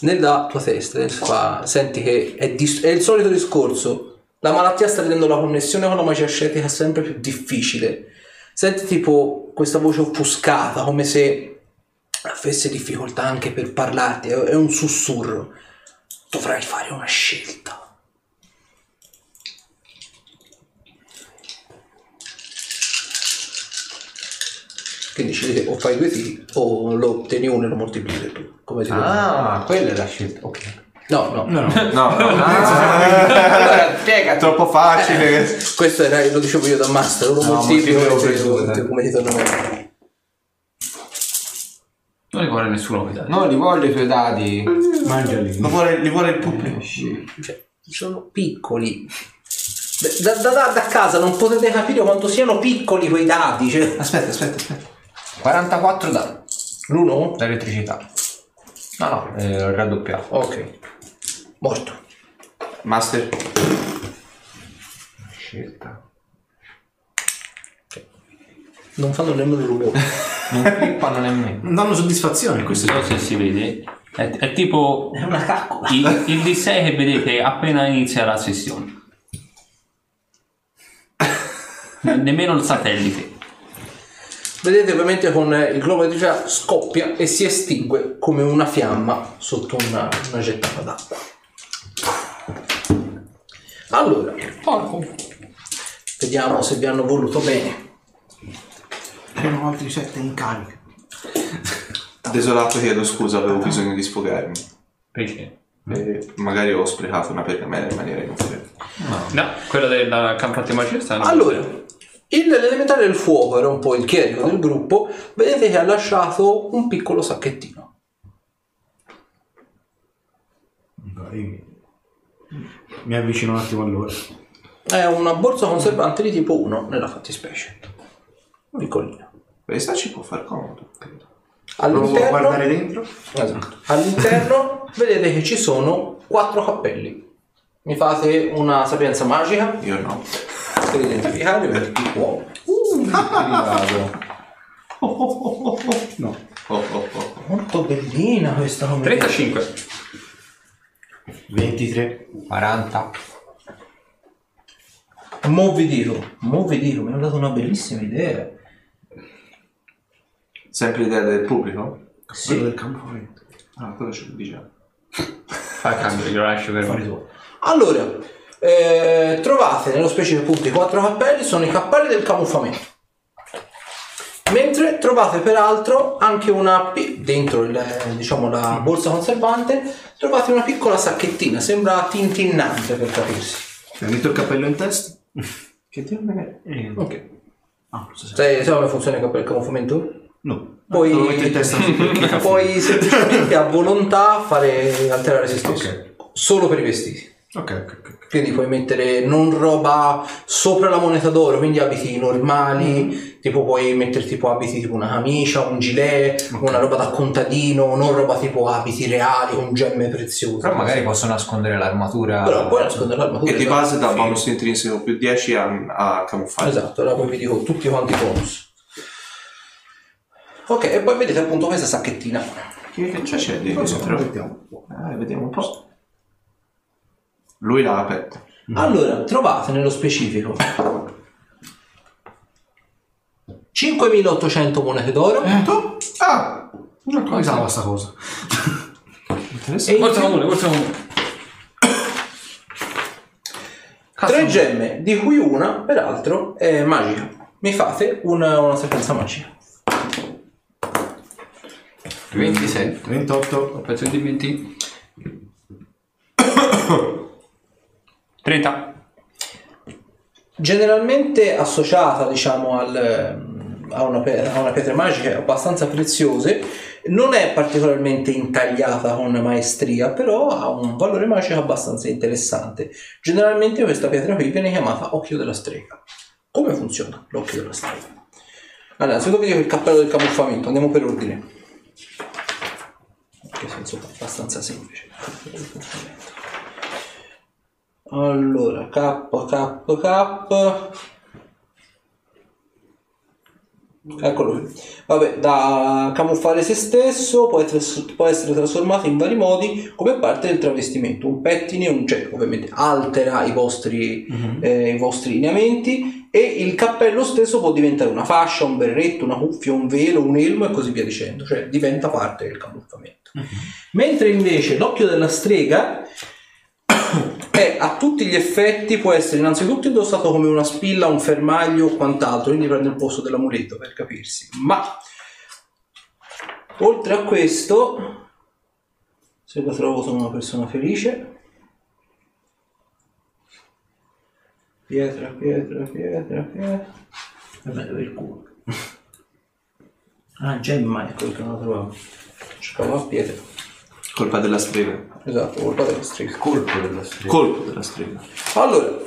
Speaker 3: Nella tua testa fa- senti che è, dis- è il solito discorso. La malattia sta rendendo la connessione con la magia ascetica sempre più difficile. Senti tipo questa voce offuscata, come se avesse difficoltà anche per parlarti, è un sussurro. Dovrai fare una scelta. Quindi scegli o fai due tiri o lo ottieni uno e lo moltiplichi tu. Come ti
Speaker 2: Ah, quella è la scelta. Ok.
Speaker 3: No, no.
Speaker 5: No, no.
Speaker 1: No, no.
Speaker 2: Allora, spiegati.
Speaker 1: troppo facile.
Speaker 3: Questo era, lo dicevo io da master, lo
Speaker 2: No,
Speaker 3: moltiplico e come ti torna.
Speaker 4: Non li vuole nessuno quei dati.
Speaker 2: Non li voglio i tuoi dadi.
Speaker 5: Mangiali.
Speaker 1: Lo vuole, li vuole il pubblico.
Speaker 3: Cioè, sono piccoli. Da, da- da- da casa non potete capire quanto siano piccoli quei dati. Cioè.
Speaker 1: Aspetta, aspetta, aspetta.
Speaker 2: 44 dadi.
Speaker 3: L'uno?
Speaker 2: L'elettricità. No, no, eh, raddoppiato.
Speaker 3: Ok. Morto.
Speaker 1: Master.
Speaker 2: Scelta.
Speaker 3: Non fanno nemmeno rumore.
Speaker 2: Non flippano nemmeno.
Speaker 5: Non danno soddisfazione
Speaker 4: Non
Speaker 5: queste
Speaker 4: so se si vede. È, è tipo
Speaker 3: È una caccola.
Speaker 4: il, il D6 che vedete appena inizia la sessione. Nemmeno il satellite.
Speaker 3: Vedete ovviamente con il globo di già scoppia e si estingue come una fiamma sotto una, una gettata d'acqua. Allora, vediamo se vi hanno voluto bene.
Speaker 5: Erano altri sette in carica.
Speaker 1: Desolato chiedo scusa, avevo bisogno di sfogarmi.
Speaker 4: Perché?
Speaker 1: E magari ho sprecato una pergamena in maniera inutile.
Speaker 4: No, quello del campo antimagia sta
Speaker 3: Allora, il- l'elementare del fuoco era un po' il chierico del gruppo, vedete che ha lasciato un piccolo sacchettino.
Speaker 5: Io Mi avvicino un attimo a loro.
Speaker 3: È una borsa conservante di tipo 1 nella fattispecie. Piccolina.
Speaker 1: Questa ci può far comodo, credo.
Speaker 5: Provo a guardare
Speaker 3: All'interno,
Speaker 5: dentro.
Speaker 3: esatto. All'interno vedete che ci sono quattro cappelli. Mi fate una sapienza magica
Speaker 1: Io no.
Speaker 3: per identificarli per chi può.
Speaker 5: No.
Speaker 1: Oh, oh, oh.
Speaker 3: Molto bellina questa come
Speaker 4: 35.
Speaker 5: 23.
Speaker 2: 40.
Speaker 3: Mo vi dico, mo vi dico, mi hanno dato una bellissima idea.
Speaker 1: Sempre l'idea del pubblico?
Speaker 5: Quello del campo freddo.
Speaker 1: Ah, quello ce lo diciamo.
Speaker 4: Fa cambio, glielo lascio per
Speaker 5: tu.
Speaker 3: Allora, eh, trovate nello specifico appunto i quattro cappelli, sono i cappelli del camuffamento. Mentre trovate peraltro anche una, pi- dentro il, diciamo, la borsa conservante, trovate una piccola sacchettina, sembra tintinnante per capirsi.
Speaker 5: Mi metto il cappello in testa.
Speaker 1: Che Dio me ne...
Speaker 3: Ok.
Speaker 5: Ah, non so se-
Speaker 3: Sai, sai come funziona il cappello del camuffamento?
Speaker 5: No.
Speaker 3: Poi, puoi semplicemente a volontà fare alterare se stesso.
Speaker 5: Ok.
Speaker 3: Solo per i vestiti.
Speaker 5: Ok, ok, ok.
Speaker 3: Quindi puoi mettere non roba sopra la moneta d'oro, quindi abiti normali, tipo puoi mettere tipo abiti tipo una camicia, un gilet, una roba da contadino, non roba tipo abiti reali con gemme preziose.
Speaker 2: Però magari posso nascondere l'armatura.
Speaker 3: Però puoi nascondere l'armatura.
Speaker 1: E di
Speaker 3: esatto.
Speaker 1: base dà bonus intrinseco più 10 a, a camuffare.
Speaker 3: Esatto, allora poi vi dico tutti quanti i bonus. Ok, e poi vedete appunto questa sacchettina.
Speaker 1: Che, che c'è, c'è
Speaker 5: Non
Speaker 1: dentro?
Speaker 5: vediamo.
Speaker 1: Eh, vediamo un po'. Lui l'ha aperto.
Speaker 3: Allora, trovate nello specifico 5.800 monete d'oro
Speaker 1: Ah!
Speaker 5: Come stava sta cosa?
Speaker 1: Interessante.
Speaker 3: più
Speaker 4: comune, forza comune.
Speaker 3: tre gemme, di cui una, peraltro, è magica. Mi fate una, una sequenza magica.
Speaker 2: 27.
Speaker 5: 28.
Speaker 4: Pezzo di 20. 30.
Speaker 3: Generalmente associata, diciamo, al, a, una pietra, a una pietra magica abbastanza preziose, non è particolarmente intagliata con maestria, però ha un valore magico abbastanza interessante. Generalmente questa pietra qui viene chiamata occhio della strega. Come funziona l'occhio della strega? Allora, innanzitutto vi dico il cappello del camuffamento, andiamo per ordine. Che senso abbastanza semplice. Allora, K, K, K. Eccolo qui. Vabbè, da camuffare se stesso può essere, può essere trasformato in vari modi come parte del travestimento. Un pettine, un, cioè ovviamente altera i vostri, eh, i vostri lineamenti e il cappello stesso può diventare una fascia, un berretto, una cuffia, un velo, un elmo e così via dicendo. Cioè diventa parte del camuffamento. Mentre invece l'occhio della strega è a tutti gli effetti può essere innanzitutto indossato come una spilla, un fermaglio o quant'altro, quindi prende il posto dell'amuleto per capirsi. Ma oltre a questo, se lo trovo sono una persona felice. Pietra, pietra, pietra, pietra. Vabbè, dove è il culo? Ah, gemma, ecco che non lo trovavo. Cercavo una pietra.
Speaker 1: Colpa della strega.
Speaker 3: Esatto, colpa della strega.
Speaker 2: Colpo della strega.
Speaker 1: Colpo della strega.
Speaker 3: Allora,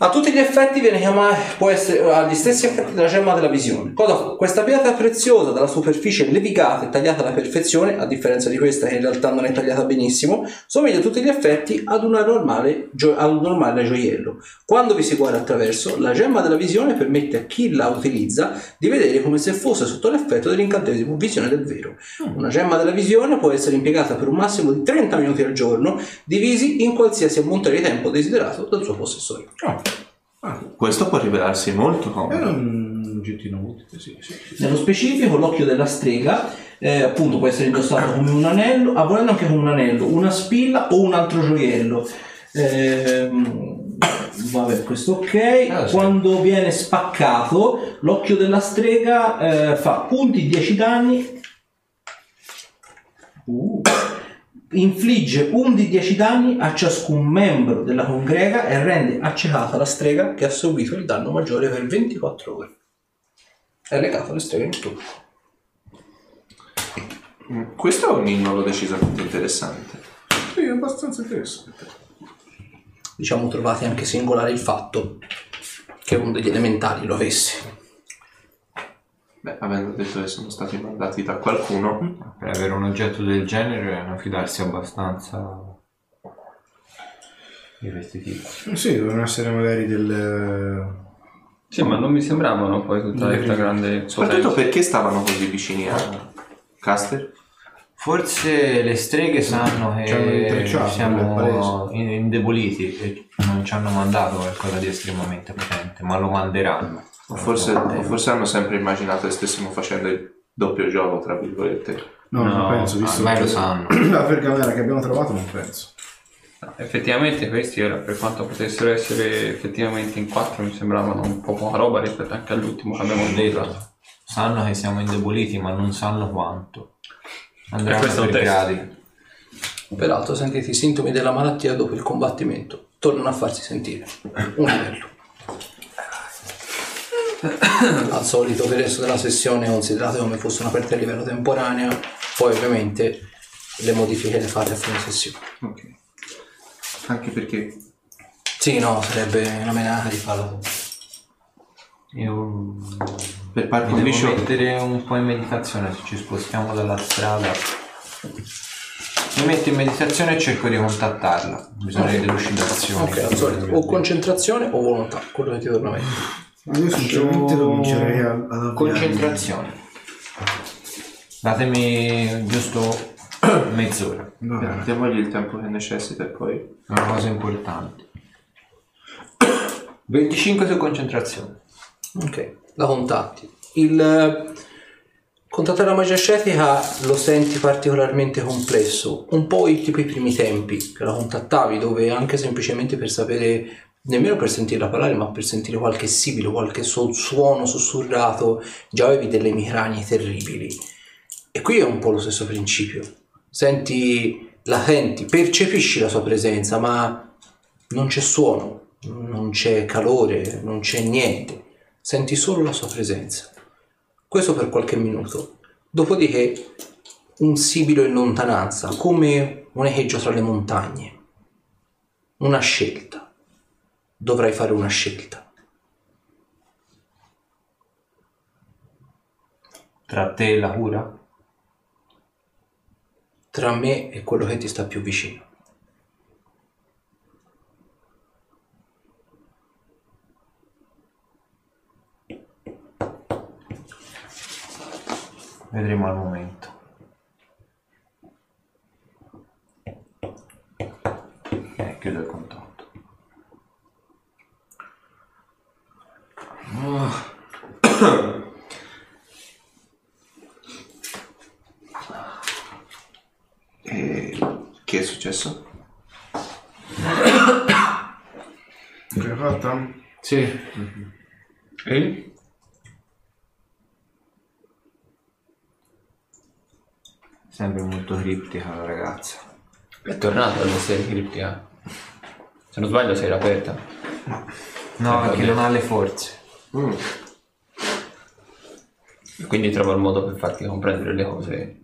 Speaker 3: a tutti gli effetti viene chiamata, può essere, ha gli stessi effetti della gemma della visione. Cosa fa? Questa pietra preziosa dalla superficie levigata e tagliata alla perfezione, a differenza di questa che in realtà non è tagliata benissimo, somiglia a tutti gli effetti ad, una normale, ad un normale gioiello. Quando vi si guarda attraverso, la gemma della visione permette a chi la utilizza di vedere come se fosse sotto l'effetto dell'incantesimo visione del vero. Una gemma della visione può essere impiegata per un massimo di 30 minuti al giorno, divisi in qualsiasi ammonte di tempo desiderato dal suo possessore.
Speaker 1: Questo può rivelarsi molto
Speaker 5: È
Speaker 1: comodo.
Speaker 5: un oggettino utile, sì, sì, sì.
Speaker 3: Nello specifico, l'occhio della strega, eh, appunto, può essere indossato come un anello, a volendo anche come un anello, una spilla o un altro gioiello. Ehm, vabbè, questo ok.
Speaker 2: Ah, sì.
Speaker 3: Quando viene spaccato, l'occhio della strega eh, fa punti 10 danni. Uh. Infligge un di 10 danni a ciascun membro della congrega e rende accecata la strega che ha subito il danno maggiore per 24 ore. È legato alle streghe notturne.
Speaker 1: Mm, Questo è un innolo decisamente interessante.
Speaker 5: Sì, è abbastanza interessante.
Speaker 3: Diciamo trovate anche singolare il fatto che uno degli elementali lo avesse.
Speaker 1: Beh, avendo detto che sono stati mandati da qualcuno,
Speaker 2: Per avere un oggetto del genere è una fidarsi abbastanza di questi tipi.
Speaker 5: Sì, devono essere magari delle...
Speaker 4: Sì, ma non mi sembravano poi tutta questa grande
Speaker 1: soprattutto perché stavano così vicini a Caster?
Speaker 2: Forse le streghe sanno che siamo in- indeboliti e non ci hanno mandato qualcosa di estremamente potente, ma lo manderanno.
Speaker 1: O forse, o forse hanno sempre immaginato che stessimo facendo il doppio gioco, tra virgolette.
Speaker 5: No,
Speaker 4: No,
Speaker 5: non penso, visto
Speaker 2: ormai
Speaker 5: che-
Speaker 2: lo sanno.
Speaker 5: la pergamena che abbiamo trovato non penso.
Speaker 4: No, Effettivamente questi era, per quanto potessero essere effettivamente in quattro, mi sembravano un po' poca roba rispetto anche all'ultimo che abbiamo detto.
Speaker 2: Sanno che siamo indeboliti, ma non sanno quanto.
Speaker 4: È un
Speaker 2: per gradi.
Speaker 3: Peraltro sentite i sintomi della malattia dopo il combattimento. Tornano a farsi sentire. Un livello. Al solito per il resto della sessione considerate come fosse una partita a livello temporanea, poi ovviamente le modifiche le fate a fine sessione.
Speaker 1: Ok. Anche perché
Speaker 3: Sì, no, sarebbe una menata di farlo.
Speaker 2: Io
Speaker 1: per par
Speaker 2: mi devo mettere un po' in meditazione se ci spostiamo dalla strada. Mi metto in meditazione e cerco di contattarla. Bisogna di delucidazione.
Speaker 3: Ok, al solito o concentrazione o volontà, quello che ti torna meglio.
Speaker 5: Ma io sinceramente comincerei a- ad avviarmi.
Speaker 2: Concentrazione. Datemi giusto mezz'ora.
Speaker 1: Diamogli il tempo che necessita e poi
Speaker 2: È una cosa importante. 25 su concentrazione.
Speaker 3: Ok, la contatti. Il eh, contattare la magia ascetica lo senti particolarmente complesso, un po' tipo i primi tempi che la contattavi, dove anche semplicemente per sapere, nemmeno per sentirla parlare, ma per sentire qualche sibilo, qualche su- suono sussurrato, già avevi delle emicranie terribili. E qui è un po' lo stesso principio. Senti, la senti, percepisci la sua presenza, ma non c'è suono, non c'è calore, non c'è niente. Senti solo la sua presenza. Questo per qualche minuto. Dopodiché un sibilo in lontananza, come un echeggio tra le montagne. Una scelta. Dovrai fare una scelta.
Speaker 2: Tra te e la cura?
Speaker 3: Tra me e quello che ti sta più vicino.
Speaker 2: Vedremo al momento. Eh, chiudo il contatto.
Speaker 1: E che è successo?
Speaker 5: Ce l'hai fatta?
Speaker 2: Sì.
Speaker 4: E?
Speaker 2: Sempre molto criptica la ragazza.
Speaker 4: È tornato alle serie criptica. Se non sbaglio si era aperta.
Speaker 2: No,
Speaker 4: Eh,
Speaker 2: perché non ha le forze.
Speaker 1: Mm.
Speaker 4: Quindi trova il modo per farti comprendere le cose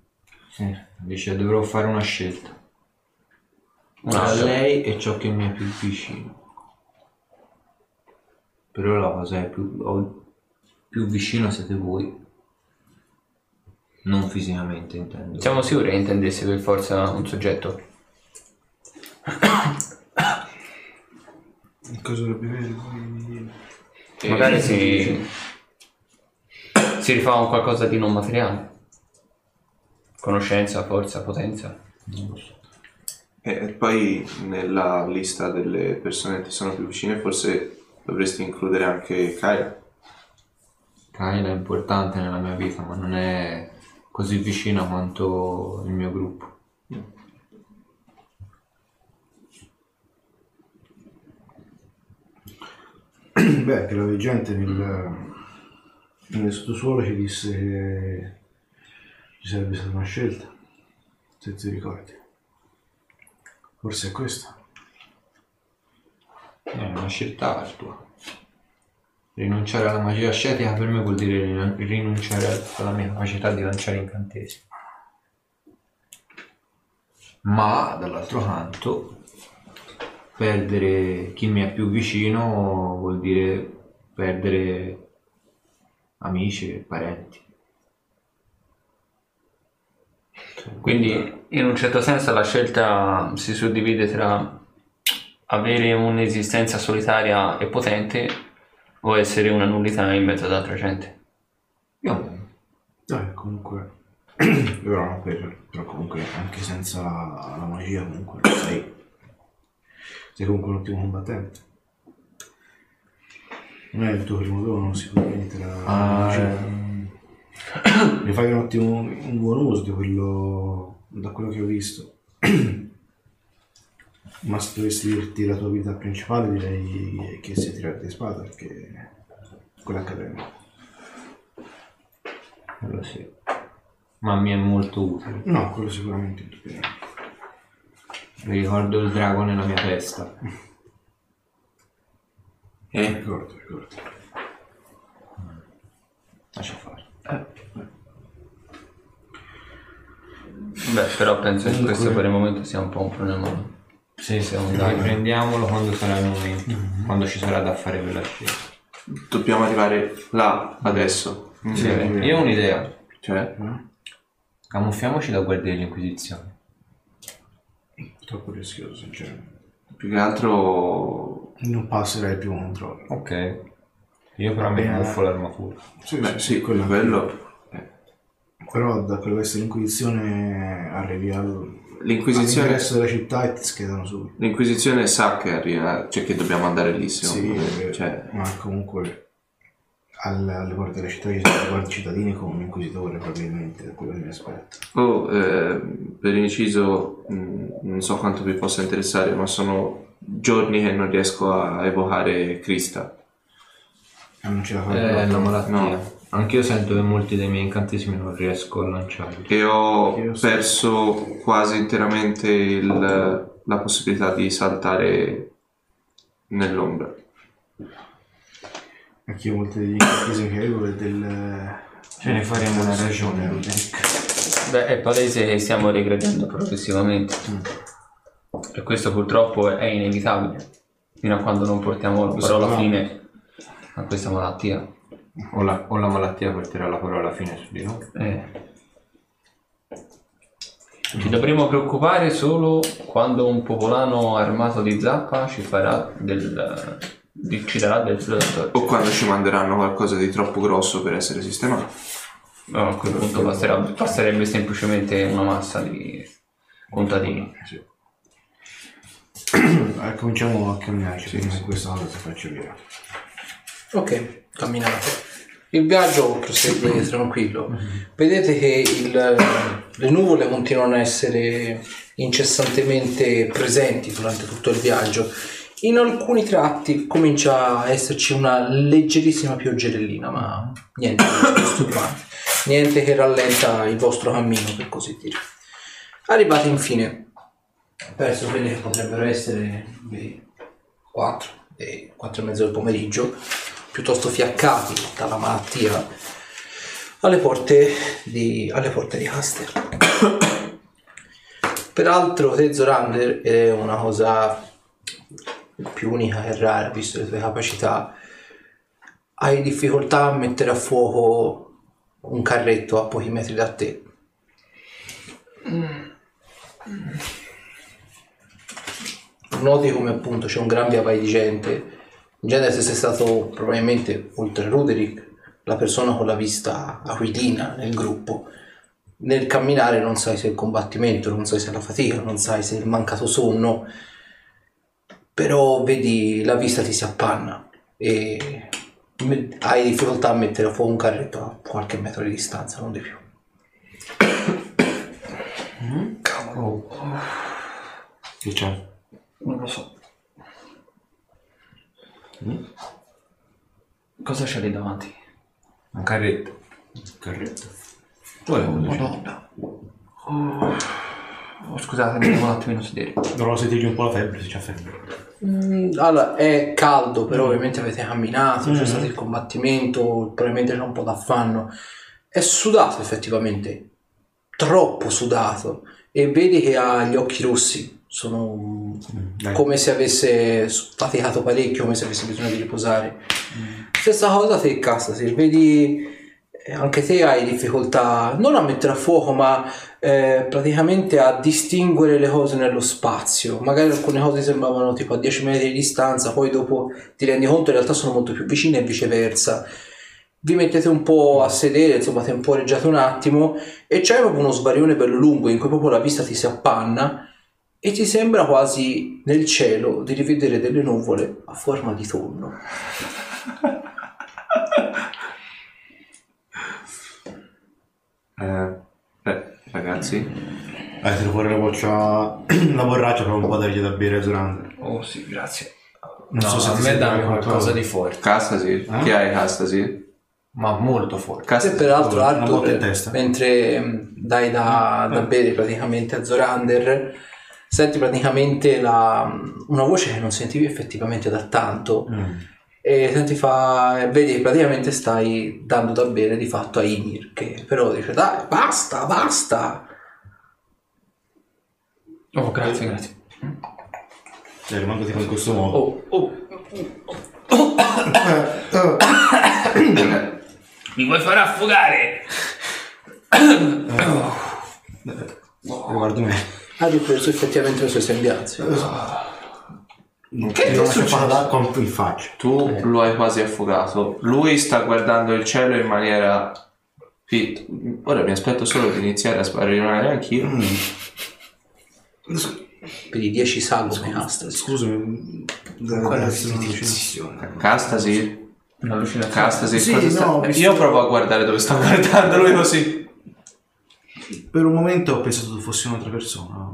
Speaker 2: Sì, dice dovrò fare una scelta. Tra
Speaker 4: Una-
Speaker 2: lei e ciò che mi è più vicino. Però la cosa è più, o- più vicino siete voi. Non fisicamente intendo.
Speaker 4: Siamo sicuri che intendesse per forza un soggetto?
Speaker 5: Cosa dovrebbe avere poi?
Speaker 4: Magari si, si rifà a un qualcosa di non materiale. Conoscenza, forza, potenza.
Speaker 1: E poi nella lista delle persone che ti sono più vicine forse dovresti includere anche Kyra.
Speaker 2: Kyla è importante nella mia vita, ma non è così vicina quanto il mio gruppo.
Speaker 5: Beh, che la veggente nel, nel sottosuolo ci disse che ci sarebbe stata una scelta, se ti ricordi. Forse è questa.
Speaker 2: È una scelta ardua. Rinunciare alla magia ascetica per me vuol dire rin- rinunciare alla mia capacità di lanciare incantesimi. Ma dall'altro canto, perdere chi mi è più vicino vuol dire perdere amici e parenti.
Speaker 4: Quindi in un certo senso la scelta si suddivide tra avere un'esistenza solitaria e potente o essere una nullità in mezzo ad altra gente.
Speaker 2: Io
Speaker 5: Dai, comunque. però, no, per- però comunque anche senza la magia comunque sei. Sei comunque un ottimo combattente. Non è il tuo primo dono, sicuramente la, la magia. Ne fai un ottimo, un buon uso di quello, da quello che ho visto. Ma se dovessi dirti la tua abilità principale direi che sia tirare di spada perché quella accademia.
Speaker 2: quello sì. Ma mi è molto utile.
Speaker 5: No, quello sicuramente indubbiamente.
Speaker 2: Mi ricordo il drago nella mia testa.
Speaker 1: E
Speaker 5: Ricordo, ricordo.
Speaker 2: Lascia fare.
Speaker 4: Beh, però penso che questo per il momento sia un po' un problema.
Speaker 2: Sì, sì, dai, prendiamolo quando sarà il momento, quando ci sarà da fare quella scelta.
Speaker 1: dobbiamo arrivare là adesso.
Speaker 2: Sì, io ho un'idea.
Speaker 1: Cioè,
Speaker 2: Camuffiamoci da guardia dell'Inquisizione.
Speaker 5: Troppo rischioso, sinceramente.
Speaker 1: più che altro...
Speaker 5: Non passerei più un controllo.
Speaker 2: Ok. Io però mi
Speaker 5: Bene.
Speaker 2: camuffo l'armatura.
Speaker 5: Sì,
Speaker 1: Beh, sì, quello... quello
Speaker 5: Però da quello che è l'Inquisizione arrivi al...
Speaker 1: L'Inquisizione...
Speaker 5: all'ingresso della città e ti schedano subito.
Speaker 1: L'Inquisizione sa che arriva, cioè che dobbiamo andare lì,
Speaker 5: Sì,
Speaker 1: secondo me.
Speaker 5: eh,
Speaker 1: Cioè,
Speaker 5: ma comunque alle porte della città ci sono guardi cittadini con un inquisitore probabilmente, da quello che mi aspetto.
Speaker 1: oh, eh, per inciso, mh, non so quanto vi possa interessare, ma sono giorni che non riesco a evocare Krista.
Speaker 5: E non ce la fai
Speaker 2: È una malattia.
Speaker 1: No.
Speaker 2: Anch'io sento che molti dei miei incantesimi non riesco a lanciarli.
Speaker 1: E ho
Speaker 5: Io so.
Speaker 1: perso quasi interamente il- la possibilità di saltare nell'ombra.
Speaker 5: Anch'io molte degli incantesimi che avevo e del...
Speaker 2: Ce ne faremo una ragione, Roderick.
Speaker 4: Beh, è palese che stiamo regredendo progressivamente. E questo purtroppo è inevitabile. Fino a quando non portiamo la parola
Speaker 5: no.
Speaker 4: fine a questa malattia.
Speaker 2: O la, o la malattia porterà la parola fine su di noi.
Speaker 4: Eh. Ci dovremo preoccupare solo quando un popolano armato di zappa ci farà del. Di- ci darà del flirt.
Speaker 1: O quando ci manderanno qualcosa di troppo grosso per essere sistemato.
Speaker 4: No, a quel punto basterà- basterebbe semplicemente una massa di contadini.
Speaker 5: Sì. Eh, cominciamo a camminarci prima che questa cosa si faccia via.
Speaker 3: Ok, camminate. Il viaggio prosegue tranquillo. Vedete che il- le nuvole continuano a essere incessantemente presenti durante tutto il viaggio. In alcuni tratti comincia a esserci una leggerissima pioggerellina, ma niente di disturbante. Niente che rallenta il vostro cammino, per così dire. Arrivati infine, verso quelle che potrebbero essere le 4 e 4 e mezzo del pomeriggio, piuttosto fiaccati dalla malattia, alle porte di, alle porte di Caster. Peraltro te Zorander è una cosa più unica e rara, visto le tue capacità. Hai difficoltà a mettere a fuoco un carretto a pochi metri da te. Noti come appunto c'è un gran via vai di gente. In genere se sei stato probabilmente, oltre a Ruderick, la persona con la vista aquilina nel gruppo. Nel camminare non sai se il combattimento, non sai se la fatica, non sai se il mancato sonno, però vedi la vista ti si appanna e hai difficoltà a mettere a fuoco un carretto a qualche metro di distanza, non di più.
Speaker 5: Che c'è?
Speaker 6: Non lo so. Cosa c'è lì davanti?
Speaker 2: Un carretto.
Speaker 5: Carretto.
Speaker 6: Madonna. Oh, scusate, devo un attimino sedere.
Speaker 5: Dovrò sentirgli un po' la febbre se c'è febbre.
Speaker 3: Mm, Allora, è caldo, però ovviamente avete camminato, c'è stato il combattimento, probabilmente c'è un po' d'affanno. È sudato effettivamente, troppo sudato, e vedi che ha gli occhi rossi, sono
Speaker 5: dai.
Speaker 3: come se avesse faticato parecchio, come se avesse bisogno di riposare. Stessa cosa te, Castasir, vedi anche te hai difficoltà non a mettere a fuoco, ma eh, praticamente a distinguere le cose nello spazio. Magari alcune cose sembravano tipo a 10 metri di distanza, poi dopo ti rendi conto in realtà sono molto più vicine e viceversa. Vi mettete un po' a sedere, insomma, temporeggiate un attimo e c'è proprio uno svarione bello lungo in cui proprio la vista ti si appanna e ti sembra quasi nel cielo di rivedere delle nuvole a forma di tonno.
Speaker 1: Eh, beh, ragazzi,
Speaker 5: Eh, tiro fuori la boccia, la borraccia per un po' dargli da bere a Zorander.
Speaker 6: Oh sì, grazie.
Speaker 5: Non
Speaker 2: no,
Speaker 5: so se
Speaker 2: a
Speaker 5: ti
Speaker 2: me
Speaker 5: sembra
Speaker 2: dammi
Speaker 5: qualcosa.
Speaker 2: qualcosa di forte.
Speaker 1: Castasir,
Speaker 5: Eh?
Speaker 1: chi hai Castasir?
Speaker 2: Ma molto forte.
Speaker 3: E
Speaker 1: Castasir.
Speaker 3: peraltro
Speaker 5: Una botta
Speaker 3: Arthur,
Speaker 5: in testa.
Speaker 3: mentre mh, dai da, da bere praticamente a Zorander, senti praticamente la- una voce che non sentivi effettivamente da tanto
Speaker 5: Mm.
Speaker 3: E senti fa, vedi che praticamente stai dando da bere di fatto a Ymir che però dice dai basta basta
Speaker 6: Oh, grazie, grazie.
Speaker 5: Cioè, rimango tipo in questo modo.
Speaker 3: oh, oh,
Speaker 4: Mi vuoi far affogare?
Speaker 5: Guardo me.
Speaker 3: ha ripreso effettivamente le sue sembianze
Speaker 5: Che non lascia fare d'acqua in faccia.
Speaker 1: Tu lo hai quasi affogato. Lui sta guardando il cielo in maniera. fit. Ora mi aspetto solo di iniziare a sparare anch'io.
Speaker 5: Mm.
Speaker 3: vedi 10 sagome Astas
Speaker 5: Scusami. deve
Speaker 2: Quella istituzione.
Speaker 1: Castasir,
Speaker 6: Un'allucinazione.
Speaker 1: Castasir,
Speaker 5: Sì,
Speaker 1: cosa sta-
Speaker 5: no,
Speaker 1: Io provo a guardare dove sta guardando lui così.
Speaker 5: Per un momento ho pensato tu fossi un'altra persona.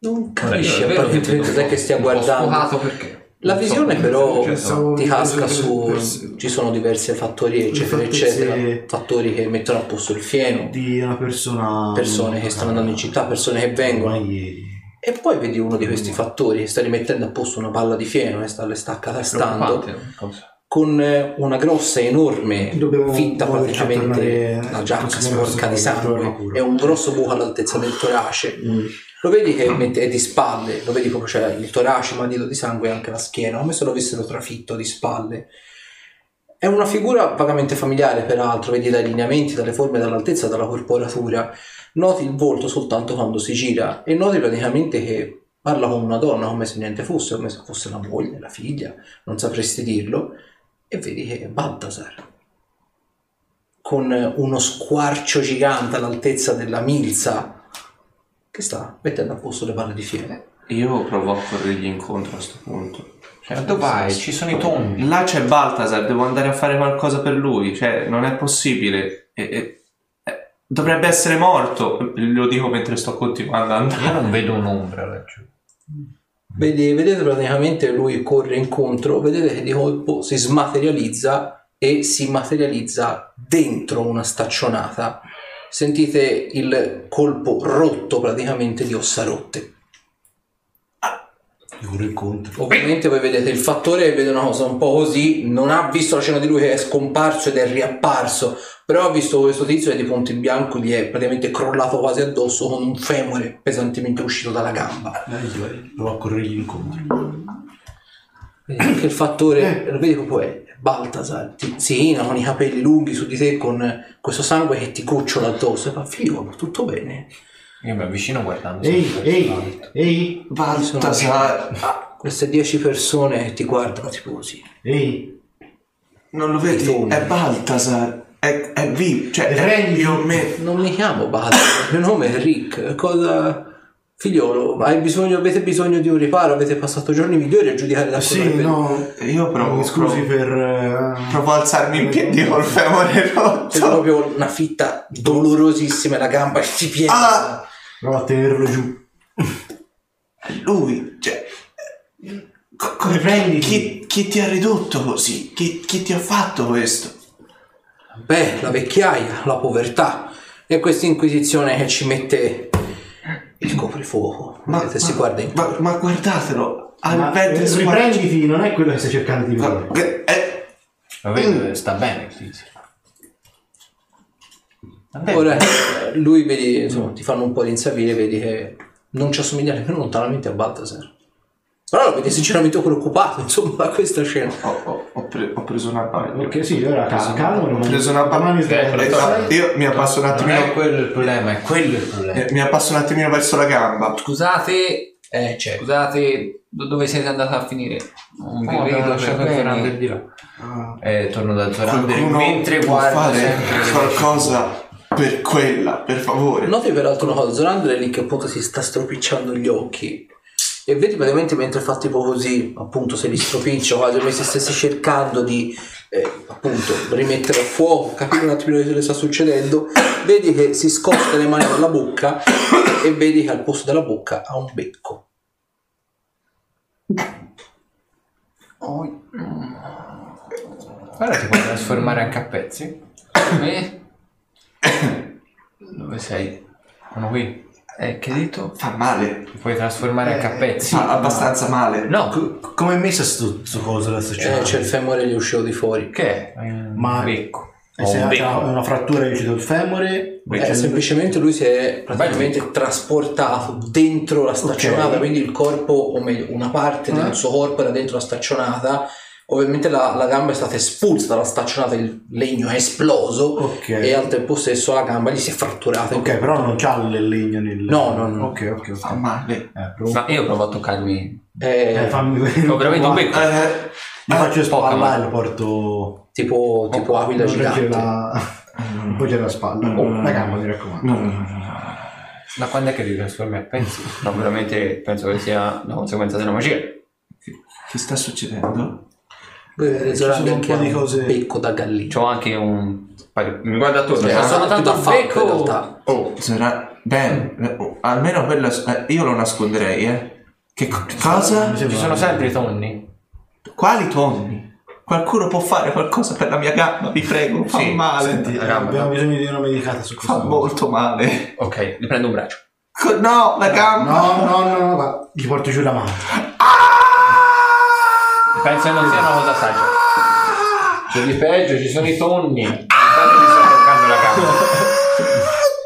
Speaker 3: Non capisci
Speaker 6: è vero
Speaker 3: apparentemente
Speaker 6: che
Speaker 3: cos'è che stia guardando.
Speaker 6: perché?
Speaker 3: La
Speaker 6: Non so,
Speaker 3: visione però
Speaker 5: Pensavo
Speaker 3: ti casca su,
Speaker 5: pers-
Speaker 3: ci sono diversi fattori eccetera eccetera, fattori che mettono a posto il fieno,
Speaker 5: Di una persona.
Speaker 3: persone che stanno andando in città, persone che vengono.
Speaker 5: ieri.
Speaker 3: e poi vedi uno di questi fattori che sta rimettendo a posto una palla di fieno e sta, le sta accatastando.
Speaker 6: Preoccupante, cosa?
Speaker 3: con eh, una grossa enorme
Speaker 5: Dobbiamo
Speaker 3: fitta praticamente la giacca sporca di sangue. e un grosso buco all'altezza del torace lo vedi che è di spalle lo vedi proprio c'è il torace mandito di sangue e anche la schiena come se lo avessero trafitto di spalle. È una figura vagamente familiare peraltro vedi dai lineamenti dalle forme dall'altezza dalla corporatura. Noti il volto soltanto quando si gira e noti praticamente che parla con una donna come se niente fosse come se fosse la moglie la figlia non sapresti dirlo e vedi che è Baltasar con uno squarcio gigante all'altezza della milza che sta mettendo a posto le palle di fieno.
Speaker 1: Io provo a corrergli incontro a questo punto. Cioè,
Speaker 2: Ma dove vai? Ci sono i tonni.
Speaker 1: Là c'è Baltasar, devo andare a fare qualcosa per lui. Cioè, non è possibile. E- e- eh, dovrebbe essere morto. Lo dico mentre sto continuando a
Speaker 2: Io
Speaker 1: andare.
Speaker 2: non vedo un'ombra laggiù.
Speaker 3: Vedi- vedete praticamente lui corre incontro, vedete che di colpo si smaterializza e si materializza dentro una staccionata. Sentite il colpo rotto praticamente di ossa rotte.
Speaker 5: Pure il conto.
Speaker 3: Ovviamente voi vedete il fattore e vede una cosa un po' così, non ha visto la scena di lui che è scomparso ed è riapparso, però ha visto questo tizio che di punto in bianco gli è praticamente crollato quasi addosso con un femore pesantemente uscito dalla gamba.
Speaker 5: Provo a corrergli incontro.
Speaker 3: Vedi anche il fattore, lo vedi proprio è Baltasar, tizzina con i capelli lunghi su di te con questo sangue che ti cucciola addosso e fa figlio, tutto bene?
Speaker 2: Io mi avvicino guardando.
Speaker 5: Ehi,
Speaker 2: sempre
Speaker 5: ehi, ehi,
Speaker 1: Baltasar,
Speaker 3: Queste dieci persone che ti guardano tipo così.
Speaker 5: ehi.
Speaker 1: non lo vedi?
Speaker 3: Ritorno.
Speaker 1: È Baltasar, è, è vivo, cioè
Speaker 5: Prendi-
Speaker 1: io me...
Speaker 3: Non mi chiamo Baltasar, il mio nome è Rick. Cosa... Figliolo, hai bisogno, avete bisogno di un riparo? Avete passato giorni migliori a giudicare da
Speaker 5: Sì, no,
Speaker 1: Io provo,
Speaker 5: mi scusi
Speaker 1: provo,
Speaker 5: per... eh,
Speaker 1: provo a alzarmi in piedi col femore
Speaker 3: C'è
Speaker 1: rotto.
Speaker 3: proprio una fitta dolorosissima la gamba che ti piega.
Speaker 1: Ah!
Speaker 5: Provo a tenerlo giù.
Speaker 1: È lui, cioè... co- co-
Speaker 5: Riprenditi.
Speaker 1: chi, chi ti ha ridotto così? Chi, chi ti ha fatto questo?
Speaker 3: Beh, la vecchiaia, la povertà e questa inquisizione che ci mette il coprifuoco. Vedete, si guarda in
Speaker 1: ma, ma guardatelo, ha il
Speaker 5: Ma,
Speaker 1: ventre
Speaker 5: eh,
Speaker 1: squarciato.
Speaker 5: riprenditi, non è quello che stai cercando di vedere.
Speaker 1: Ma- che- eh,
Speaker 2: Lo vedo, sta bene il tizio. Vabbè,
Speaker 3: Ora lui vedi, insomma, ti fanno un po' di insavire, vedi che non ci assomiglia nemmeno lontanamente a Baltasar. Però lo vedi sinceramente preoccupato, insomma, da questa scena.
Speaker 1: ho, ho- ho pre- ho preso una palla.
Speaker 5: Ok, sì, ora cal- calmo,
Speaker 1: Ho preso una palla.
Speaker 5: mani
Speaker 1: Eh, eh, io mi abbasso un
Speaker 2: non è
Speaker 1: attimino.
Speaker 2: quello il problema, è quello il problema.
Speaker 1: eh, Mi abbasso un attimino verso la gamba.
Speaker 6: Scusate,
Speaker 3: Eh, certo.
Speaker 6: scusate, do- dove siete andati a finire? Non vi
Speaker 2: Oh,
Speaker 6: vedo.
Speaker 2: Zorander di là. E torno da Zorander mentre
Speaker 1: può
Speaker 2: guardo
Speaker 1: fare qualcosa per quella, per favore.
Speaker 3: Noti peraltro una cosa, Zorander è lì che appunto si sta stropicciando gli occhi. E vedi praticamente mentre fa tipo così, appunto se li stropiccia quasi come se stesse cercando di eh, appunto rimettere a fuoco, capire un attimino cosa sta succedendo, vedi che si scosta le mani dalla bocca e vedi che al posto della bocca ha un becco.
Speaker 2: Guarda ti puoi trasformare anche a pezzi.
Speaker 6: Come?
Speaker 2: Dove sei? Sono qui.
Speaker 6: Eh, che detto?
Speaker 1: Fa male.
Speaker 2: Ti puoi trasformare anche a pezzi.
Speaker 1: Fa abbastanza male.
Speaker 2: No,
Speaker 5: Co- Come è messa sto, sto coso da sto
Speaker 3: Eh, c'è il femore gli è uscito di fuori.
Speaker 2: che è? Un
Speaker 5: Ma-
Speaker 2: becco.
Speaker 5: E se
Speaker 2: un
Speaker 5: ha una frattura è uscito il femore,
Speaker 3: Eh, semplicemente lui si è praticamente trasportato dentro la staccionata,
Speaker 5: Ok.
Speaker 3: quindi il corpo, o meglio, una parte del suo corpo era dentro la staccionata. Ovviamente la, la gamba è stata espulsa dalla staccionata, il legno è esploso
Speaker 5: Ok.
Speaker 3: e al tempo stesso la gamba gli si è fratturata.
Speaker 5: ok, però non c'ha il legno nel...
Speaker 3: No, no, no.
Speaker 5: Ok, ok, ok.
Speaker 1: Fa male.
Speaker 5: Eh, provo-
Speaker 6: Ma io provo a toccarmi.
Speaker 3: Eh,
Speaker 5: eh, fammi vedere.
Speaker 6: Ho veramente un becco.
Speaker 1: Eh,
Speaker 5: Gli faccio
Speaker 6: poca
Speaker 5: spalla e lo porto...
Speaker 3: tipo, tipo aquila
Speaker 5: Non regge
Speaker 3: gigante.
Speaker 5: la... Un po' c'è la spalla. Oh, la gamba, mi raccomando.
Speaker 1: no, no, no, no.
Speaker 2: Da quando è che ti trasformi a pezzi?
Speaker 6: No, veramente penso che sia una conseguenza della magia.
Speaker 1: Che sta succedendo?
Speaker 3: Voi vedete
Speaker 5: sono un po' di
Speaker 3: un
Speaker 5: cose-
Speaker 3: becco da gallina.
Speaker 6: C'ho anche un. Mi guarda attorno.
Speaker 3: Eh,
Speaker 6: c'ho
Speaker 3: sono
Speaker 6: un
Speaker 3: falco in
Speaker 6: becco.
Speaker 3: realtà.
Speaker 1: Oh, sarà... Bene, eh, oh, almeno quello... eh, io lo nasconderei, eh. Che co- cosa?
Speaker 2: Ci sono sempre i tonni.
Speaker 1: Quali tonni? Qualcuno può fare qualcosa per la mia gamba, vi prego. Fa
Speaker 2: Sì,
Speaker 1: male.
Speaker 5: Senti,
Speaker 6: La gamba.
Speaker 5: abbiamo bisogno di una medicata su questo.
Speaker 1: Fa molto male.
Speaker 6: Ok, gli prendo un braccio.
Speaker 1: No, la gamba.
Speaker 5: No, no, no, no, va. Gli porto giù la mano.
Speaker 2: Penso che non sia una cosa saggia. C'è di peggio, ci sono i tonni. Intanto mi sto toccando la gamba.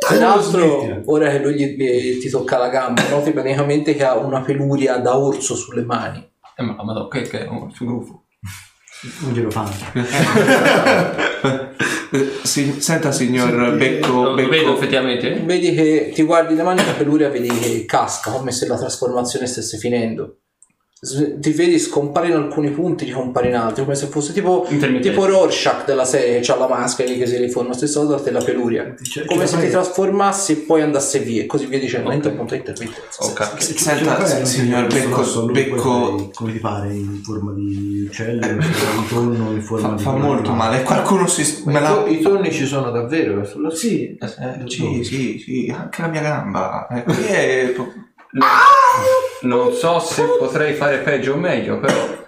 Speaker 3: Peraltro, ora che lui gli- gli- ti tocca la gamba, noti praticamente che ha una peluria da orso sulle mani.
Speaker 6: Eh, ma, ma no, che, che oh, sul gruffo.
Speaker 5: Non glielo fanno.
Speaker 1: Si- senta, signor
Speaker 5: Senti,
Speaker 1: Becco,
Speaker 6: Lo
Speaker 1: Becco.
Speaker 6: vedo effettivamente?
Speaker 3: Vedi che ti guardi le mani e la peluria vedi che casca, come se la trasformazione stesse finendo. S- Ti vedi scompare in alcuni punti, ricompare in altri, come se fosse tipo, tipo Rorschach della serie, che ha la maschera lì che si riforma, stessa cosa te la peluria.
Speaker 5: Dice-
Speaker 3: Come se ti trasformassi e poi andasse via, e così via dicendo,
Speaker 6: Ok.
Speaker 3: lento appunto intermittenza.
Speaker 6: Ok.
Speaker 1: Senta,
Speaker 5: Cioè,
Speaker 1: signor
Speaker 5: un
Speaker 1: Becco,
Speaker 5: grosso, lui
Speaker 1: Becco
Speaker 5: poi Come ti pare? In forma di uccello, in forma di tonno, in forma
Speaker 1: fa,
Speaker 5: di...
Speaker 1: fa molto male. Qualcuno si... La...
Speaker 2: i, to- i tonni ci sono davvero? Sulla...
Speaker 5: Sì,
Speaker 1: Eh, sì, sì, sì, anche la mia gamba. Eh, qui è...
Speaker 6: Non so se potrei fare peggio o meglio, però.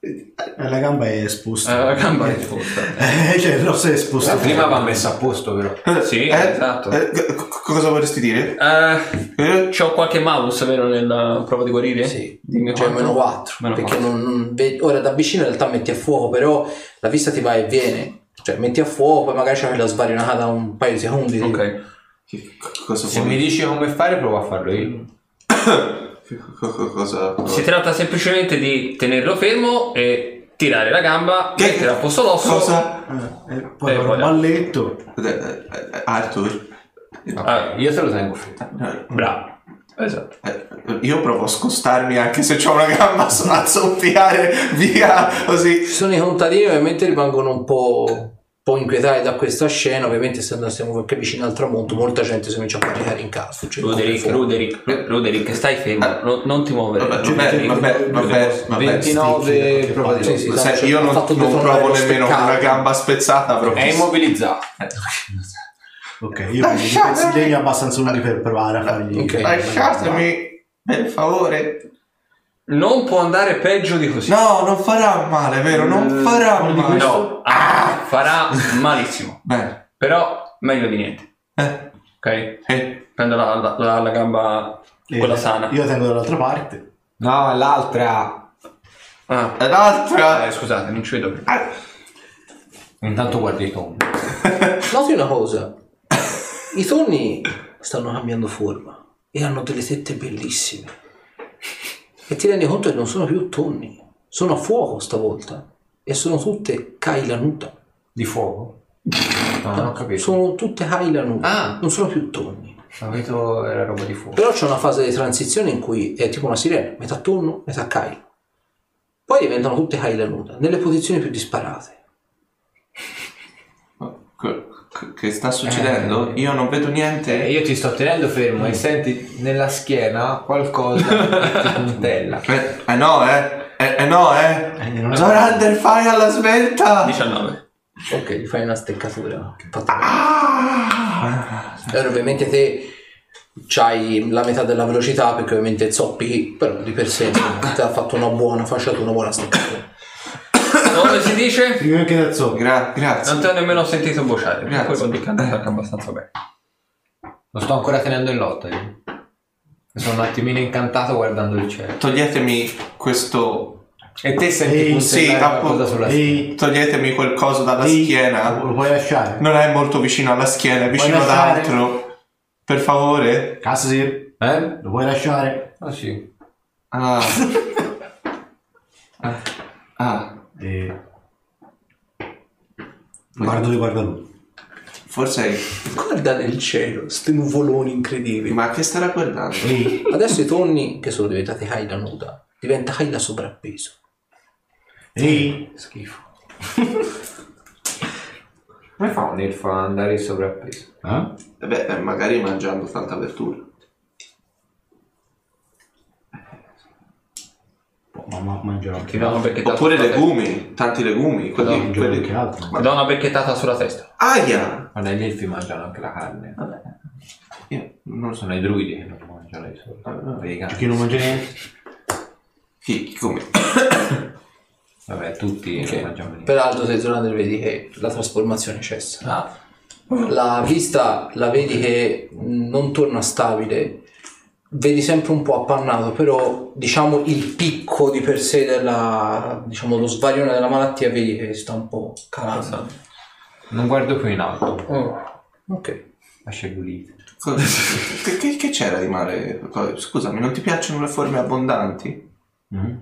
Speaker 5: Eh, la gamba è esposta.
Speaker 4: Eh, la gamba è esposta.
Speaker 5: Eh, cioè, l'osso è esposto.
Speaker 2: Prima va messa a posto però.
Speaker 4: Sì,
Speaker 1: Eh,
Speaker 4: esatto.
Speaker 1: eh, c- cosa vorresti dire?
Speaker 4: Eh,
Speaker 1: Eh?
Speaker 4: c'ho qualche malus, vero, nella prova di guarire?
Speaker 3: Sì,
Speaker 4: Dimmi
Speaker 3: cioè meno 4.
Speaker 4: Meno
Speaker 3: perché
Speaker 4: quattro.
Speaker 3: non, non ora da vicino in realtà metti a fuoco, però la vista ti va e viene. Cioè metti a fuoco, poi magari c'è la svarionata un paio di secondi.
Speaker 4: Ok.
Speaker 1: Che- cosa
Speaker 2: Se
Speaker 1: vuoi?
Speaker 2: mi dici come fare, provo a farlo io.
Speaker 1: Che- co- co- cosa...
Speaker 4: Si tratta semplicemente di tenerlo fermo e tirare la gamba,
Speaker 1: Che-
Speaker 4: mettere a posto l'osso.
Speaker 1: Cosa?
Speaker 5: Eh, e poi
Speaker 4: Eh,
Speaker 5: un balletto.
Speaker 1: Eh, eh, eh, Arthur?
Speaker 4: Ah,
Speaker 2: Io te lo tengo fermo.
Speaker 1: Eh,
Speaker 4: bravo. Esatto.
Speaker 1: eh, io provo a scostarmi anche se ho una gamba so- a soffiare via così.
Speaker 3: Ci sono i contadini ovviamente rimangono un po', un po' inquietati da questa scena, ovviamente essendo stiamo anche vicino al tramonto, molta gente si comincia a caricare in casa. Cioè, fuoco.
Speaker 4: Ruderick, Ruderick, stai fermo, non, non ti muovere.
Speaker 1: Vabbè, vabbè, vabbè, vabbè, vabbè.
Speaker 2: 29 prova
Speaker 3: Sì, sì, esatto,
Speaker 1: io non, non provo nemmeno
Speaker 3: steccato.
Speaker 1: una gamba spezzata proprio.
Speaker 2: È immobilizzato.
Speaker 5: Ok, io prendo dei pezzi di legno abbastanza lunghi per provare a fargli.
Speaker 3: Ok.
Speaker 1: Lasciatemi, per favore.
Speaker 4: Non può andare peggio di così.
Speaker 1: No, non farà male, vero? Non farà
Speaker 5: di
Speaker 1: male.
Speaker 4: No, ah, farà malissimo.
Speaker 1: Bene.
Speaker 4: Però meglio di niente.
Speaker 1: Eh,
Speaker 4: Ok?
Speaker 1: eh,
Speaker 4: Prendo la, la- la- la gamba,
Speaker 5: Eh,
Speaker 4: quella sana.
Speaker 5: Io tengo dall'altra parte.
Speaker 2: No, è l'altra.
Speaker 4: Ah,
Speaker 1: e l'altra.
Speaker 4: eh, scusate, non ci vedo più.
Speaker 1: Ah,
Speaker 2: Intanto guardi i tonni.
Speaker 3: Noti una cosa, i tonni stanno cambiando forma e hanno delle tette bellissime. E ti rendi conto che non sono più tonni, sono a fuoco stavolta e sono tutte Kai Lanuta.
Speaker 2: Di fuoco? No, non ho capito.
Speaker 3: Sono tutte Lanuta,
Speaker 2: Ah.
Speaker 3: non sono più tonni.
Speaker 2: Capito era roba di fuoco.
Speaker 3: Però c'è una fase di transizione in cui è tipo una sirena, metà tonno, metà Kai. Poi diventano tutte Kai Lanuta, nelle posizioni più disparate.
Speaker 1: che- Che sta succedendo? Io non vedo niente.
Speaker 2: Eh, io ti sto tenendo fermo e senti nella schiena qualcosa che ti puntella.
Speaker 1: Eh, eh no, eh. Eh, eh no, eh.
Speaker 5: Eh, non è-
Speaker 1: Zorander, fai alla svelta.
Speaker 4: 19.
Speaker 3: Ok, gli fai una steccatura.
Speaker 1: Ah!
Speaker 3: Allora, ovviamente te c'hai la metà della velocità perché ovviamente zoppichi, però di per sé ti ha fatto una buona fasciatura, una buona steccatura.
Speaker 4: Come si dice?
Speaker 5: Prima anche da zoppo.
Speaker 1: Gra- grazie.
Speaker 4: Non ti ho nemmeno sentito bocciare.
Speaker 1: Grazie.
Speaker 4: Poi vuol dire che è andato abbastanza bene.
Speaker 2: Lo sto ancora tenendo in lotta io. Sono un attimino incantato guardando il cielo.
Speaker 1: Toglietemi questo.
Speaker 2: E te senti
Speaker 5: Ehi,
Speaker 1: sì,
Speaker 2: qualcosa
Speaker 1: appunto.
Speaker 2: sulla schiena.
Speaker 5: Ehi,
Speaker 1: Toglietemi quel coso dalla
Speaker 5: ehi,
Speaker 1: schiena.
Speaker 5: Lo puoi lasciare?
Speaker 1: Non è molto vicino alla schiena, è vicino ad altro. Per favore.
Speaker 5: Cassir,
Speaker 2: Eh?
Speaker 5: lo puoi lasciare?
Speaker 2: Ah sì.
Speaker 1: Ah. ah. Ah.
Speaker 5: E... Guarda dove guarda lui.
Speaker 1: Forse.
Speaker 3: Guarda nel cielo, sti nuvoloni incredibili.
Speaker 1: Ma che starà guardando?
Speaker 5: Ehi,
Speaker 3: Adesso i tonni, che sono diventati Haida nuda, diventa Haida sovrappeso.
Speaker 5: Ehi,
Speaker 2: Schifo. Come fa un elfo a andare in sovrappeso?
Speaker 5: eh?
Speaker 1: Eh Beh, eh, magari mangiando tanta verdura.
Speaker 5: Ma, ma mangerò anche
Speaker 4: Ti do una becchettata
Speaker 1: Oppure
Speaker 4: sulla
Speaker 1: legumi, tanti legumi. Quelli,
Speaker 5: mangerò
Speaker 1: quelli-
Speaker 5: anche altro.
Speaker 4: testa. Ti una becchettata sulla testa.
Speaker 1: Aia!
Speaker 2: Guarda, gli elfi mangiano anche la carne.
Speaker 1: Io non so.
Speaker 2: Sono i druidi che non mangiano i solo. Vedi i
Speaker 5: C'è chi non mangia niente?
Speaker 1: Chi come?
Speaker 2: Vabbè, tutti
Speaker 3: Ok.
Speaker 2: non mangiamo.
Speaker 3: Peraltro se Zorander vedi che la trasformazione cessa.
Speaker 2: Ah,
Speaker 3: La vista la vedi che non torna stabile, vedi sempre un po' appannato, però diciamo il picco di per sé della, diciamo lo svarione della malattia vedi che sta un po' calando.
Speaker 2: non guardo più in alto.
Speaker 3: Oh, ok.
Speaker 2: La cellulite.
Speaker 1: Co- che, che- che c'era di male? Scusami, non ti piacciono le forme abbondanti?
Speaker 5: Mm.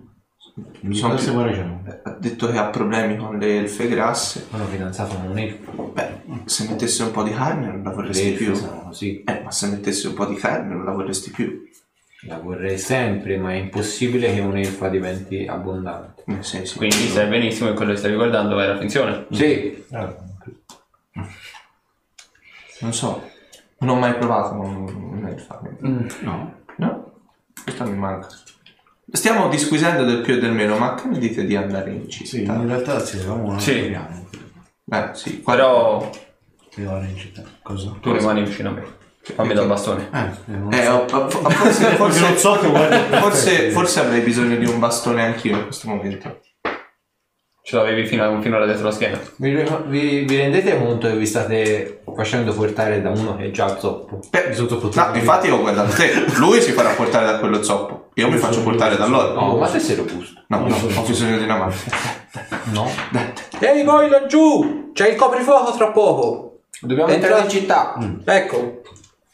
Speaker 5: Mi
Speaker 1: Sono
Speaker 5: sa se
Speaker 1: più-
Speaker 5: guarigiamo.
Speaker 1: Eh, Ha detto che ha problemi con le elfe grasse.
Speaker 2: Sono fidanzato con un elfo.
Speaker 1: Beh, se mettesse un po' di carne non la vorresti più.
Speaker 2: sono così.
Speaker 1: Eh, ma se mettesse un po' di carne non la vorresti più.
Speaker 2: La vorrei sempre, ma è impossibile che un'elfa diventi abbondante.
Speaker 1: Eh, sì, sì.
Speaker 4: Quindi sai benissimo che quello che stavi guardando era finzione.
Speaker 2: Sì.
Speaker 1: Non so, non ho mai provato un- un'elfa.
Speaker 5: No.
Speaker 1: No? Questo mi manca. Stiamo disquisendo del più e del meno, ma che ne dite di andare in città?
Speaker 5: Sì, in realtà sì, eravamo un
Speaker 4: Sì.
Speaker 1: Beh, sì, qua
Speaker 4: Però
Speaker 5: Arrivare in città. Cosa?
Speaker 4: tu rimani vicino a me. Fammi dal bastone.
Speaker 5: Eh, eh, non
Speaker 1: Eh,
Speaker 5: so.
Speaker 1: ho- ho- forse,
Speaker 5: Perché non
Speaker 1: forse,
Speaker 5: so che guarda
Speaker 1: forse, forse avrei bisogno di un bastone anch'io in questo momento.
Speaker 6: Ce l'avevi fino, finora dietro la schiena.
Speaker 2: Vi, vi- vi rendete conto che vi state facendo portare da uno che è già zoppo?
Speaker 1: Beh,
Speaker 5: potere.
Speaker 1: no, infatti ho guardato te. Lui si farà portare da quello zoppo. Io mi faccio portare da loro.
Speaker 2: No, ma te sei robusto.
Speaker 1: No, no, ho bisogno di una mano.
Speaker 2: No.
Speaker 3: Ehi voi laggiù! C'è il coprifuoco tra poco.
Speaker 2: Dobbiamo
Speaker 3: Entra-
Speaker 2: entrare in città.
Speaker 3: Ecco,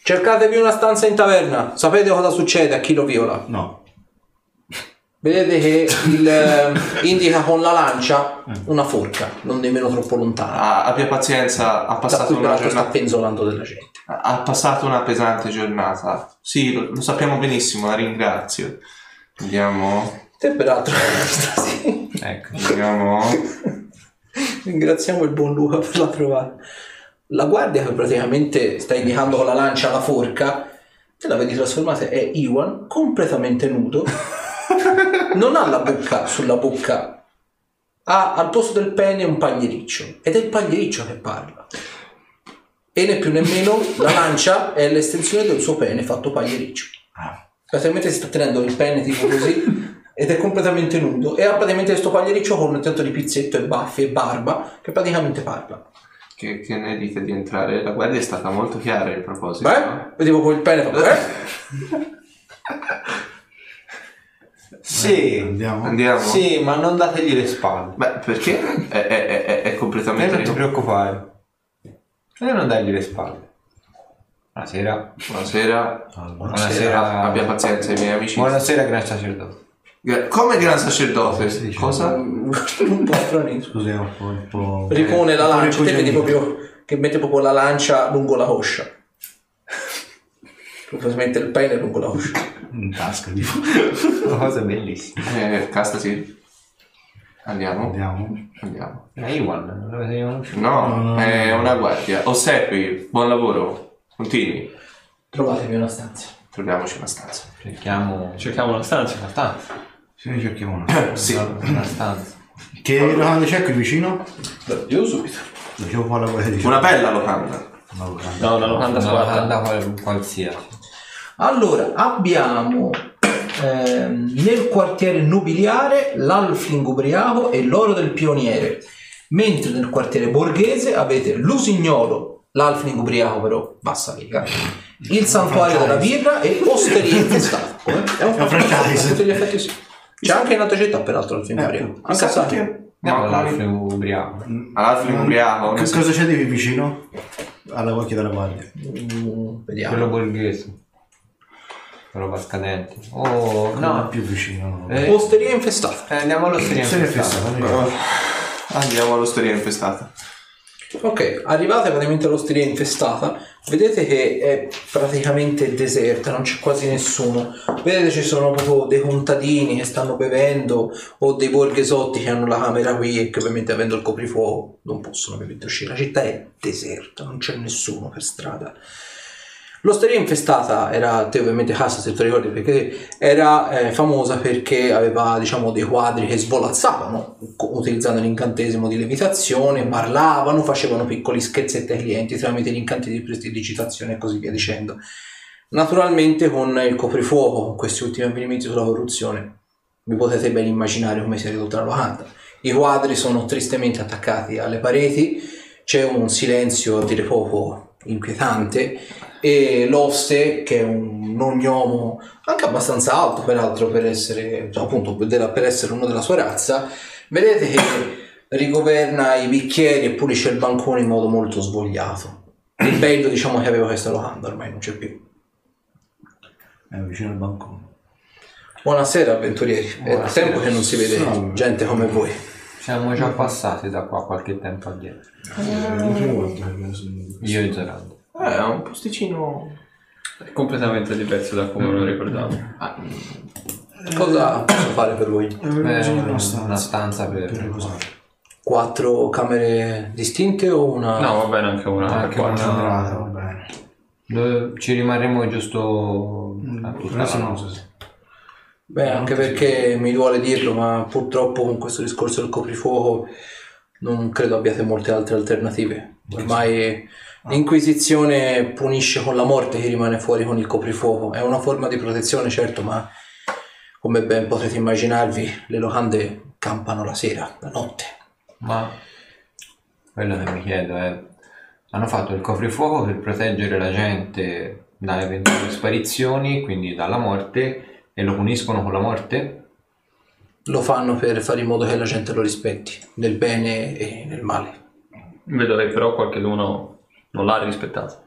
Speaker 3: cercatevi una stanza in taverna. Sapete cosa succede a chi lo viola?
Speaker 5: No.
Speaker 3: Vedete che il, eh, indica con la lancia una forca, non nemmeno troppo lontana.
Speaker 1: Ah, abbia pazienza, ha passato una
Speaker 3: peraltro sta
Speaker 1: giornata.
Speaker 3: penzolando della gente.
Speaker 1: Ha passato una pesante giornata. Sì, lo, lo sappiamo benissimo, la ringrazio. Andiamo.
Speaker 3: Te peraltro sì.
Speaker 2: Ecco.
Speaker 1: Andiamo.
Speaker 3: ringraziamo il buon Luca per la trovata. La guardia che praticamente sta indicando con la lancia la forca, te la vedi trasformata, è Iwan completamente nudo. Non ha la bocca sulla bocca, ha al posto del pene un pagliericcio ed è il pagliericcio che parla. E né più né meno la lancia è l'estensione del suo pene fatto pagliericcio. Praticamente si sta tenendo il pene tipo così ed è completamente nudo e ha praticamente questo pagliericcio con un tanto di pizzetto e baffi e barba che praticamente parla.
Speaker 1: Che, che ne dite di entrare? La guardia è stata molto chiara in proposito.
Speaker 3: Beh, vediamo con il pene fa, eh?
Speaker 2: Sì.
Speaker 5: Andiamo.
Speaker 1: Andiamo.
Speaker 2: Sì, ma non dategli le spalle.
Speaker 1: Beh, perché? È, è- è- è
Speaker 2: Te
Speaker 1: completamente...
Speaker 2: non ti preoccupare. E non dargli le spalle. Buonasera.
Speaker 1: Buonasera.
Speaker 2: Buonasera.
Speaker 1: Abbia pazienza, i miei amici.
Speaker 2: Buonasera, gran sacerdote.
Speaker 1: Come gran sacerdote?
Speaker 5: dice?
Speaker 1: Cosa?
Speaker 3: un po' stranissimo.
Speaker 5: Scusi, è un po'.
Speaker 3: Ripone la lancia, te vedi
Speaker 5: ricogliendo.
Speaker 3: proprio che mette proprio la lancia lungo la coscia. Mette il pene lungo la coscia.
Speaker 5: In tasca, tipo.
Speaker 2: Una cosa bellissima.
Speaker 1: Eh, Castasi. Andiamo.
Speaker 5: Andiamo.
Speaker 1: Andiamo.
Speaker 2: Ma Iwan, non l'avete conosciuto?
Speaker 1: No, è una guardia. Ossequi, buon lavoro. Continui.
Speaker 3: Trovatevi una stanza.
Speaker 1: Troviamoci una stanza.
Speaker 2: Cerchiamo
Speaker 6: Cerchiamo una stanza.
Speaker 2: una stanza.
Speaker 5: Sì, noi cerchiamo una.
Speaker 1: Sì.
Speaker 2: Una stanza.
Speaker 5: Che locanda c'è qui vicino?
Speaker 3: Io subito.
Speaker 5: Dicevo qua la guardia di
Speaker 1: Una bella locanda.
Speaker 5: Una locanda.
Speaker 6: No, una locanda
Speaker 2: Una
Speaker 6: squatta.
Speaker 2: locanda qual- qualsiasi.
Speaker 3: Allora, abbiamo ehm, nel quartiere nobiliare l'Alfling ubriaco e l'oro del pioniere, mentre nel quartiere borghese avete l'usignolo, l'Alfling ubriaco però bassa riga, il santuario della birra e osteria infestata. Come? È un
Speaker 5: È un franchise.
Speaker 3: Tutti gli effetti sì. C'è anche in altre città peraltro l'Alfling
Speaker 5: Eh,
Speaker 3: ubriaco. Anche a.
Speaker 2: Andiamo
Speaker 1: Ma-
Speaker 2: all'alfre ubriaco.
Speaker 5: Che cosa c'è di più vicino? Alla occhio della guardia.
Speaker 3: Mm, Vediamo.
Speaker 2: Quello borghese. Roba scadente. Oh,
Speaker 5: No,
Speaker 2: no.
Speaker 5: più vicino.
Speaker 2: Eh,
Speaker 3: Osteria infestata.
Speaker 2: eh, andiamo all'osteria
Speaker 5: è
Speaker 2: infestata.
Speaker 5: fissata.
Speaker 1: Andiamo all'osteria infestata.
Speaker 3: Ok, arrivate praticamente all'osteria infestata, vedete che è praticamente deserta, non c'è quasi nessuno. Vedete ci sono proprio dei contadini che stanno bevendo o dei borghesotti che hanno la camera qui e che ovviamente avendo il coprifuoco non possono ovviamente uscire. La città è deserta, non c'è nessuno per strada. L'osteria infestata era, te ovviamente casa se ti ricordi, perché era eh, famosa perché aveva diciamo dei quadri che svolazzavano utilizzando l'incantesimo di levitazione, parlavano, facevano piccoli scherzetti ai clienti tramite gli incanti di prestidigitazione e così via dicendo. Naturalmente con il coprifuoco, con questi ultimi avvenimenti sulla corruzione, vi potete ben immaginare come si è ridotta la locanda. I quadri sono tristemente attaccati alle pareti, c'è un silenzio a dire poco inquietante e l'oste che è un ognomo anche abbastanza alto peraltro per essere cioè, appunto della- per essere uno della sua razza vedete che rigoverna i bicchieri e pulisce il bancone in modo molto svogliato il bello diciamo che aveva questa locanda ormai non c'è più
Speaker 5: È vicino al bancone.
Speaker 3: buonasera avventurieri è
Speaker 2: Buonasera.
Speaker 3: tempo che non si vede
Speaker 5: Salve.
Speaker 3: gente come voi
Speaker 2: Siamo già passati da qua qualche tempo addietro.
Speaker 5: Eh,
Speaker 2: Io e Zorando.
Speaker 1: Eh, è un posticino.
Speaker 6: È completamente diverso da come lo ricordavo.
Speaker 3: cosa posso fare per voi?
Speaker 5: Eh,
Speaker 2: Eh,
Speaker 5: una
Speaker 2: una
Speaker 5: stanza,
Speaker 2: stanza per-
Speaker 5: per riposare.
Speaker 3: quattro camere distinte o una
Speaker 6: No, va bene anche una.
Speaker 2: Anche una-
Speaker 5: Camerata, va bene.
Speaker 2: Dove ci rimarremo giusto a tutta la
Speaker 5: no,
Speaker 2: notte.
Speaker 5: sì, sì.
Speaker 3: Beh, anche perché mi duole dirlo, ma purtroppo con questo discorso del coprifuoco non credo abbiate molte altre alternative. Ormai l'Inquisizione punisce con la morte chi rimane fuori con il coprifuoco. È una forma di protezione, certo, ma come ben potrete immaginarvi, le locande campano la sera, la notte.
Speaker 2: Ma quello che mi chiedo è, hanno fatto il coprifuoco per proteggere la gente da eventuali sparizioni, quindi dalla morte, e lo puniscono con la morte?
Speaker 3: Lo fanno per fare in modo che la gente lo rispetti, nel bene e nel male.
Speaker 6: Vedo che però qualcuno non l'ha rispettato.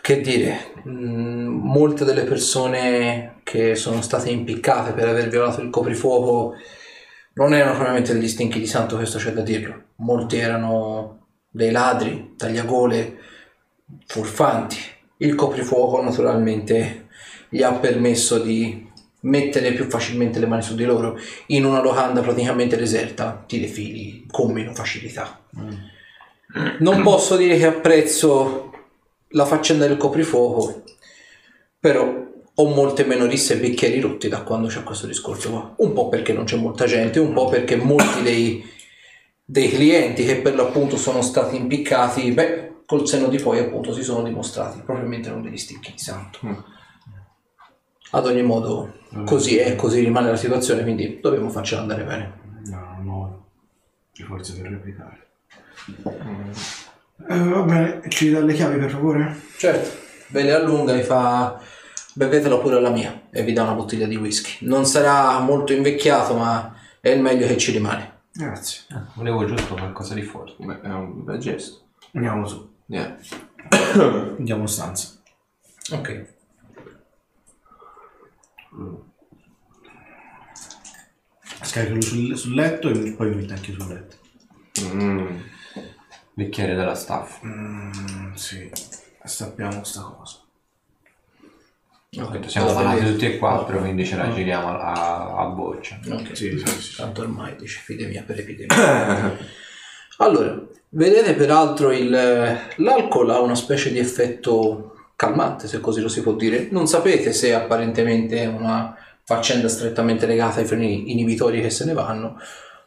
Speaker 3: Che dire, mh, molte delle persone che sono state impiccate per aver violato il coprifuoco non erano probabilmente degli stinchi di santo, questo c'è da dirlo. Molti erano dei ladri, tagliagole, furfanti. Il coprifuoco naturalmente gli ha permesso di mettere più facilmente le mani su di loro in una locanda praticamente deserta, ti defili con meno facilità. Non posso dire che apprezzo la faccenda del coprifuoco, però ho molte meno risse e bicchieri rotti da quando c'è questo discorso qua. Un po' perché non c'è molta gente, un po' perché molti dei, dei clienti che per l'appunto sono stati impiccati, beh, col senno di poi appunto si sono dimostrati probabilmente non degli sticchi di santo. Ad ogni modo, così è, così rimane la situazione, quindi dobbiamo farcela andare bene.
Speaker 5: No, no, ci forze per replicare. Eh, va bene, ci dà le chiavi per favore?
Speaker 3: Certo, ve le allunga e fa bevetela pure alla mia e vi dà una bottiglia di whisky. Non sarà molto invecchiato, ma è il meglio che ci rimane.
Speaker 5: Grazie.
Speaker 2: Ah, volevo giusto qualcosa di forte.
Speaker 1: Beh, è un bel gesto.
Speaker 5: Andiamo su.
Speaker 1: Yeah.
Speaker 5: Andiamo in stanza.
Speaker 3: Ok.
Speaker 5: Scaricalo sul, sul letto e poi mi metti anche sul letto.
Speaker 1: Mm.
Speaker 2: Bicchiere della staff.
Speaker 5: Mm, sì, sappiamo sta cosa.
Speaker 3: Ok,
Speaker 2: Siamo
Speaker 3: vedete-
Speaker 2: tutti e quattro, quindi ce la giriamo a, a, boccia.
Speaker 3: Ok.
Speaker 5: Sì, sì, sì.
Speaker 3: Tanto ormai dice epidemia per epidemia. allora, vedete peraltro il, l'alcol ha una specie di effetto calmante, se così lo si può dire. Non sapete se apparentemente è una faccenda strettamente legata ai freni inibitori che se ne vanno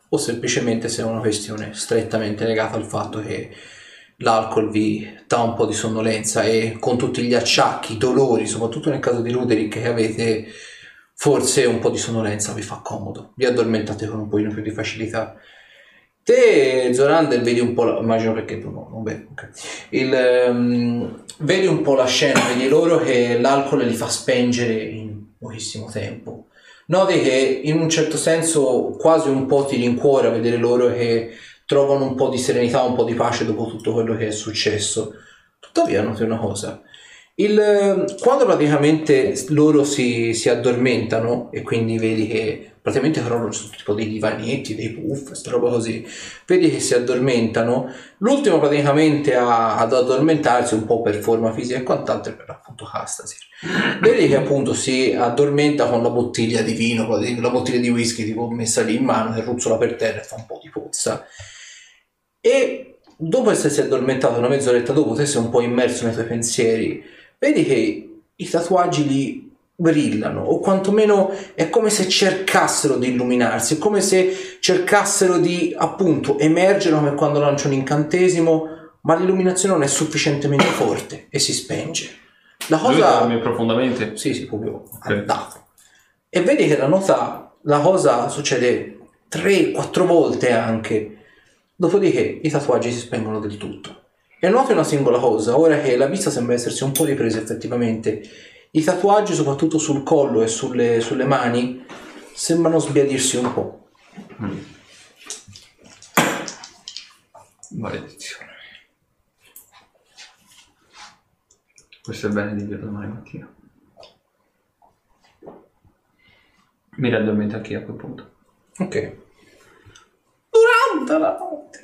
Speaker 3: o semplicemente se è una questione strettamente legata al fatto che l'alcol vi dà un po' di sonnolenza e con tutti gli acciacchi, i dolori, soprattutto nel caso di Ruderick che avete forse un po' di sonnolenza vi fa comodo, vi addormentate con un pochino più di facilità. Te, Zorander, vedi un po', la, immagino perché tu no, non bevi, ok. Il, ehm, vedi un po' la scena, vedi loro che l'alcol li fa spengere in pochissimo tempo. Noti che in un certo senso quasi un po' ti rincuora vedere loro che trovano un po' di serenità, un po' di pace dopo tutto quello che è successo. Tuttavia, noti una cosa, il- quando praticamente loro si, si addormentano e quindi vedi che praticamente crollano su tipo dei divanetti, dei puff, questa roba così, vedi che si addormentano, l'ultimo praticamente a- ad addormentarsi un po' per forma fisica e quant'altro per appunto Castasir. Vedi che appunto si addormenta con la bottiglia di vino, la bottiglia di whisky tipo messa lì in mano, che ruzzola per terra e fa un po' di pozza. E dopo essersi addormentato una mezz'oretta dopo, te sei un po' immerso nei tuoi pensieri, vedi che i tatuaggi li brillano, o quantomeno è come se cercassero di illuminarsi, è come se cercassero di appunto emergere come quando lancio un incantesimo, ma l'illuminazione non è sufficientemente forte e si spenge. La
Speaker 6: Lui
Speaker 3: cosa...
Speaker 6: dorme profondamente.
Speaker 3: Sì, sì, proprio andato. E vedi che la nota, la cosa succede 3-4 volte anche. Dopodiché i tatuaggi si spengono del tutto. E noti una singola cosa, ora che la vista sembra essersi un po' ripresa effettivamente, i tatuaggi, soprattutto sul collo e sulle, sulle mani, sembrano sbiadirsi un po'.
Speaker 6: Maledizione. Questo è il bene di Dio domani mattina. Mi raddormento anch'io a quel punto.
Speaker 3: Ok. Durante la notte.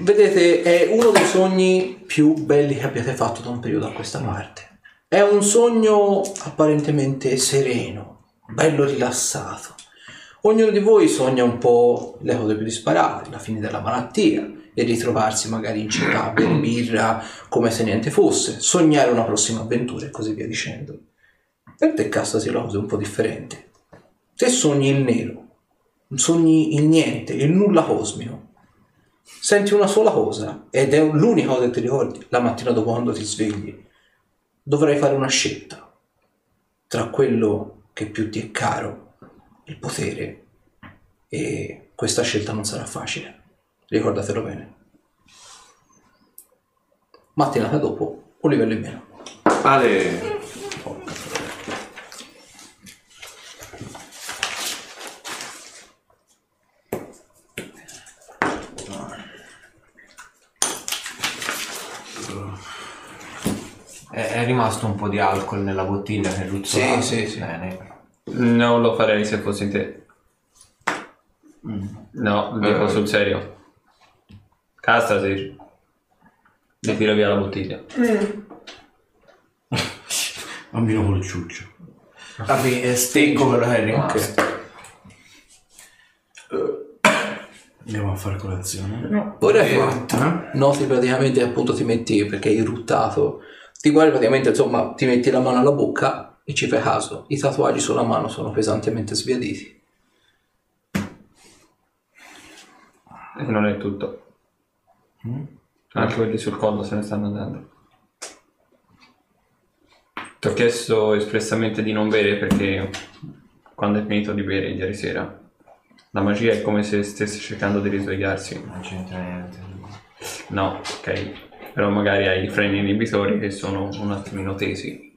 Speaker 3: Vedete, è uno dei sogni più belli che abbiate fatto da un periodo a questa parte. È un sogno apparentemente sereno, bello rilassato. Ognuno di voi sogna un po' le cose più disparate, la fine della malattia e ritrovarsi magari in città a bere birra come se niente fosse, sognare una prossima avventura e così via dicendo. Per te Castasi la cosa un po' differente. Te sogni il nero, sogni il niente, il nulla cosmico. Senti una sola cosa ed è l'unica cosa che ti ricordi la mattina dopo quando ti svegli. Dovrai fare una scelta tra quello che più ti è caro, il potere, e questa scelta non sarà facile. Ricordatelo bene. Mattinata dopo, un livello in meno.
Speaker 1: Ale,
Speaker 2: È, è rimasto un po' di alcol nella bottiglia che ruzzolava.
Speaker 3: Sì, sì, sì.
Speaker 2: Bene.
Speaker 6: Non lo farei se fossi te. No, lo dico
Speaker 1: Eh.
Speaker 6: sul serio. Castasir. Le tira via la bottiglia.
Speaker 5: Bambino con il ciuccio.
Speaker 2: Vabbè, è stecco quello che è rimasto.
Speaker 5: Andiamo a fare colazione.
Speaker 3: Ora
Speaker 5: Eh?
Speaker 3: che noti praticamente appunto ti metti perché hai ruttato, ti guardi praticamente insomma ti metti la mano alla bocca e ci fai caso. I tatuaggi sulla mano sono pesantemente sbiaditi.
Speaker 6: E non è tutto. Anche quelli sul collo se ne stanno andando. Ti ho chiesto espressamente di non bere perché quando hai finito di bere ieri sera la magia è come se stesse cercando di risvegliarsi.
Speaker 2: Non c'entra niente.
Speaker 6: No, ok. Però magari hai i freni inibitori che sono un attimino tesi.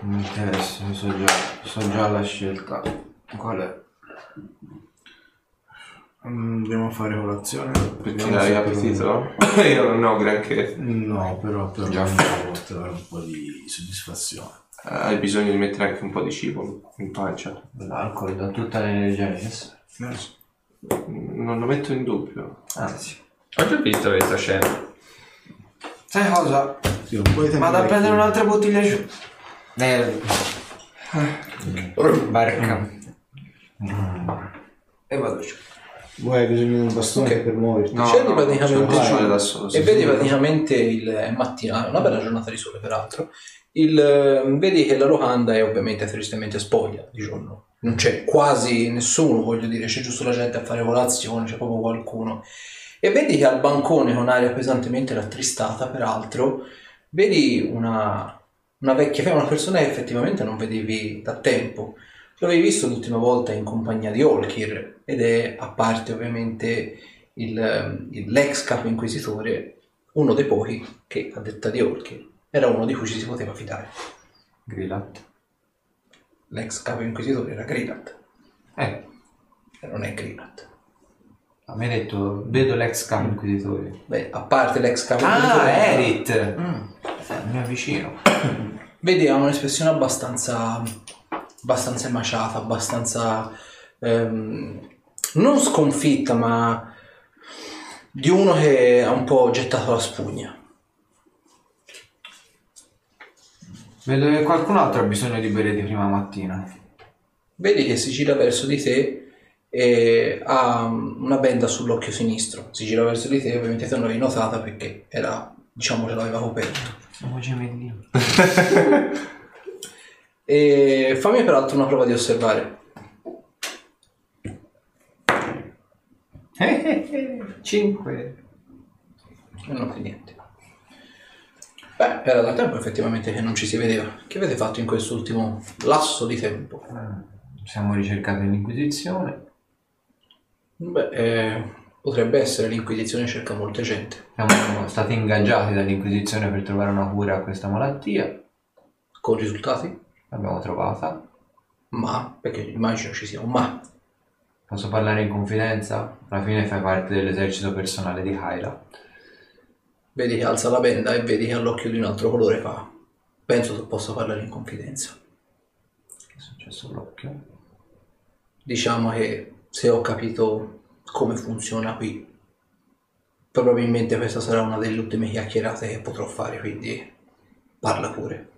Speaker 2: Non mi interessa, so già, so già la scelta. Qual è?
Speaker 5: Mm, Andiamo a fare colazione.
Speaker 1: perché
Speaker 5: Vediamo
Speaker 1: hai
Speaker 5: se
Speaker 1: appetito? Io non ho granché.
Speaker 5: No, però per
Speaker 2: Già fatto.
Speaker 5: può trovare un po' di soddisfazione.
Speaker 1: Hai bisogno di mettere anche un po' di cibo in pancia.
Speaker 2: L'alcol dà tutta l'energia necessaria.
Speaker 1: Non lo metto in dubbio.
Speaker 2: Anzi.
Speaker 6: Ho già visto questa scena.
Speaker 2: Sai cosa?
Speaker 5: Sì, un po' di tempo
Speaker 2: Vado a prendere un'altra bottiglia giù. Eh. Barca. E vado giù.
Speaker 5: Vuoi hai bisogno di un bastone
Speaker 3: Ok.
Speaker 5: per muoverti?
Speaker 1: No,
Speaker 3: Scendi
Speaker 1: no,
Speaker 3: praticamente giù
Speaker 1: fare da solo. sì,
Speaker 3: e vedi
Speaker 1: sì.
Speaker 3: praticamente il è mattina, una bella giornata di sole peraltro. Il, eh, vedi che la locanda è ovviamente tristemente spoglia di giorno. Non c'è quasi nessuno, voglio dire, c'è giusto la gente a fare colazione, c'è proprio qualcuno. E vedi che al bancone con aria pesantemente rattristata, peraltro, vedi una, una vecchia femmina, una persona che effettivamente non vedevi da tempo. L'avevi visto l'ultima volta in compagnia di Olkir ed è a parte ovviamente il, il- l'ex capo inquisitore, uno dei pochi che a detta di Olkir era uno di cui ci si poteva fidare.
Speaker 2: Grillat.
Speaker 3: L'ex capo inquisitore era Grillat,
Speaker 2: Eh,
Speaker 3: non è Grillat.
Speaker 2: A me hai detto, vedo l'ex capo inquisitore.
Speaker 3: Beh, a parte l'ex capo
Speaker 2: Ah,
Speaker 3: inquisitore,
Speaker 2: Erit! Mm. Mi avvicino.
Speaker 3: vedi ha un'espressione abbastanza abbastanza emaciata, abbastanza ehm, non sconfitta, ma di uno che ha un po' gettato la spugna.
Speaker 2: Vedo che qualcun altro ha bisogno di bere di prima mattina.
Speaker 3: Vedi che si gira verso di te e ha una benda sull'occhio sinistro. Si gira verso di te, ovviamente te non l'avevi notata perché era, diciamo, ce l'aveva coperto. E fammi peraltro una prova di osservare.
Speaker 2: 5.
Speaker 3: E non fa niente. Beh, era da tempo effettivamente che non ci si vedeva. Che avete fatto in quest'ultimo lasso di tempo?
Speaker 2: Siamo ricercati l'Inquisizione.
Speaker 3: Beh, eh, potrebbe essere l'Inquisizione cerca molte gente.
Speaker 2: Siamo stati ingaggiati dall'Inquisizione per trovare una cura a questa malattia.
Speaker 3: Con risultati?
Speaker 2: L'abbiamo trovata.
Speaker 3: Ma, perché immagino ci sia un ma.
Speaker 2: Posso parlare in confidenza? Alla fine fai parte dell'esercito personale di Hyla.
Speaker 3: Vedi che alza la benda e vedi che ha l'occhio di un altro colore fa. Penso tu possa parlare in confidenza.
Speaker 2: Che è successo all'occhio?
Speaker 3: Diciamo che se ho capito come funziona qui, probabilmente questa sarà una delle ultime chiacchierate che potrò fare, quindi parla pure.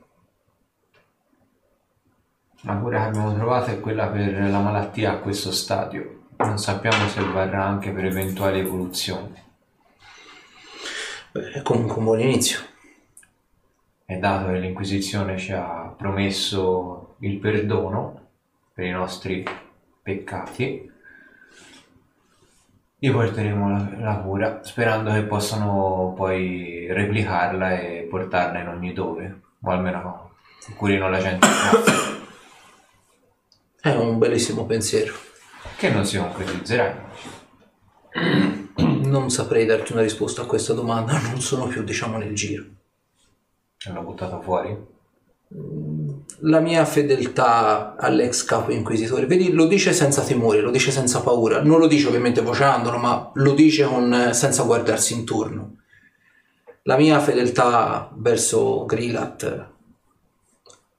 Speaker 2: La cura che abbiamo trovato è quella per la malattia a questo stadio. Non sappiamo se varrà anche per eventuali evoluzioni.
Speaker 3: Beh, è comunque un buon inizio.
Speaker 2: E dato che l'Inquisizione ci ha promesso il perdono per i nostri peccati, gli porteremo la, la cura, sperando che possano poi replicarla e portarla in ogni dove, o almeno curino la gente.
Speaker 3: È un bellissimo pensiero.
Speaker 2: Che non si concretizzerai.
Speaker 3: Non saprei darti una risposta a questa domanda, non sono più, diciamo, nel giro.
Speaker 2: L'ho buttato fuori.
Speaker 3: La mia fedeltà all'ex capo inquisitore, vedi, lo dice senza timore, lo dice senza paura, non lo dice ovviamente vociandolo, ma lo dice con- senza guardarsi intorno. La mia fedeltà verso Grilat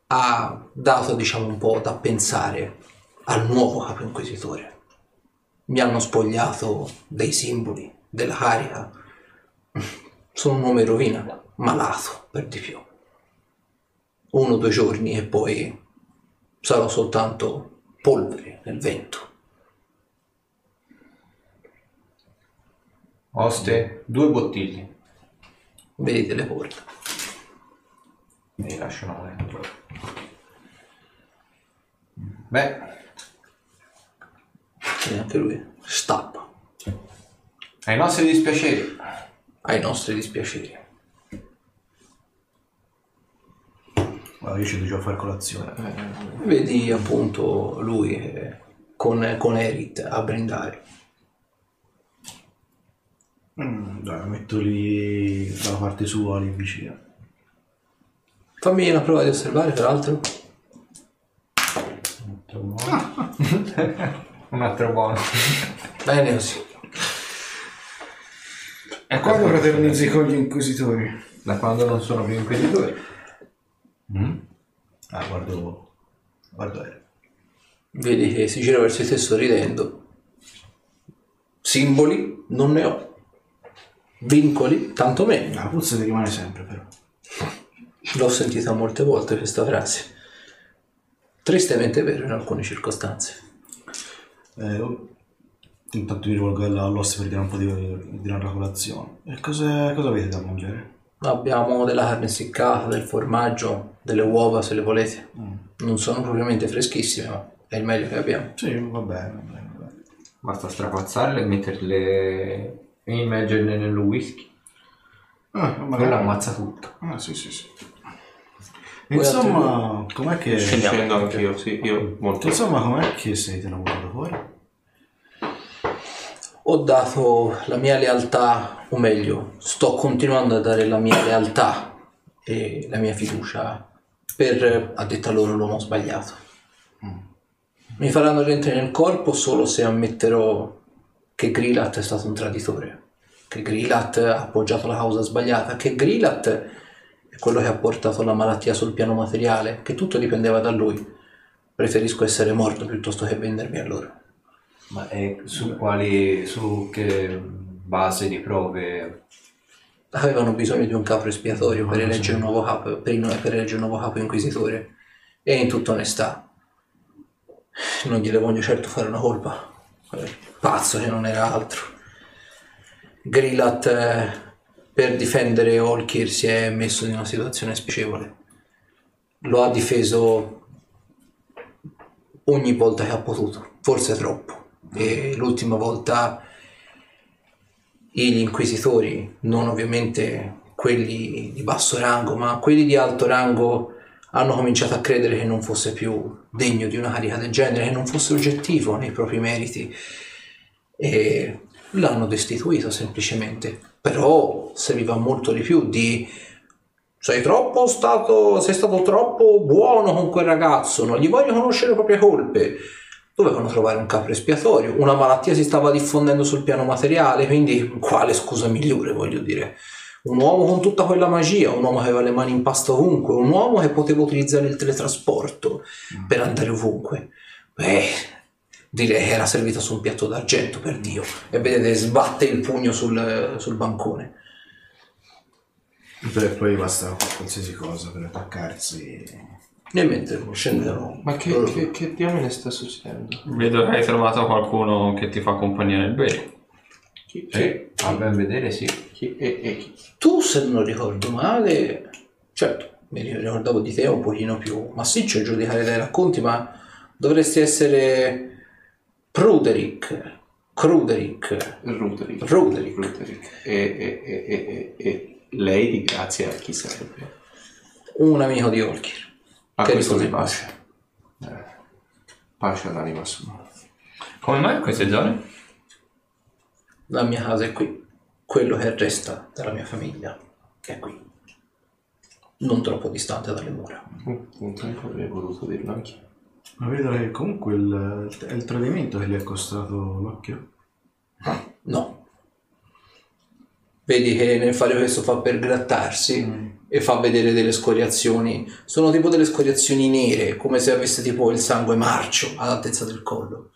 Speaker 3: ha dato, diciamo, un po' da pensare al nuovo capo inquisitore. Mi hanno spogliato dei simboli, della carica. Sono un uomo in rovina, malato per di più uno o due giorni e poi sarò soltanto polvere nel vento.
Speaker 2: Oste, due bottiglie.
Speaker 3: Vedi le porte.
Speaker 2: Li lasciano dentro. Beh,
Speaker 3: E anche lui stappa
Speaker 2: ai nostri dispiaceri.
Speaker 3: ai nostri dispiaceri.
Speaker 5: Guarda, io ci devo già fare colazione.
Speaker 3: Vedi appunto lui eh, con, con Erit a brindare.
Speaker 5: Mm, dai, lo metto lì dalla parte sua, lì vicino.
Speaker 3: Fammi una prova di osservare, peraltro.
Speaker 2: Un altro buono.
Speaker 3: Bene così.
Speaker 5: E quando fraternizzi con gli inquisitori?
Speaker 2: Da quando non sono più inquisitori.
Speaker 5: Ah, guardo... Guardo Eric.
Speaker 3: Vedi che si gira verso te sorridendo. Simboli non ne ho. Vincoli tanto meno.
Speaker 5: La puzza ti rimane sempre, però.
Speaker 3: L'ho sentita molte volte questa frase. Tristemente vero in alcune circostanze.
Speaker 5: Eh, oh, intanto mi rivolgo all'oste per dire un po' di, di la colazione. E cosa, cosa avete da mangiare?
Speaker 3: Abbiamo della carne essiccata, del formaggio, delle uova se le volete. Non sono propriamente freschissime, ma è il meglio che abbiamo.
Speaker 5: Sì, va bene, va bene, va bene.
Speaker 2: Basta strapazzarle e metterle e immergerle nello whisky.
Speaker 5: Ah,
Speaker 2: Quello
Speaker 5: magari...
Speaker 2: ammazza tutto.
Speaker 5: Ah, sì, sì, sì. Insomma, com'è che...
Speaker 1: Scendo anch'io, sì, io molto.
Speaker 5: Insomma, com'è che sei tenuto fuori?
Speaker 3: Ho dato la mia lealtà, o meglio, sto continuando a dare la mia lealtà e la mia fiducia per, a detta loro, l'uomo sbagliato. Mi faranno rientrare nel corpo solo se ammetterò che Grilat è stato un traditore, che Grilat ha appoggiato la causa sbagliata, che Grilat è quello che ha portato la malattia sul piano materiale, che tutto dipendeva da lui. Preferisco essere morto piuttosto che vendermi a loro.
Speaker 2: Ma è su quali, su che base di prove?
Speaker 3: avevano bisogno di un capo espiatorio per eleggere un nuovo capo, per, il- per eleggere un nuovo capo inquisitore. E in tutta onestà, non gliele voglio certo fare una colpa. Eh, Pazzo che non era altro. Grillat, eh, per difendere Olkir, si è messo in una situazione spiacevole. Lo ha difeso ogni volta che ha potuto, forse troppo. E l'ultima volta gli inquisitori, non ovviamente quelli di basso rango, ma quelli di alto rango hanno cominciato a credere che non fosse più degno di una carica del genere, che non fosse oggettivo nei propri meriti e l'hanno destituito semplicemente. Però serviva molto di più di sei troppo stato, sei stato troppo buono con quel ragazzo, non gli voglio conoscere le proprie colpe. Dovevano trovare un capo espiatorio, una malattia si stava diffondendo sul piano materiale, quindi quale scusa migliore, voglio dire. Un uomo con tutta quella magia, un uomo che aveva le mani in pasta ovunque, un uomo che poteva utilizzare il teletrasporto per andare ovunque. Beh, direi che era servito su un piatto d'argento, per Dio. E vedete, sbatte il pugno sul, sul bancone.
Speaker 5: E poi basta qualsiasi cosa per attaccarsi.
Speaker 3: E mentre scendono...
Speaker 1: Ma che, che, che diamine sta succedendo?
Speaker 6: Vedo che hai trovato qualcuno che ti fa compagnia nel bere.
Speaker 1: Chi,
Speaker 2: Sì, a ben vedere sì.
Speaker 1: chi, e, e chi?
Speaker 3: Tu, se non ricordo male, certo, mi ricordavo di te un pochino più massiccio a giudicare dai racconti, ma dovresti essere Pruderick, Cruderick,
Speaker 1: Ruderick.
Speaker 3: Ruderick.
Speaker 1: Ruderick. E, e, e, e, e, e lei di grazia a chi sarebbe?
Speaker 3: un amico di Olkir.
Speaker 1: A
Speaker 3: Che
Speaker 1: questo
Speaker 3: in
Speaker 1: pace. Eh, pace all'anima sua.
Speaker 4: Come mai queste zone?
Speaker 3: La mia casa è qui. Quello che resta della mia famiglia è qui. Non troppo distante dalle mura.
Speaker 1: Appunto, avrei voluto dirlo anch'io.
Speaker 5: Ma vedo che comunque il, è il tradimento che gli è costato l'occhio.
Speaker 3: No. Vedi che nel fare questo fa per grattarsi e fa vedere delle scoriazioni. Sono tipo delle scoriazioni nere, come se avesse tipo il sangue marcio all'altezza del collo.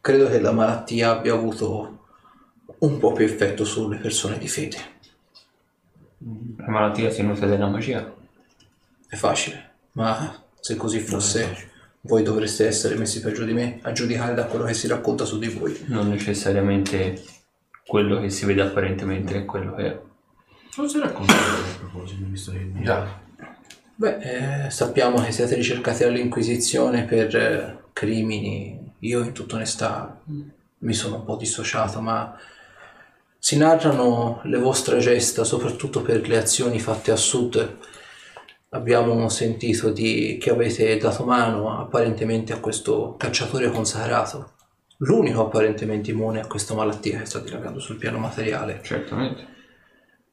Speaker 3: Credo che la malattia abbia avuto un po' più effetto sulle persone di fede.
Speaker 4: La malattia si nutre della magia.
Speaker 3: È facile, ma se così fosse, voi dovreste essere messi peggio di me a giudicare da quello che si racconta su di voi.
Speaker 4: Non necessariamente quello che si vede apparentemente è quello che è.
Speaker 5: Cosa si raccontato a proposito, visto che
Speaker 2: Già.
Speaker 3: Beh, eh, sappiamo che siete ricercati dall'Inquisizione per eh, crimini. Io, in tutta onestà, mi sono un po' dissociato, ma si narrano le vostre gesta, soprattutto per le azioni fatte a sud. Abbiamo sentito di, che avete dato mano apparentemente a questo cacciatore consacrato, l'unico apparentemente immune a questa malattia che sta dilagando sul piano materiale.
Speaker 4: Certamente.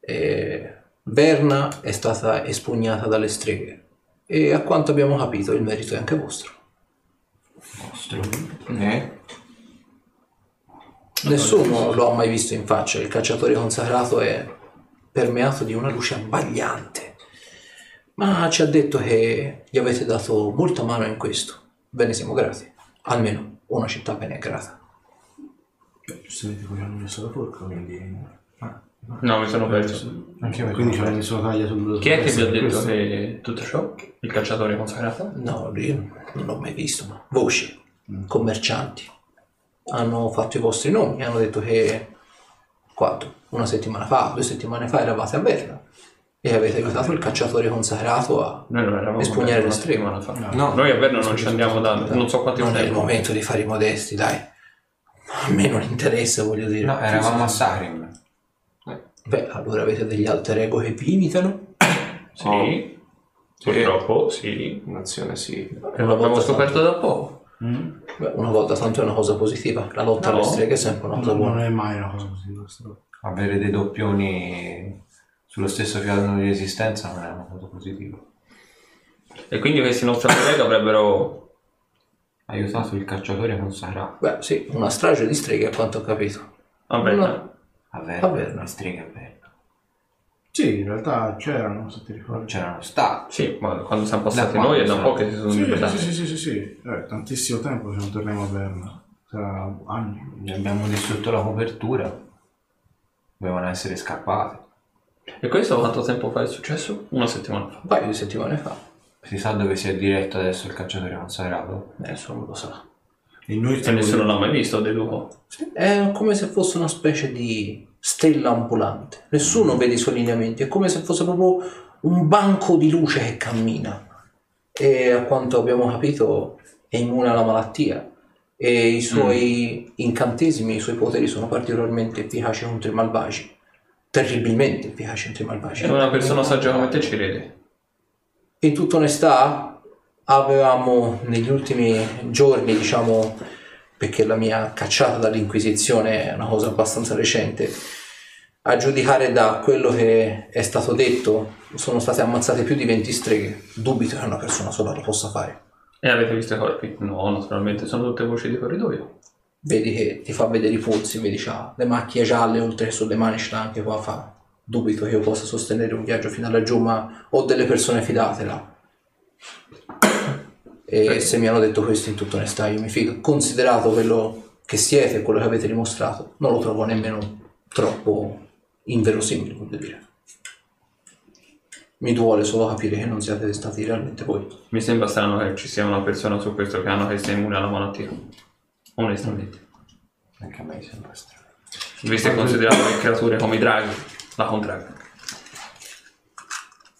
Speaker 3: E Verna è stata espugnata dalle streghe e a quanto abbiamo capito il merito è anche vostro.
Speaker 1: Eh?
Speaker 3: Nessuno lo ha mai visto in faccia, il cacciatore consacrato è permeato di una luce abbagliante, ma ci ha detto che gli avete dato molta mano in questo. Ve ne siamo grati, almeno una città ve ne è grata.
Speaker 5: Giustamente poi hanno messo la forca, quindi... Ah,
Speaker 4: No, mi sono perso.
Speaker 2: Anche io
Speaker 5: quindi
Speaker 2: sono
Speaker 5: hanno messo la taglia sul...
Speaker 4: Chi è che vi ha detto
Speaker 5: questo.
Speaker 4: che tutto ciò? Il cacciatore consacrato?
Speaker 3: No, io non l'ho mai visto, ma voci, commercianti, hanno fatto i vostri nomi, hanno detto che quanto? Una settimana fa, due settimane fa eravate a Verna e avete aiutato il cacciatore consacrato a... Espugnare le
Speaker 4: settimana fa.
Speaker 1: No.
Speaker 4: Noi a Verno non ci andiamo da non so quanto
Speaker 3: Non è il momento di fare i modesti, dai. A me non interessa, voglio dire.
Speaker 2: No, eravamo a Sarim.
Speaker 3: Beh, allora avete degli alter ego che vi imitano?
Speaker 4: Sì,
Speaker 1: Oh.
Speaker 4: purtroppo sì.
Speaker 1: Un'azione sì.
Speaker 4: E l'abbiamo scoperto da poco.
Speaker 3: Beh, una volta tanto è una cosa positiva. La lotta
Speaker 4: No.
Speaker 3: alle streghe è sempre una cosa
Speaker 5: Non
Speaker 3: buona.
Speaker 5: è mai una cosa positiva.
Speaker 2: Avere dei doppioni sullo stesso piano di resistenza non è una cosa positiva.
Speaker 4: E quindi questi nostri colleghi avrebbero...
Speaker 2: Aiutato il cacciatore consacrato.
Speaker 3: Beh, sì, una strage di streghe a quanto ho capito.
Speaker 4: Vabbè,
Speaker 3: No.
Speaker 2: A Verna,
Speaker 3: A Verna.
Speaker 2: le streghe a Verna.
Speaker 5: Sì, in realtà c'erano, se ti ricordi.
Speaker 2: C'erano stati.
Speaker 4: Sì, ma quando siamo passati
Speaker 2: Da
Speaker 4: noi è da un po' che si sono
Speaker 5: Sì,
Speaker 4: ribellati.
Speaker 5: sì, sì, sì, sì, sì. Eh, tantissimo tempo che non torniamo a Verna. Sarà anni.
Speaker 2: Gli abbiamo distrutto la copertura. Dovevano essere scappate.
Speaker 4: E questo quanto tempo fa è successo? Una settimana fa.
Speaker 3: Un paio di settimane fa.
Speaker 2: Si sa dove si è diretto adesso il cacciatore consacrato?
Speaker 3: Nessuno lo sa.
Speaker 5: E noi
Speaker 4: E
Speaker 5: stiamo
Speaker 4: nessuno l'ha mai visto, deduco.
Speaker 3: È come se fosse una specie di stella ambulante. Nessuno vede i suoi lineamenti, è come se fosse proprio un banco di luce che cammina. E a quanto abbiamo capito è immune alla malattia e i suoi incantesimi, i suoi poteri sono particolarmente efficaci contro i malvagi. Terribilmente efficaci contro i malvagi.
Speaker 4: E una persona saggia come te ci crede.
Speaker 3: In tutta onestà, avevamo negli ultimi giorni, diciamo, perché la mia cacciata dall'Inquisizione è una cosa abbastanza recente, a giudicare da quello che è stato detto, sono state ammazzate più di 20 streghe. Dubito che una persona sola lo possa fare.
Speaker 4: E avete visto i corpi? No, naturalmente sono tutte voci di corridoio.
Speaker 3: Vedi che ti fa vedere i polsi, vedi c'ha le macchie gialle, oltre che sulle mani l'ha anche qua fa. Dubito che io possa sostenere un viaggio fino a laggiù, ma ho delle persone fidate là. E se mi hanno detto questo in tutta onestà io mi fido. Considerato quello che siete e quello che avete dimostrato, non lo trovo nemmeno troppo inverosimile, voglio dire. Mi duole solo capire che non siete stati realmente voi.
Speaker 4: Mi sembra strano che ci sia una persona su questo piano che sia immune alla malattia. Onestamente.
Speaker 2: Anche a me sembra strano.
Speaker 4: Visto e considerato che creature come i draghi la contraggono.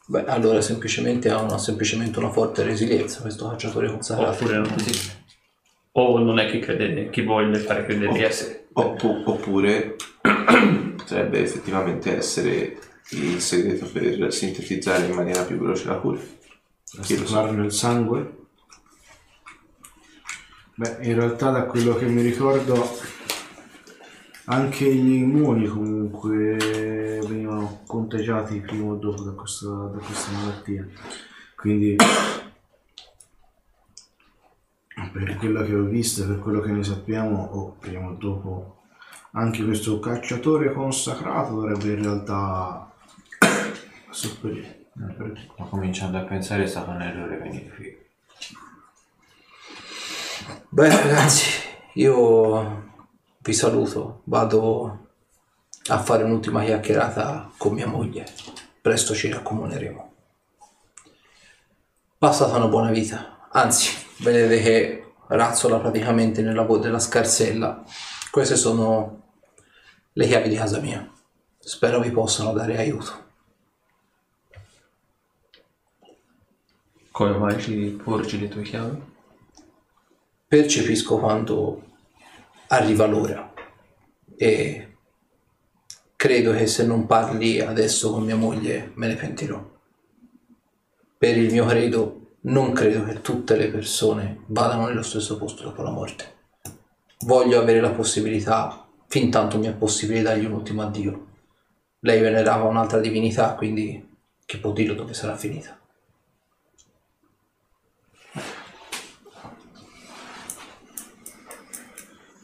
Speaker 3: Beh, allora semplicemente ha una, semplicemente una forte resilienza questo cacciatore consacrato.
Speaker 4: Oppure non. O non è chi crede, chi vuole fare credere di essere.
Speaker 1: Oppu- oppure potrebbe effettivamente essere il segreto per sintetizzare in maniera più veloce la cura. Chi lo sa?
Speaker 5: Trasformarlo nel sangue. Beh, in realtà da quello che mi ricordo anche gli immuni comunque venivano contagiati prima o dopo da questa, da questa malattia. Quindi per quello che ho visto e per quello che ne sappiamo, o prima o dopo, anche questo cacciatore consacrato dovrebbe in realtà sopperire.
Speaker 2: Ma cominciando a pensare è stato un errore venire qui.
Speaker 3: Beh, ragazzi, io vi saluto. Vado a fare un'ultima chiacchierata con mia moglie. Presto ci raccomuneremo. Passate una buona vita. Anzi, vedete che razzola praticamente nella vo- della scarsella. Queste sono le chiavi di casa mia. Spero vi possano dare aiuto.
Speaker 6: Come mai ci porgi le tue chiavi?
Speaker 3: percepisco quando arriva l'ora e credo che se non parli adesso con mia moglie me ne pentirò. Per il mio credo non credo che tutte le persone vadano nello stesso posto dopo la morte. Voglio avere la possibilità, fin tanto mi è possibile, dargli un ultimo addio. Lei venerava un'altra divinità, quindi chi può dirlo dove sarà finita?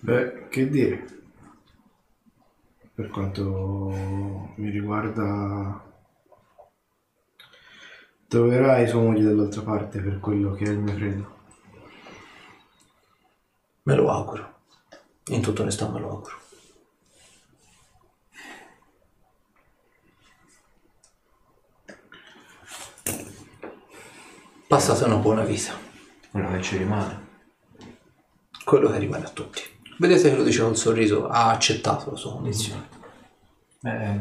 Speaker 5: Beh, che dire? Per quanto mi riguarda, troverai sua moglie dall'altra parte per quello che è il mio credo.
Speaker 3: Me lo auguro. In tutta onestà me lo auguro. Passate una buona vita.
Speaker 2: Quello che ci rimane.
Speaker 3: Quello che rimane a tutti. Vedete che lo dice con sorriso, ha accettato la sua condizione.
Speaker 2: Eh,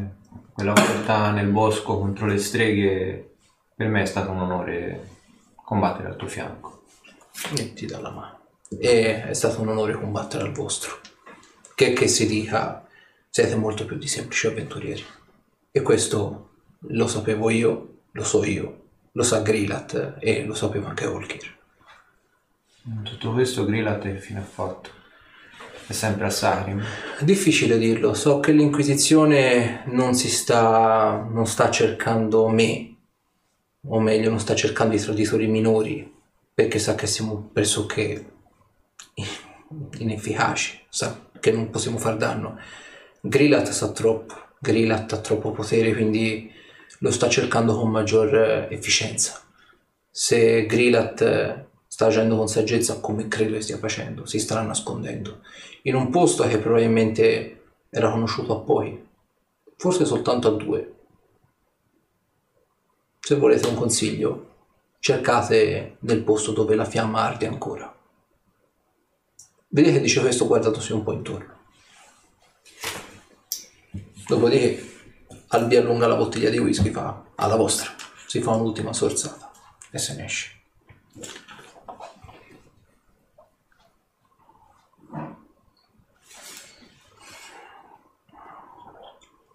Speaker 2: quella volta nel bosco contro le streghe per me è stato un onore combattere al tuo fianco.
Speaker 3: E ti dà la mano. E è stato un onore combattere al vostro. Che che si dica, siete molto più di semplici avventurieri. E questo lo sapevo io, lo so io, lo sa Grilat e lo sapeva anche Olkir.
Speaker 2: Tutto questo Grillat che fine ha fatto? È sempre a Sarim.
Speaker 3: Difficile dirlo, so che l'Inquisizione non si sta, non sta cercando me, o meglio non sta cercando i traditori minori, perché sa che siamo pressoché inefficaci, sa che non possiamo far danno. Grillat sa troppo, Grillat ha troppo potere, quindi lo sta cercando con maggior efficienza. Se Grillat sta agendo con saggezza, come credo che stia facendo, si starà nascondendo in un posto che probabilmente era conosciuto a pochi, forse soltanto a due. Se volete un consiglio, cercate nel posto dove la fiamma arde ancora. Vedete dice questo guardatosi un po' intorno. Dopodiché Albi allunga la bottiglia di whisky, fa alla vostra, si fa un'ultima sorsata e se ne esce.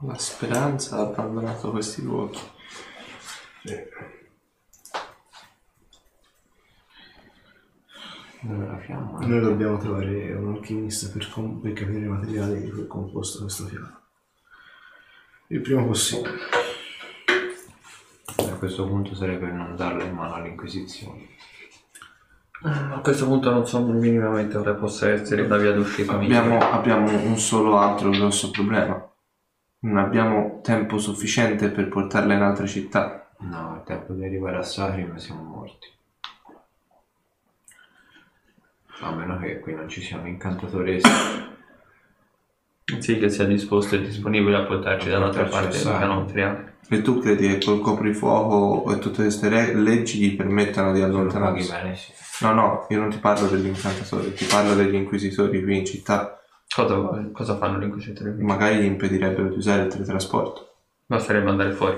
Speaker 1: La speranza ha abbandonato questi luoghi.
Speaker 2: Dove la fiamma?
Speaker 5: Noi dobbiamo trovare un alchimista per, com- per capire i materiali di cui è composto questo fiamme. Il prima possibile.
Speaker 2: A questo punto sarebbe non darlo in mano all'Inquisizione.
Speaker 6: A questo punto non so minimamente quale possa essere la via d'uscita
Speaker 1: Abbiamo, abbiamo un solo altro grosso problema. Non abbiamo tempo sufficiente per portarla in altre città.
Speaker 2: No, al tempo di arrivare a Sarim siamo morti. A meno che qui non ci siano incantatoresi.
Speaker 6: Sì, che sia disposto e disponibile a portarci dall'altra
Speaker 2: Portarci
Speaker 6: parte
Speaker 2: a
Speaker 6: del
Speaker 2: Sari.
Speaker 6: canotria.
Speaker 1: E tu credi che col coprifuoco e tutte queste re- leggi gli permettano di allontanarsi?
Speaker 2: bene, sì.
Speaker 1: No, no, io non ti parlo degli incantatori, ti parlo degli inquisitori qui in città.
Speaker 6: Cosa, cosa fanno gli inquisitori?
Speaker 1: Magari gli impedirebbero di usare il teletrasporto.
Speaker 6: Basterebbe andare fuori.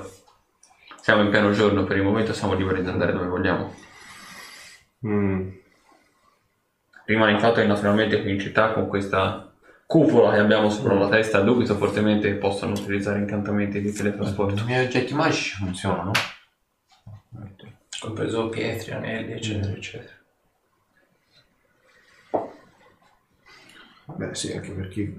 Speaker 6: Siamo in pieno giorno, per il momento siamo liberi di andare dove vogliamo.
Speaker 1: Mm.
Speaker 6: Rimane il fatto che naturalmente qui in città con questa cupola che abbiamo sopra la testa dubito fortemente che possano utilizzare incantamenti di teletrasporto.
Speaker 2: I miei oggetti magici funzionano?
Speaker 3: Compreso pietri, anelli, eccetera, eccetera.
Speaker 5: Beh sì, anche perché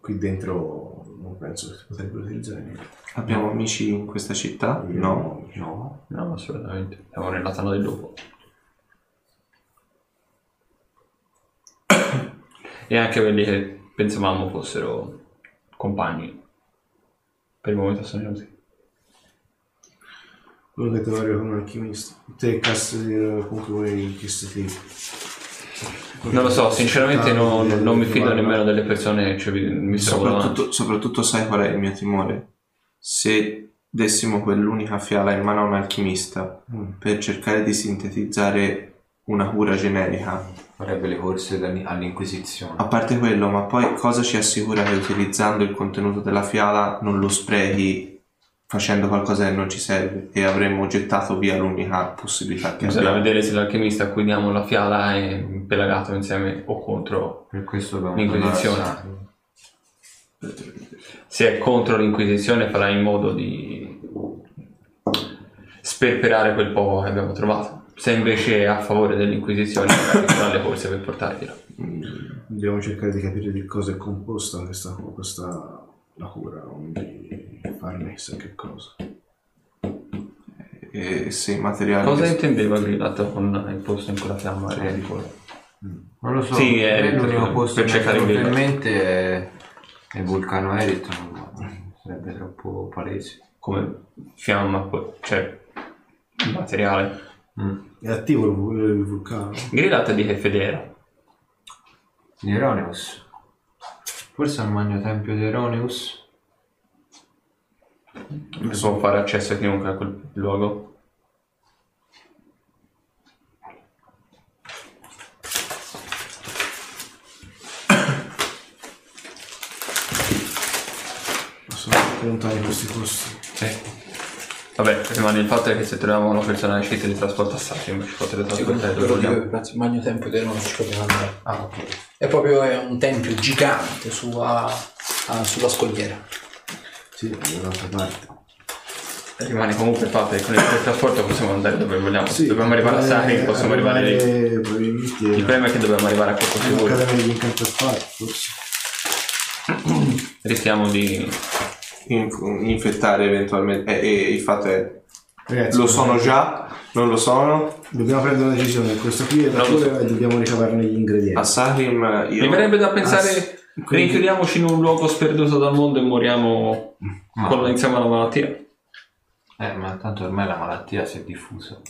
Speaker 5: qui dentro non penso che si potrebbero utilizzare niente.
Speaker 1: Abbiamo amici in questa città? No.
Speaker 2: No.
Speaker 4: No, assolutamente. Siamo nella tana del lupo. e anche quelli che pensavamo fossero compagni. Per il momento sono così.
Speaker 5: Quello che trovare con un alchimista. Te di comunque vuoi che sei
Speaker 4: Non lo so, sinceramente non, non mi fido nemmeno delle persone che ci mi.
Speaker 1: Soprattutto, soprattutto sai qual è il mio timore? Se dessimo quell'unica fiala in mano a un alchimista
Speaker 5: Mm.
Speaker 1: per cercare di sintetizzare una cura generica,
Speaker 2: Farebbe le corse all'Inquisizione.
Speaker 1: a parte quello, ma poi cosa ci assicura che utilizzando il contenuto della fiala non lo sprechi facendo qualcosa che non ci serve e avremmo gettato via l'unica possibilità che
Speaker 4: Bisogna
Speaker 1: abbiamo?
Speaker 4: vedere se l'alchimista a cui diamo la fiala è pelagato insieme o contro.
Speaker 2: Per questo dobbiamo
Speaker 4: L'Inquisizione. Se è contro l'Inquisizione farà in modo di sperperare quel poco che abbiamo trovato. Se invece è a favore dell'Inquisizione farà le corse per portarglielo.
Speaker 5: Dobbiamo cercare di capire di cosa è composta questa, questa la cura, non di farne chissà che cosa.
Speaker 1: E se i materiali...
Speaker 4: Cosa
Speaker 1: che-
Speaker 4: intendeva Grillat con il posto in quella fiamma era di fuoco?
Speaker 2: Non lo so,
Speaker 4: Sì, è-
Speaker 2: l'unico posto
Speaker 4: per
Speaker 2: che
Speaker 4: cercare
Speaker 2: mi
Speaker 4: di
Speaker 2: viene in mente è, è il vulcano Eriton, ma sarebbe troppo palese.
Speaker 4: Come fiamma, cioè il materiale.
Speaker 2: Mm.
Speaker 5: È attivo il, vu- il vulcano?
Speaker 4: Grillat di che fede era?
Speaker 2: Di Eronius. Forse al Magno Tempio di Eronius.
Speaker 4: Si può fare accesso a chiunque a quel luogo?
Speaker 5: Sono lontani questi posti.
Speaker 4: Sì. Vabbè, rimane il fatto è che se troviamo una persona che ci trasporta a Sacri, invece potete trasportare dove vogliamo.
Speaker 3: io, grazie, il magno tempio che non ci dobbiamo andare.
Speaker 2: Ah, ok.
Speaker 3: È proprio è un tempio gigante su, a- a- sulla scogliera.
Speaker 5: Sì, dall'altra parte.
Speaker 4: Rimane comunque il fatto che con il trasporto possiamo andare dove vogliamo.
Speaker 5: Sì,
Speaker 4: dobbiamo arrivare a
Speaker 5: eh,
Speaker 4: possiamo arrivare lì.
Speaker 5: Probabilmente
Speaker 4: Il problema è che dobbiamo arrivare a Corpo Sicuro. Rischiamo di...
Speaker 1: in- infettare eventualmente. E, e il fatto è,
Speaker 5: Ragazzi,
Speaker 1: lo sono già, non lo sono.
Speaker 5: Dobbiamo prendere una decisione. Questa qui è
Speaker 4: lo
Speaker 5: cura e dobbiamo ricavarne gli
Speaker 1: A
Speaker 5: ingredienti.
Speaker 1: Sarim io...
Speaker 4: Mi verrebbe da pensare...
Speaker 5: Sì. Quindi-
Speaker 4: Rinchiudiamoci in un luogo sperduto dal mondo e moriamo
Speaker 2: Ma-
Speaker 4: con insieme alla malattia.
Speaker 2: Eh, ma tanto ormai la malattia si è diffusa.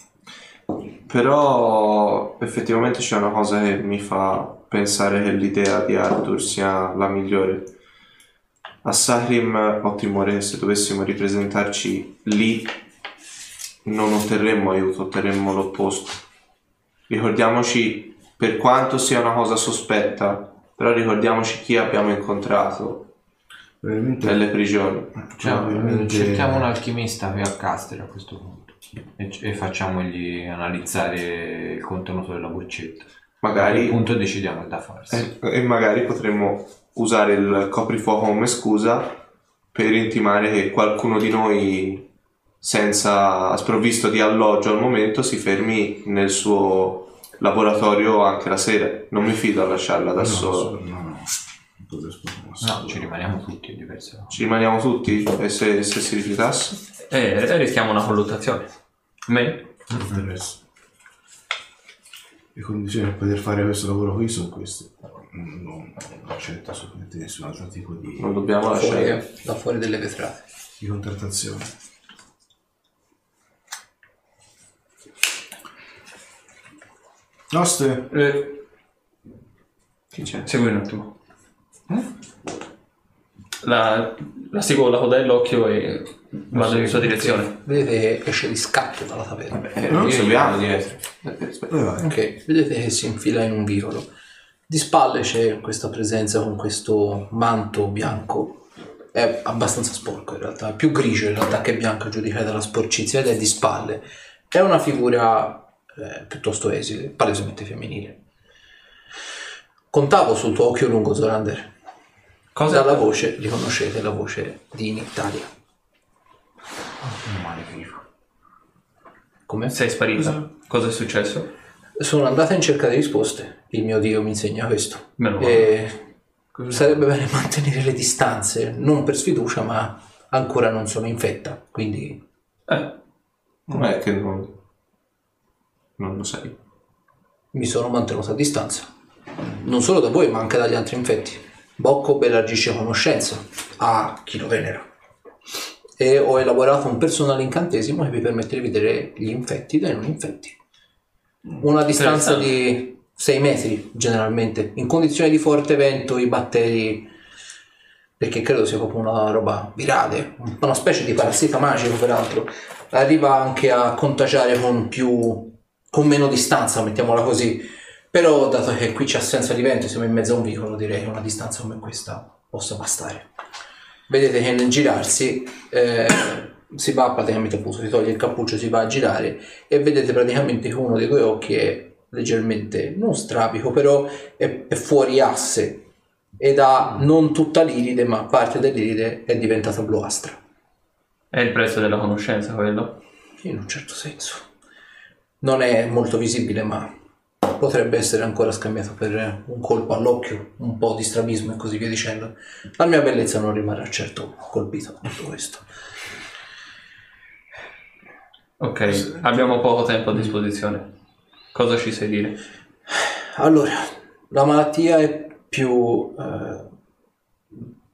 Speaker 1: Però effettivamente c'è una cosa che mi fa pensare che l'idea di Arthur sia la migliore. A Sahrim ho timore che se dovessimo ripresentarci lì non otterremmo aiuto, otterremmo l'opposto. Ricordiamoci, per quanto sia una cosa sospetta, però ricordiamoci chi abbiamo incontrato
Speaker 5: Probabilmente
Speaker 1: nelle prigioni.
Speaker 2: Cioè,
Speaker 5: probabilmente-
Speaker 2: cerchiamo un alchimista è a Castere a questo punto e, e facciamogli analizzare il contenuto della boccetta. A quel
Speaker 1: Magari
Speaker 2: punto decidiamo da farsi.
Speaker 1: E, e magari potremmo usare il coprifuoco come scusa per intimare che qualcuno di noi senza sprovvisto di alloggio al momento si fermi nel suo laboratorio anche la sera. Non mi fido a lasciarla da
Speaker 5: No,
Speaker 1: solo.
Speaker 5: no, no. Non.
Speaker 2: No, ci rimaniamo tutti di diverse
Speaker 1: Ci rimaniamo tutti e se, se si rifiutasse?
Speaker 4: E e rischiamo una colluttazione. Me?
Speaker 5: Non interessa. Le condizioni per poter fare questo lavoro qui sono queste. Non, non accetto assolutamente nessun altro tipo di,
Speaker 1: Non dobbiamo lasciare.
Speaker 3: da fuori delle vetrate.
Speaker 5: di contrattazione. Noste,
Speaker 4: Eh,
Speaker 1: Chi c'è?
Speaker 4: segui un attimo. La, la seguo la coda dell'occhio e vado in sua direzione.
Speaker 3: Vedete che esce di scatto dalla taverna.
Speaker 1: Eh,
Speaker 2: Io
Speaker 1: non seguiamo dietro. Eh, aspetta.
Speaker 5: dove vai?
Speaker 3: Ok, vedete che si infila in un vicolo. Di spalle c'è questa presenza con questo manto bianco. È abbastanza sporco in realtà, più grigio in realtà che bianco giudicare dalla sporcizia ed è di spalle. È una figura eh, piuttosto esile, palesemente femminile. Contavo sul tuo occhio lungo, Zorander.
Speaker 4: Cosa?
Speaker 3: Dalla voce, riconoscete la voce di Nictalia.
Speaker 2: Male vivo.
Speaker 3: Come?
Speaker 4: Sei sparita? Cosa è successo?
Speaker 3: Sono andata in cerca di risposte. Il mio Dio mi insegna questo.
Speaker 4: Meno male.
Speaker 3: E sarebbe bene mantenere le distanze, non per sfiducia, ma ancora non sono infetta, quindi
Speaker 4: Eh,
Speaker 1: Com'è che non, non lo sai?
Speaker 3: mi sono mantenuto a distanza. Non solo da voi, ma anche dagli altri infetti. Bocco elargisce conoscenza a chi lo venera. E ho elaborato un personale incantesimo che vi permette di vedere gli infetti dai non infetti. Una distanza di 6 metri generalmente. In condizioni di forte vento i batteri, perché credo sia proprio una roba virale, una specie di parassita magico peraltro, arriva anche a contagiare con più con meno distanza, mettiamola così. Però, dato che qui c'è assenza di vento, siamo in mezzo a un vicolo, direi che una distanza come questa possa bastare. Vedete che nel girarsi eh, si va praticamente appunto, si toglie il cappuccio, si va a girare e vedete praticamente che uno dei due occhi è leggermente non strabico, però è, è fuori asse ed ha non tutta l'iride, ma parte dell'iride è diventata bluastra.
Speaker 4: è il prezzo della conoscenza quello?
Speaker 3: In un certo senso. Non è molto visibile, ma potrebbe essere ancora scambiato per un colpo all'occhio, un po' di strabismo e così via dicendo. La mia bellezza non rimarrà certo colpita da tutto questo.
Speaker 4: Ok, abbiamo poco tempo a disposizione. Cosa ci sai dire?
Speaker 3: Allora, la malattia è più, eh,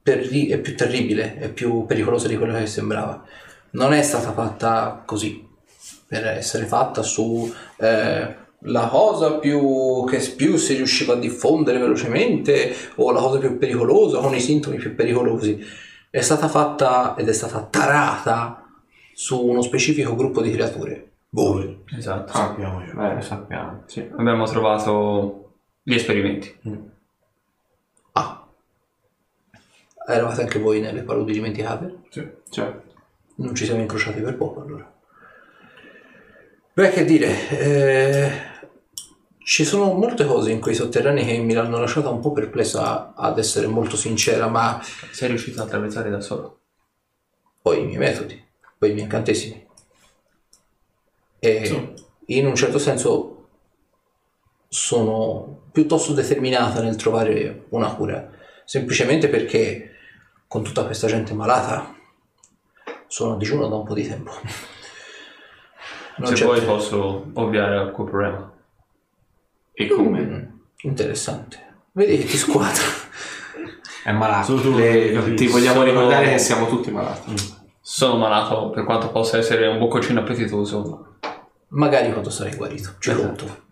Speaker 3: perri- è più terribile, è più pericolosa di quello che sembrava. Non è stata fatta così, per essere fatta su eh, la cosa più che più si riusciva a diffondere velocemente o la cosa più pericolosa con i sintomi più pericolosi. È stata fatta ed è stata tarata su uno specifico gruppo di creature. Voi.
Speaker 4: Esatto.
Speaker 5: Sappiamo io.
Speaker 1: Eh,
Speaker 2: Lo sappiamo.
Speaker 1: sì.
Speaker 4: Abbiamo trovato gli esperimenti.
Speaker 3: Ah. Eravate anche voi nelle paludi dimenticate?
Speaker 5: Sì.
Speaker 1: Cioè,
Speaker 3: Non ci siamo incrociati per poco allora. Beh, che dire, eh, ci sono molte cose in quei sotterranei che mi hanno lasciata un po' perplessa, ad essere molto sincera, ma
Speaker 4: Sei riuscito a attraversare da solo?
Speaker 3: poi i miei metodi, poi i miei incantesimi. E in un certo senso sono piuttosto determinata nel trovare una cura, semplicemente perché con tutta questa gente malata sono a digiuno da un po' di tempo. Non
Speaker 4: Se
Speaker 3: c'è
Speaker 4: vuoi posso ovviare al tuo problema.
Speaker 1: e come?
Speaker 3: Mm, interessante. Vedi che ti squadra.
Speaker 2: È malato.
Speaker 5: Solo tu
Speaker 1: Le-
Speaker 5: capisci.
Speaker 1: ti vogliamo
Speaker 4: Sono-
Speaker 1: ricordare che siamo tutti malati.
Speaker 4: Sono malato, per quanto possa essere un boccocino appetitoso.
Speaker 3: Magari quando sarai guarito. Ci
Speaker 4: Esatto.
Speaker 3: conto.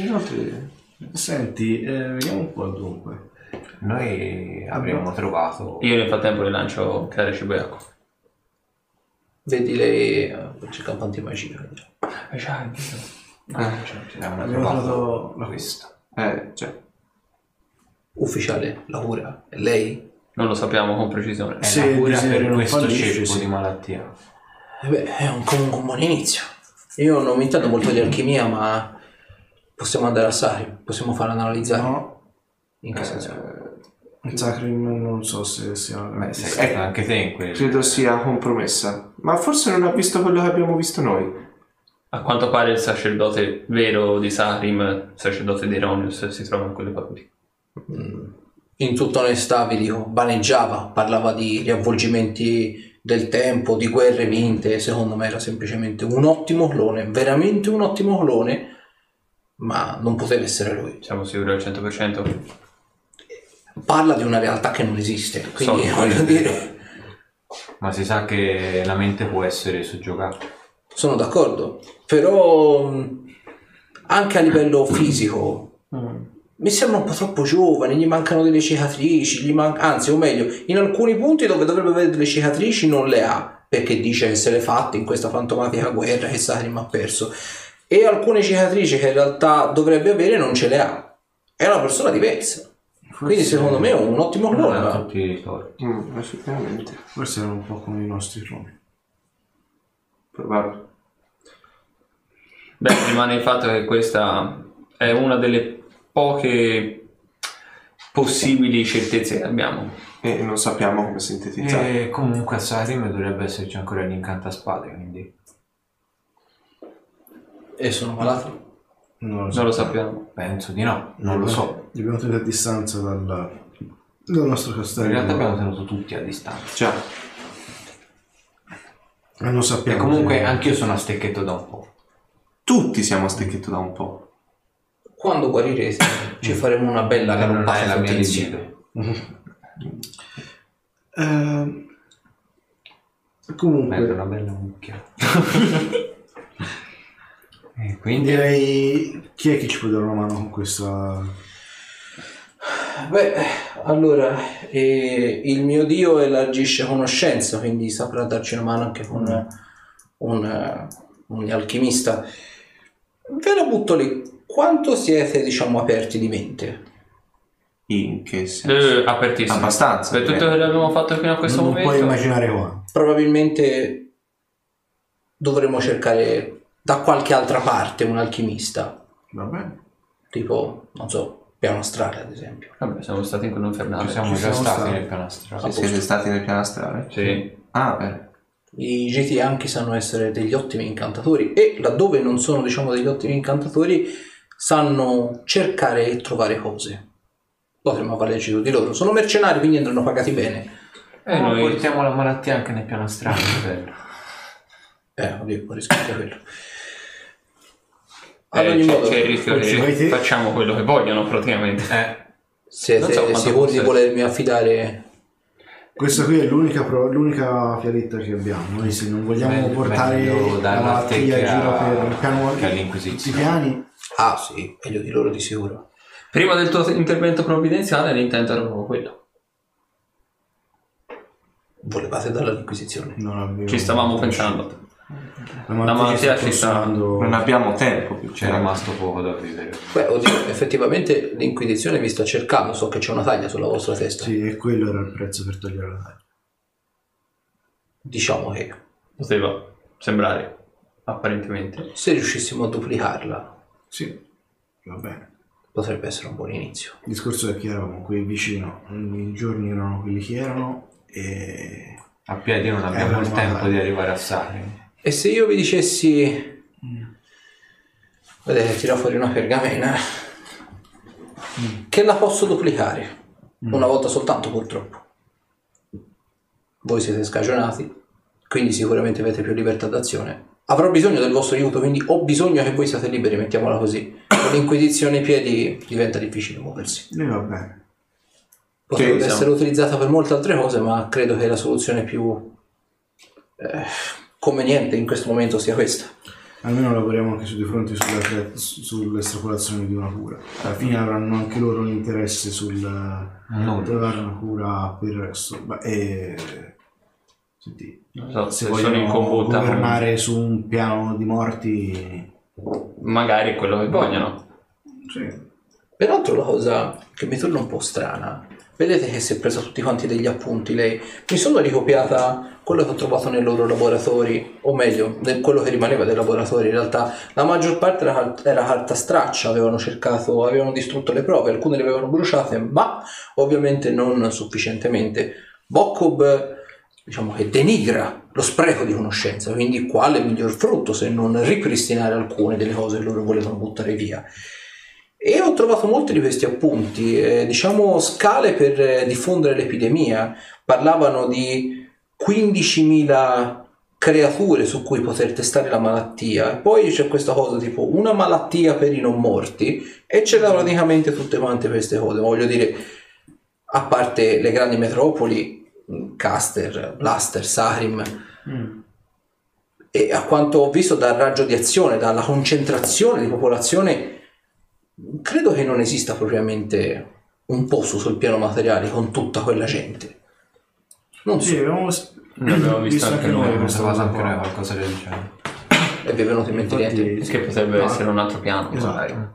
Speaker 1: Inoltre,
Speaker 5: Senti, eh, vediamo un po' dunque.
Speaker 2: Noi avremmo trovato...
Speaker 4: Io nel frattempo le lancio creare cibo e acqua.
Speaker 3: Vedi lei. eh, c'è campo antimagia.
Speaker 4: Eh già, è vero.
Speaker 1: eh,
Speaker 2: Abbiamo
Speaker 5: Abbiamo
Speaker 2: trovato
Speaker 5: la
Speaker 1: eh, cioè,
Speaker 3: Ufficiale, la cura. È lei?
Speaker 4: Non lo sappiamo con precisione.
Speaker 2: È
Speaker 5: Se
Speaker 2: la
Speaker 5: il
Speaker 2: cura
Speaker 5: desiderio
Speaker 2: per
Speaker 5: non
Speaker 2: questo
Speaker 5: fallisce, sì.
Speaker 2: di malattia.
Speaker 3: Eh beh, è un, comunque un buon inizio. Io non mi intendo molto di alchimia, ma possiamo andare a Sari, possiamo farla analizzare.
Speaker 5: No,
Speaker 3: In che senso?
Speaker 5: il Sacrim non so se sia...
Speaker 2: Beh, sei
Speaker 1: Eh,
Speaker 2: anche te in quel...
Speaker 1: credo sia compromessa. Ma forse non ha visto quello che abbiamo visto noi.
Speaker 4: A quanto pare il sacerdote vero di Sarim, sacerdote di Eronius, si trova in quelle paludi.
Speaker 3: In tutta onestà vi dico, vaneggiava, parlava di riavvolgimenti del tempo, di guerre vinte, secondo me era semplicemente un ottimo clone, veramente un ottimo clone, ma non poteva essere lui.
Speaker 4: Siamo sicuri al 100%?
Speaker 3: Parla di una realtà che non esiste, quindi
Speaker 4: So,
Speaker 3: voglio dire,
Speaker 2: Ma si sa che la mente può essere soggiogata.
Speaker 3: sono d'accordo, però mh, anche a livello fisico mi sembra un po' troppo giovane, gli mancano delle cicatrici, gli man- anzi o meglio, in alcuni punti dove dovrebbe avere delle cicatrici non le ha, perché dice che se le fatte in questa fantomatica guerra che Sarim ha perso, e alcune cicatrici che in realtà dovrebbe avere non ce le ha. È una persona diversa. Quindi secondo me è un ottimo
Speaker 2: Non
Speaker 3: clone.
Speaker 2: ha
Speaker 3: ma-
Speaker 2: tutti i torti.
Speaker 1: Mm, effettivamente.
Speaker 5: Forse erano un po' come i nostri cloni.
Speaker 1: Probabile.
Speaker 4: Beh, rimane il fatto che questa è una delle poche possibili certezze che abbiamo.
Speaker 1: E non sappiamo come sintetizzare.
Speaker 2: E comunque a Sarim dovrebbe esserci ancora l'incantaspade, quindi...
Speaker 3: E sono malato.
Speaker 5: Non lo so.
Speaker 4: Non lo sappiamo.
Speaker 2: Penso di no, non lo so.
Speaker 5: Li abbiamo tenuti a distanza dal, Dal nostro
Speaker 2: In
Speaker 5: castello.
Speaker 2: realtà abbiamo tenuto tutti a distanza.
Speaker 1: Già.
Speaker 5: E non
Speaker 2: E
Speaker 5: sappiamo.
Speaker 2: comunque
Speaker 5: se-
Speaker 2: anch'io sono a stecchetto da un po'.
Speaker 1: Tutti siamo a stecchetto da un po'.
Speaker 3: Quando guarirete ci faremo una bella
Speaker 2: Non è
Speaker 3: galoppata
Speaker 2: la mia
Speaker 3: tutti insieme.
Speaker 5: Eh, comunque,
Speaker 2: una bella mucchia. e quindi
Speaker 5: direi chi è che ci può dare una mano con questa...
Speaker 3: Beh, allora, eh, il mio dio elargisce conoscenza, quindi saprà darci una mano anche con un, un alchimista. Ve la butto lì. Quanto siete, diciamo, aperti di mente?
Speaker 1: In che senso?
Speaker 6: Eh, apertissimo.
Speaker 1: Abbastanza,
Speaker 6: Per tutto quello che abbiamo fatto fino a questo
Speaker 5: non
Speaker 6: momento.
Speaker 5: puoi immaginare qua.
Speaker 3: Probabilmente dovremmo cercare da qualche altra parte un alchimista,
Speaker 5: Va bene.
Speaker 3: tipo, non so, piano astrale ad esempio.
Speaker 6: Vabbè, siamo stati in quello infernale.
Speaker 2: ci siamo
Speaker 5: ci
Speaker 2: già
Speaker 5: siamo
Speaker 2: stati
Speaker 5: stati.
Speaker 2: nel piano astrale.
Speaker 3: A
Speaker 1: Siete stati nel piano astrale?
Speaker 6: Sì.
Speaker 1: Ah, bene.
Speaker 3: I geti anche sanno essere degli ottimi incantatori e laddove non sono diciamo degli ottimi incantatori sanno cercare e trovare cose. Potremmo avvalerci su di loro. Sono mercenari quindi andranno pagati bene.
Speaker 6: E
Speaker 2: Eh, noi portiamo la malattia anche nel piano astrale, bello.
Speaker 3: Eh, oddio, ho rischiato quello.
Speaker 6: Eh,
Speaker 3: Ad ogni
Speaker 6: c'è,
Speaker 3: modo,
Speaker 6: c'è il rischio che facciamo quello che vogliono praticamente.
Speaker 2: Eh,
Speaker 3: siete
Speaker 6: non so
Speaker 3: di
Speaker 6: possa
Speaker 3: volermi affidare?
Speaker 5: Questa qui è l'unica, pro- l'unica fialetta che abbiamo. Noi se non vogliamo
Speaker 2: Meglio-
Speaker 5: portare la malattia in giro per il piano tutti i piani,
Speaker 3: Ah sì, meglio di loro di sicuro.
Speaker 6: Prima del tuo intervento provvidenziale l'intento era proprio quello.
Speaker 3: Volevate
Speaker 5: non abbiamo...
Speaker 6: Ci stavamo pensando.
Speaker 5: La
Speaker 6: La malattia ci sta-
Speaker 1: Non abbiamo tempo più.
Speaker 2: c'è rimasto poco da vivere.
Speaker 3: Beh, oddio, effettivamente l'Inquisizione vi sta cercando, so che c'è una taglia sulla vostra testa.
Speaker 5: Sì, e quello era il prezzo per togliere la taglia.
Speaker 3: Diciamo che
Speaker 6: Poteva sembrare, apparentemente.
Speaker 3: se riuscissimo a duplicarla
Speaker 5: Sì, va bene.
Speaker 3: potrebbe essere un buon inizio.
Speaker 5: Il discorso è che eravamo qui vicino, i giorni erano quelli che erano e...
Speaker 2: A piedi non abbiamo il tempo di arrivare a Sari.
Speaker 3: E se io vi dicessi... Vedete, tira fuori una pergamena. Che la posso duplicare. Una volta soltanto purtroppo. Voi siete scagionati, quindi sicuramente avete più libertà d'azione. Avrò bisogno del vostro aiuto, quindi ho bisogno che voi siate liberi, mettiamola così. Con l'inquisizione ai piedi diventa difficile muoversi.
Speaker 5: E va bene.
Speaker 3: Potrebbe
Speaker 1: siamo-
Speaker 3: essere utilizzata per molte altre cose, ma credo che la soluzione più eh, conveniente in questo momento sia questa.
Speaker 5: Almeno lavoriamo anche su di fronte sulla sull'estrapolazione di una cura. Alla fine avranno anche loro un interesse sul
Speaker 2: Non.
Speaker 5: trovare una cura per il resto. Beh, e... Senti,
Speaker 6: Non so,
Speaker 5: se
Speaker 6: se sono in
Speaker 5: vogliono
Speaker 6: combutta,
Speaker 5: governare su un piano di morti...
Speaker 6: magari è quello che vogliono.
Speaker 5: Sì.
Speaker 3: Peraltro la cosa che mi torna un po' strana, vedete che si è presa tutti quanti degli appunti lei, mi sono ricopiata quello che ho trovato nei loro laboratori, o meglio, quello che rimaneva dei laboratori, in realtà la maggior parte era, era carta straccia, avevano cercato, avevano distrutto le prove, alcune le avevano bruciate, ma ovviamente non sufficientemente. Bokob diciamo che denigra lo spreco di conoscenza, quindi quale miglior frutto se non ripristinare alcune delle cose che loro volevano buttare via. E ho trovato molti di questi appunti, eh, diciamo scale per eh, diffondere l'epidemia, parlavano di 15.000 creature su cui poter testare la malattia, e poi c'è questa cosa tipo una malattia per i non morti, e c'erano praticamente tutte quante queste cose, voglio dire, a parte le grandi metropoli, Caster, Blaster, Sarim, e a quanto ho visto dal raggio di azione, dalla concentrazione di popolazione, credo che non esista propriamente un posto sul piano materiale con tutta quella gente. Non
Speaker 5: Sì,
Speaker 3: so,
Speaker 5: abbiamo
Speaker 6: Ne abbiamo visto anche noi,
Speaker 2: trovato
Speaker 5: cosa
Speaker 2: anche noi
Speaker 5: qua.
Speaker 2: qualcosa del genere.
Speaker 3: e vi è venuto in mente
Speaker 5: Infatti-
Speaker 3: niente.
Speaker 6: Che potrebbe
Speaker 5: No.
Speaker 6: essere un altro piano,
Speaker 5: Esatto.
Speaker 6: magari.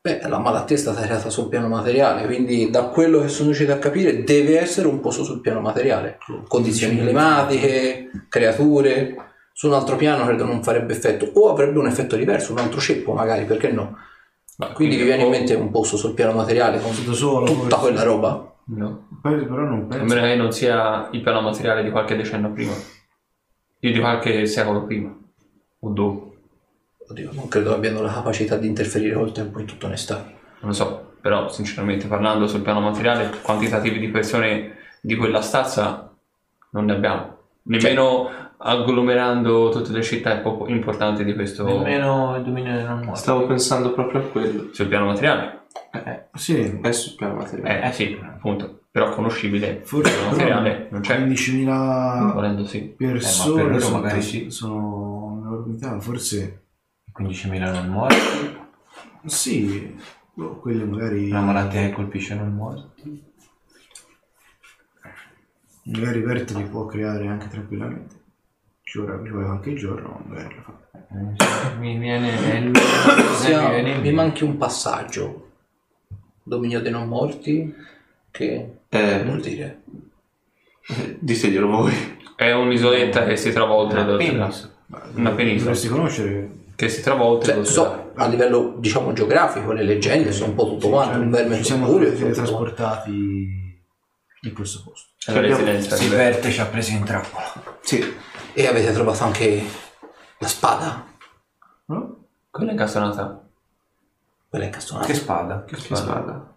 Speaker 3: Beh, la malattia è stata creata sul piano materiale, quindi da quello che sono riuscito a capire deve essere un posto sul piano materiale. Condizioni climatiche, creature. Su un altro piano credo non farebbe effetto, o avrebbe un effetto diverso, un altro ceppo magari, perché no?
Speaker 6: Ma
Speaker 3: Quindi vi viene in mente un posto sul piano materiale con
Speaker 5: solo,
Speaker 3: tutta
Speaker 5: forse.
Speaker 3: quella roba?
Speaker 6: No.
Speaker 5: Poi- Però non
Speaker 6: A
Speaker 5: penso.
Speaker 6: meno che non sia il piano materiale di qualche decennio prima. Io di qualche secolo prima. O dopo.
Speaker 3: Oddio, non credo abbiano la capacità di interferire col tempo in tutta onestà.
Speaker 6: Non lo so. però sinceramente parlando sul piano materiale, quantitativi di persone di quella stazza non ne abbiamo. Nemmeno agglomerando tutte le città poco importanti di questo
Speaker 2: Nemmeno il dominio dei non morti.
Speaker 1: Stavo pensando proprio a quello.
Speaker 6: sul piano materiale.
Speaker 1: Eh,
Speaker 5: Sì,
Speaker 1: è sul piano materiale.
Speaker 6: Eh, eh sì, appunto, però conoscibile.
Speaker 5: forse
Speaker 6: sul piano
Speaker 5: però
Speaker 6: materiale non c'è.
Speaker 5: 15.000
Speaker 6: Volendo sì.
Speaker 5: persone
Speaker 2: Eh, loro
Speaker 5: sono,
Speaker 2: magari sì.
Speaker 5: sono un'enormità, forse
Speaker 2: 15.000 non morti,
Speaker 5: sì, boh, quelle magari,
Speaker 2: una malattia che colpisce non morti.
Speaker 5: magari Vert li può creare anche tranquillamente. Ci ci vuole qualche giorno, ma magari lo fa.
Speaker 2: Eh, Mi viene... è il-
Speaker 3: Sia-
Speaker 2: mi viene in
Speaker 3: mi
Speaker 2: mente.
Speaker 3: manchi un passaggio. Dominio dei non morti. Che
Speaker 1: Eh,
Speaker 3: vuol dire?
Speaker 1: diteglielo voi.
Speaker 6: È un'isoletta che si trova oltre
Speaker 2: Una penisola.
Speaker 6: Una penisola
Speaker 5: Dovresti conoscere
Speaker 6: che si trova oltre
Speaker 3: Cioè,
Speaker 6: l'oceano.
Speaker 3: so, a livello diciamo geografico, le leggende sono un po' tutto quanto. un verme
Speaker 5: ci siamo
Speaker 3: sobrio, tutto quanto.
Speaker 5: teletrasportati in questo posto.
Speaker 6: È la residenza
Speaker 2: Verte ci ha preso in trappola.
Speaker 1: Sì.
Speaker 3: E avete trovato anche la spada?
Speaker 5: No?
Speaker 6: Quella è incastonata.
Speaker 3: Quella incastonata.
Speaker 2: Che spada?
Speaker 1: Che spada.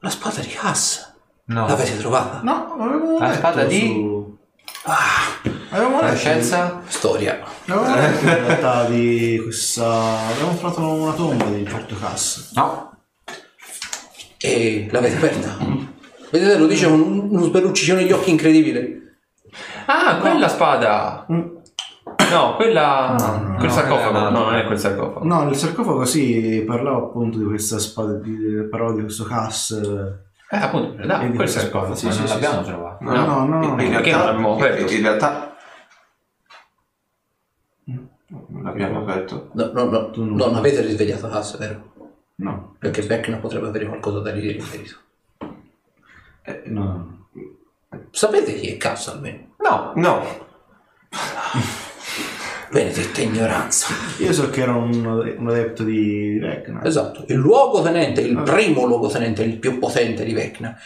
Speaker 3: La spada di Haas.
Speaker 2: No.
Speaker 3: L'avete trovata?
Speaker 5: No, avevamo
Speaker 2: La spada di-
Speaker 5: su-
Speaker 3: Ah,
Speaker 5: Avevamo
Speaker 2: La scienza?
Speaker 3: storia.
Speaker 5: Avevamo letto in realtà di questa... Avevamo trovato una tomba di un certo Cass.
Speaker 2: No.
Speaker 3: E l'avete aperta? Vedete, lo dice con un- uno sberluccicino negli occhi incredibile.
Speaker 6: Ah, quella spada! No, quella.
Speaker 5: no,
Speaker 6: quel
Speaker 2: no,
Speaker 6: sarcofago.
Speaker 2: quella
Speaker 6: No,
Speaker 2: no.
Speaker 6: non è quel sarcofago.
Speaker 5: No, nel sarcofago sì, parlava appunto di questa spada, di, parlava di questo Cass.
Speaker 6: Eh, appunto,
Speaker 5: E di
Speaker 6: quel
Speaker 5: questa
Speaker 6: sarcofago.
Speaker 5: sì, sì,
Speaker 2: non
Speaker 5: sì,
Speaker 2: l'abbiamo
Speaker 5: sì.
Speaker 2: trovato.
Speaker 5: No, no, no, no.
Speaker 1: in,
Speaker 6: non l'abbiamo aperto?
Speaker 1: in realtà non l'abbiamo aperto.
Speaker 3: No, no, no,
Speaker 5: Tu non-
Speaker 3: non avete risvegliato Haas, vero?
Speaker 5: No,
Speaker 3: Perché Vecna potrebbe avere qualcosa da dire in merito.
Speaker 1: Eh,
Speaker 5: no.
Speaker 3: Sapete chi è Cass almeno?
Speaker 2: No.
Speaker 1: No,
Speaker 3: Benedetta ignoranza.
Speaker 5: Io so che era un, un adepto di Vecna.
Speaker 3: Esatto, il luogotenente, il primo luogotenente, il più potente di Vecna.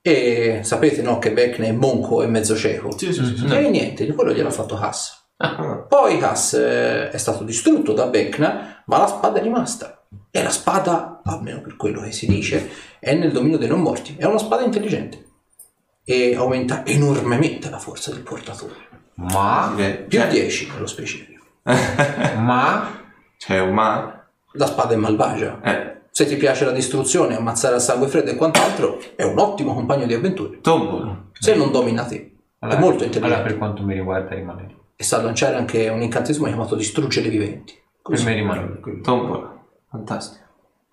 Speaker 3: E sapete no che Vecna è monco e mezzo cieco.
Speaker 5: Sì, sì, sì. sì.
Speaker 3: E niente, di quello gliel'ha fatto Haas.
Speaker 1: Ah,
Speaker 3: Poi Haas eh, è stato distrutto da Vecna, ma la spada è rimasta. E la spada, almeno per quello che si dice, è nel dominio dei non morti. È una spada intelligente. E aumenta enormemente la forza del portatore.
Speaker 2: Ma...
Speaker 3: Più
Speaker 1: cioè,
Speaker 3: 10 nello specifico.
Speaker 2: Ma...
Speaker 1: C'è un ma.
Speaker 3: La spada è malvagia.
Speaker 1: Eh,
Speaker 3: Se ti piace la distruzione, ammazzare a sangue freddo e quant'altro, è un ottimo compagno di avventure.
Speaker 1: tombola.
Speaker 3: Se non domina te, è
Speaker 2: Allora-
Speaker 3: molto intelligente.
Speaker 2: Allora per quanto mi riguarda rimane lì.
Speaker 3: E sa lanciare anche un incantesimo chiamato distruggere i viventi.
Speaker 2: Per me rimane.
Speaker 1: Tombola. Fantastico.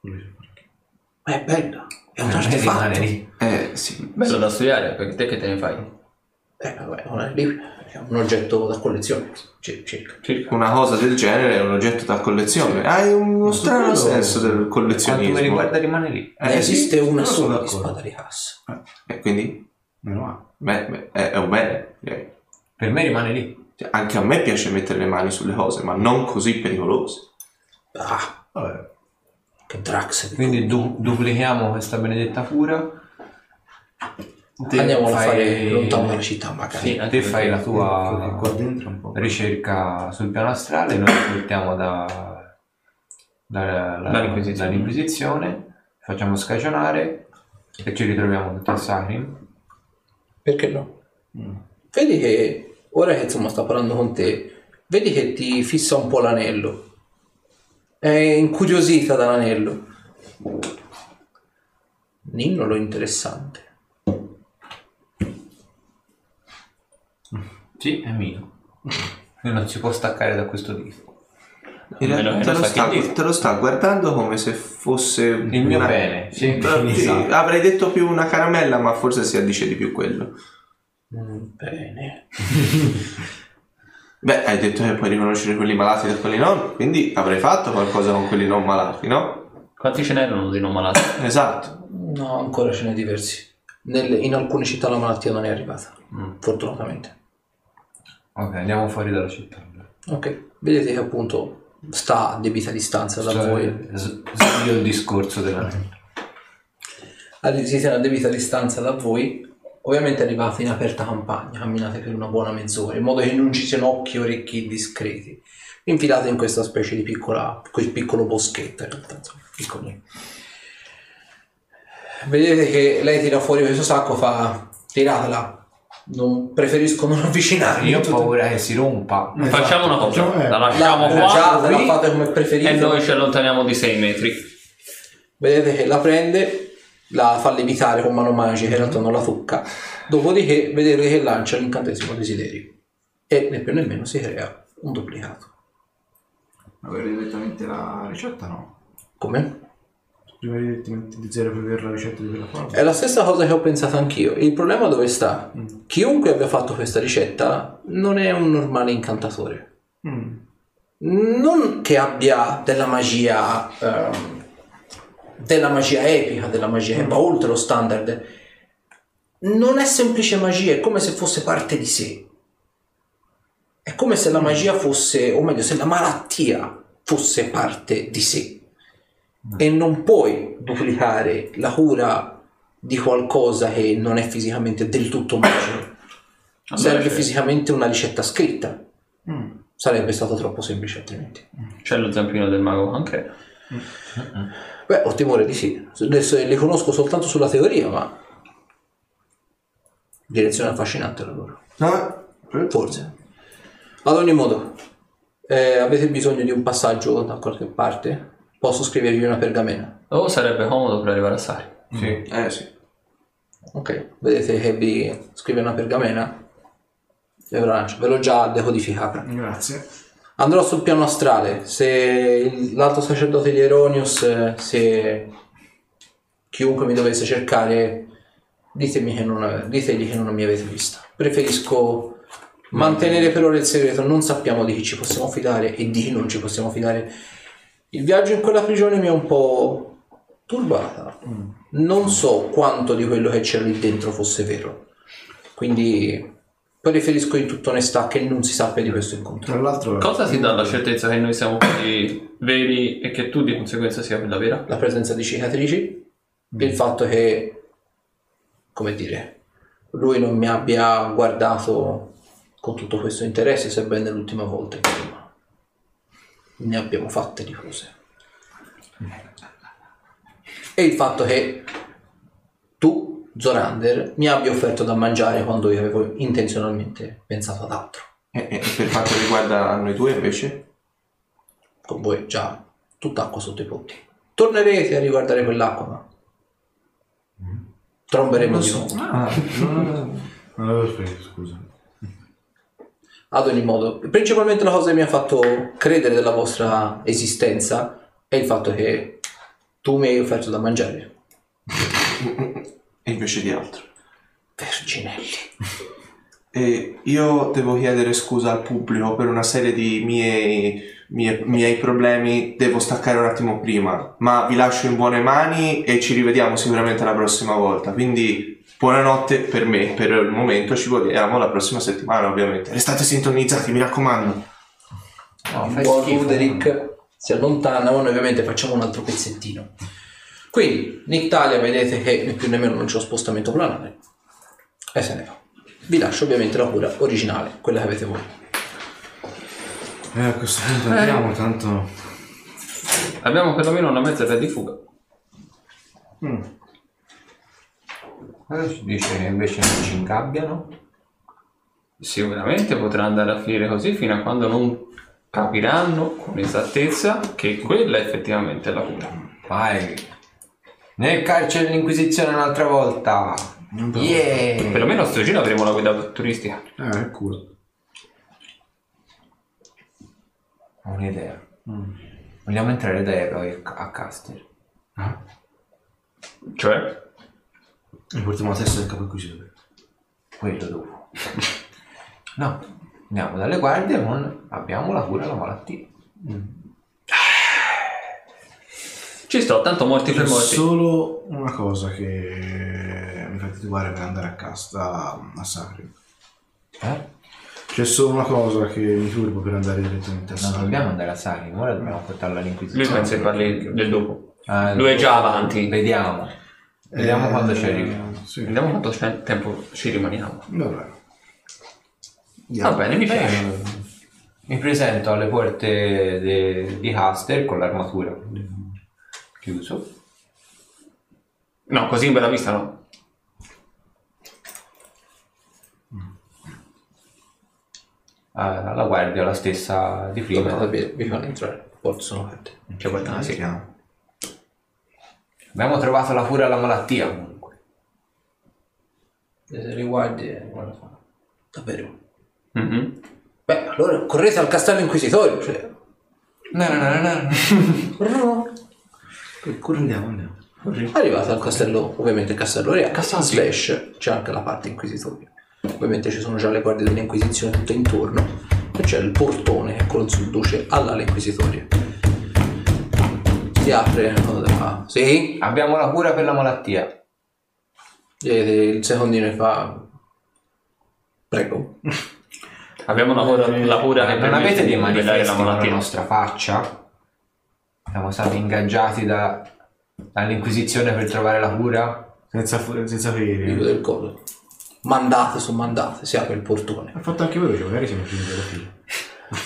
Speaker 3: Ma è bella, è un artefatto.
Speaker 2: lì.
Speaker 1: Eh, sì.
Speaker 6: Bello da studiare, perché te che te ne fai?
Speaker 3: Eh, vabbè, non è lì, è un oggetto da collezione, cir- circa.
Speaker 6: Circa.
Speaker 1: Una cosa del genere è un oggetto da collezione. Hai uno strano
Speaker 5: quello-
Speaker 1: senso del
Speaker 2: Per quanto mi
Speaker 1: collezionismo.
Speaker 2: riguarda rimane lì.
Speaker 1: Eh,
Speaker 3: esiste
Speaker 1: sì,
Speaker 3: una sola di spada di Haas.
Speaker 1: E quindi
Speaker 5: Meno male.
Speaker 1: beh, beh, è, è un bene. direi.
Speaker 2: Per me rimane lì.
Speaker 1: Cioè, anche a me piace mettere le mani sulle cose, ma non così pericolose.
Speaker 3: Ah,
Speaker 5: Vabbè.
Speaker 3: Che Drax. di
Speaker 2: Quindi du- duplichiamo questa benedetta cura. Te
Speaker 3: Andiamo a
Speaker 2: fai-
Speaker 3: fare lontano dalla città, magari.
Speaker 6: Sì,
Speaker 2: Te fai la tua
Speaker 5: qua dentro un po'.
Speaker 2: ricerca sul piano astrale, noi ti portiamo da, da- la-
Speaker 6: Dall'Inquisizione.
Speaker 2: dall'Inquisizione, facciamo scagionare e ci ritroviamo tutti a Sacrim.
Speaker 3: Perché no? Vedi che ora che insomma sta parlando con te, vedi che ti fissa un po' l'anello. È incuriosita dall'anello. Ninnolo interessante.
Speaker 2: Sì, è mio. E non si può staccare da questo disco.
Speaker 1: In
Speaker 6: Almeno
Speaker 1: realtà
Speaker 6: che
Speaker 1: te
Speaker 6: non
Speaker 1: lo, sta, te lo sta guardando come se fosse
Speaker 2: Il mio bene, sì.
Speaker 1: Sì,
Speaker 2: Esatto.
Speaker 1: avrei detto più una caramella, ma forse si addice di più quello.
Speaker 3: Mm, bene.
Speaker 1: Beh, hai detto che puoi riconoscere quelli malati da quelli non, quindi avrei fatto qualcosa con quelli non malati, no?
Speaker 6: Quanti ce n'erano di non malati?
Speaker 1: Esatto.
Speaker 3: No, ancora ce n'è diversi. Nelle- in alcune città la malattia non è arrivata. Fortunatamente.
Speaker 2: Ok, andiamo fuori dalla città.
Speaker 3: Ok. Vedete che appunto sta a debita distanza da
Speaker 2: Cioè,
Speaker 3: voi.
Speaker 2: s- Svio il discorso della
Speaker 3: Allora, siete a debita distanza da voi. Ovviamente arrivate in aperta campagna, camminate per una buona mezz'ora, in modo che non ci siano occhi e orecchi discreti. Vi Infilate in questa specie di piccola, quel piccolo boschetto, in realtà, insomma, piccoli. Vedete che lei tira fuori questo sacco, fa tiratela. Non preferisco non avvicinarmi.
Speaker 2: Io ho paura che si rompa.
Speaker 5: Esatto.
Speaker 4: Facciamo una cosa,
Speaker 5: Facciamo- eh,
Speaker 4: la lasciamo
Speaker 3: La
Speaker 4: qua
Speaker 3: la fate come preferite.
Speaker 4: e noi ci allontaniamo di 6 metri.
Speaker 3: Vedete che la prende, la fa levitare con mano magica, in realtà non la tocca. Dopodiché vedete che lancia l'incantesimo desiderio. E né più né meno si crea un duplicato.
Speaker 5: Avere direttamente la ricetta no.
Speaker 3: Come?
Speaker 5: Prima direttamente di zero per avere la ricetta di quella forma.
Speaker 3: È la stessa cosa che ho pensato anch'io. Il problema dove sta? Chiunque abbia fatto questa ricetta non è un normale incantatore.
Speaker 5: Mm.
Speaker 3: Non che abbia della magia, ehm, della magia epica, della magia che va oltre lo standard. Non è semplice magia, è come se fosse parte di sé. È come se la magia fosse, o meglio, se la malattia fosse parte di sé. E non puoi duplicare la cura di qualcosa che non è fisicamente del tutto magico. Serve
Speaker 4: c'è-
Speaker 3: fisicamente una ricetta scritta.
Speaker 5: Mm.
Speaker 3: Sarebbe stato troppo semplice altrimenti.
Speaker 4: C'è lo zampino del mago anche.
Speaker 3: Beh, ho timore di sì. Adesso li conosco soltanto sulla teoria, ma... Direzione affascinante la loro.
Speaker 5: Ah,
Speaker 3: Forse. Ad ogni modo, eh, avete bisogno di un passaggio da qualche parte? Posso scrivervi una pergamena?
Speaker 4: O sarebbe comodo per arrivare a Sari.
Speaker 2: Sì.
Speaker 1: Eh sì.
Speaker 3: Ok, vedete che vi scrive una pergamena? E. Ve l'ho già decodificata.
Speaker 5: Grazie.
Speaker 3: Andrò sul piano astrale. Se l'alto sacerdote di Eronius, eh, se chiunque mi dovesse cercare, ditemi che non, ditegli che non mi avete vista. Preferisco mantenere per ora il segreto. Non sappiamo di chi ci possiamo fidare e di chi non ci possiamo fidare. Il viaggio in quella prigione mi ha un po' turbata. Non so quanto di quello che c'era lì dentro fosse vero. Quindi preferisco in tutta onestà che non si sappia di questo incontro.
Speaker 5: Tra l'altro,
Speaker 4: Cosa ti dà la certezza che noi siamo quelli veri e che tu di conseguenza sia quella vera?
Speaker 3: la presenza di cicatrici, il fatto che, come dire, lui non mi abbia guardato con tutto questo interesse, sebbene l'ultima volta, insomma, ne abbiamo fatte di cose. E il fatto che tu, Zorander, mi abbia offerto da mangiare quando io avevo intenzionalmente pensato ad altro.
Speaker 1: E, e per quanto riguarda noi due invece?
Speaker 3: Con voi già tutt'acqua sotto i ponti. Tornerete a riguardare quell'acqua, ma tromberemo di nuovo.
Speaker 1: Ah,
Speaker 5: non avevo preso, scusa.
Speaker 3: Ad ogni modo, principalmente la cosa che mi ha fatto credere della vostra esistenza è il fatto che tu mi hai offerto da mangiare.
Speaker 1: e invece di altro.
Speaker 3: Verginelli.
Speaker 1: E io devo chiedere scusa al pubblico per una serie di miei, mie- miei problemi, devo staccare un attimo prima, ma vi lascio in buone mani e ci rivediamo sicuramente la prossima volta. Quindi buonanotte per me, per il momento ci vediamo la prossima settimana ovviamente. Restate sintonizzati, mi raccomando.
Speaker 2: No,
Speaker 3: buon. Ruderick si allontana, noi ovviamente facciamo un altro pezzettino. Quindi, in Italia vedete che né più né meno non c'è lo spostamento planare e se ne va. Vi lascio ovviamente la cura originale, quella che avete voi.
Speaker 5: Eh, a questo punto andiamo, tanto...
Speaker 4: Abbiamo perlomeno una mezza via di fuga.
Speaker 2: Cosa ci dice che invece non ci ingabbiano?
Speaker 4: Sicuramente potrà andare a finire così fino a quando non capiranno con esattezza che quella è effettivamente la cura.
Speaker 2: Vai. Nel carcere dell'Inquisizione un'altra volta. Yeah.
Speaker 4: Perlomeno a sto giro avremo la guida turistica.
Speaker 5: Eh, è culo.
Speaker 2: Ho un'idea. Vogliamo entrare da eroi a Caster.
Speaker 4: Cioè?
Speaker 5: E portiamo la testa del capo inquisitore.
Speaker 2: Quello dopo. No, andiamo dalle guardie con abbiamo la cura della malattia.
Speaker 4: Ci sto, tanto morti per
Speaker 5: C'è
Speaker 4: morti.
Speaker 5: solo una cosa che mi fa titubare per andare a casa a Sacri.
Speaker 2: Eh?
Speaker 5: C'è solo una cosa che mi turbo per andare direttamente a
Speaker 2: Non
Speaker 5: Sacri.
Speaker 2: dobbiamo andare a Sari, ora dobbiamo portarlo all'Inquisizione.
Speaker 4: Lui pensa che parli del dopo.
Speaker 2: Ah,
Speaker 4: Lui è già avanti.
Speaker 2: Vediamo. Vediamo
Speaker 5: Eh,
Speaker 2: quando ci arriviamo.
Speaker 5: Sì.
Speaker 4: Vediamo quanto tempo ci rimaniamo.
Speaker 5: Vabbè.
Speaker 4: Va bene, mi piace.
Speaker 2: Eh, Mi presento alle porte de- di Caster con l'armatura chiuso.
Speaker 6: No, così in bella vista no.
Speaker 2: Ah, la guardia, la stessa di
Speaker 3: Prima
Speaker 2: prima.
Speaker 3: sapere, vi fanno entrare, porte sono aperte.
Speaker 2: Guarda,
Speaker 1: Ah,
Speaker 2: sì.
Speaker 1: sì.
Speaker 2: Abbiamo trovato la cura alla malattia comunque.
Speaker 3: Le riguardie non la fanno. Davvero?
Speaker 6: Mhm.
Speaker 3: Beh, allora correte al castello inquisitorio, cioè...
Speaker 2: No, no, no, no.
Speaker 3: Che cura-
Speaker 5: Andiamo, andiamo.
Speaker 3: Arrivate al castello, ovviamente il castello reale, slash c'è anche la parte inquisitoria. Ovviamente ci sono già le guardie dell'Inquisizione tutte intorno e c'è il portone che conduce all'ala inquisitoria. Si apre, ah, sì,
Speaker 2: Abbiamo la cura per la malattia.
Speaker 3: e il secondino fa... Prego.
Speaker 6: Abbiamo una cura, la cura che
Speaker 2: non avete dei manifesti
Speaker 6: la
Speaker 2: la
Speaker 6: malattia.
Speaker 2: nostra faccia? Siamo stati ingaggiati da- dall'Inquisizione per trovare la cura?
Speaker 5: Senza, fu- senza
Speaker 3: Dico
Speaker 5: ferire.
Speaker 3: del coso. Mandate su mandate, si apre il portone.
Speaker 5: Ha fatto anche voi, cioè magari siamo primi della fila.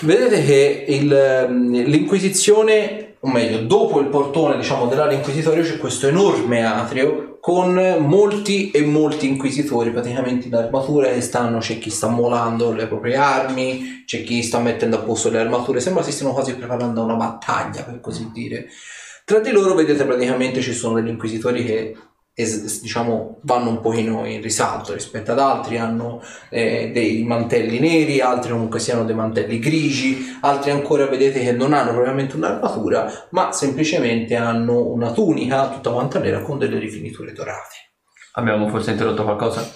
Speaker 3: Vedete che il, ehm, l'Inquisizione, o meglio, dopo il portone diciamo, dell'area inquisitoria c'è questo enorme atrio con molti e molti inquisitori praticamente in armatura che stanno, c'è chi sta molando le proprie armi, c'è chi sta mettendo a posto le armature, sembra si stiano quasi preparando una battaglia per così dire. Tra di loro vedete praticamente ci sono degli inquisitori che es- diciamo vanno un pochino in risalto rispetto ad altri, hanno eh, dei mantelli neri, altri comunque siano dei mantelli grigi, altri ancora vedete che non hanno propriamente un'armatura, ma semplicemente hanno una tunica tutta quanta nera con delle rifiniture dorate.
Speaker 6: Abbiamo forse interrotto qualcosa?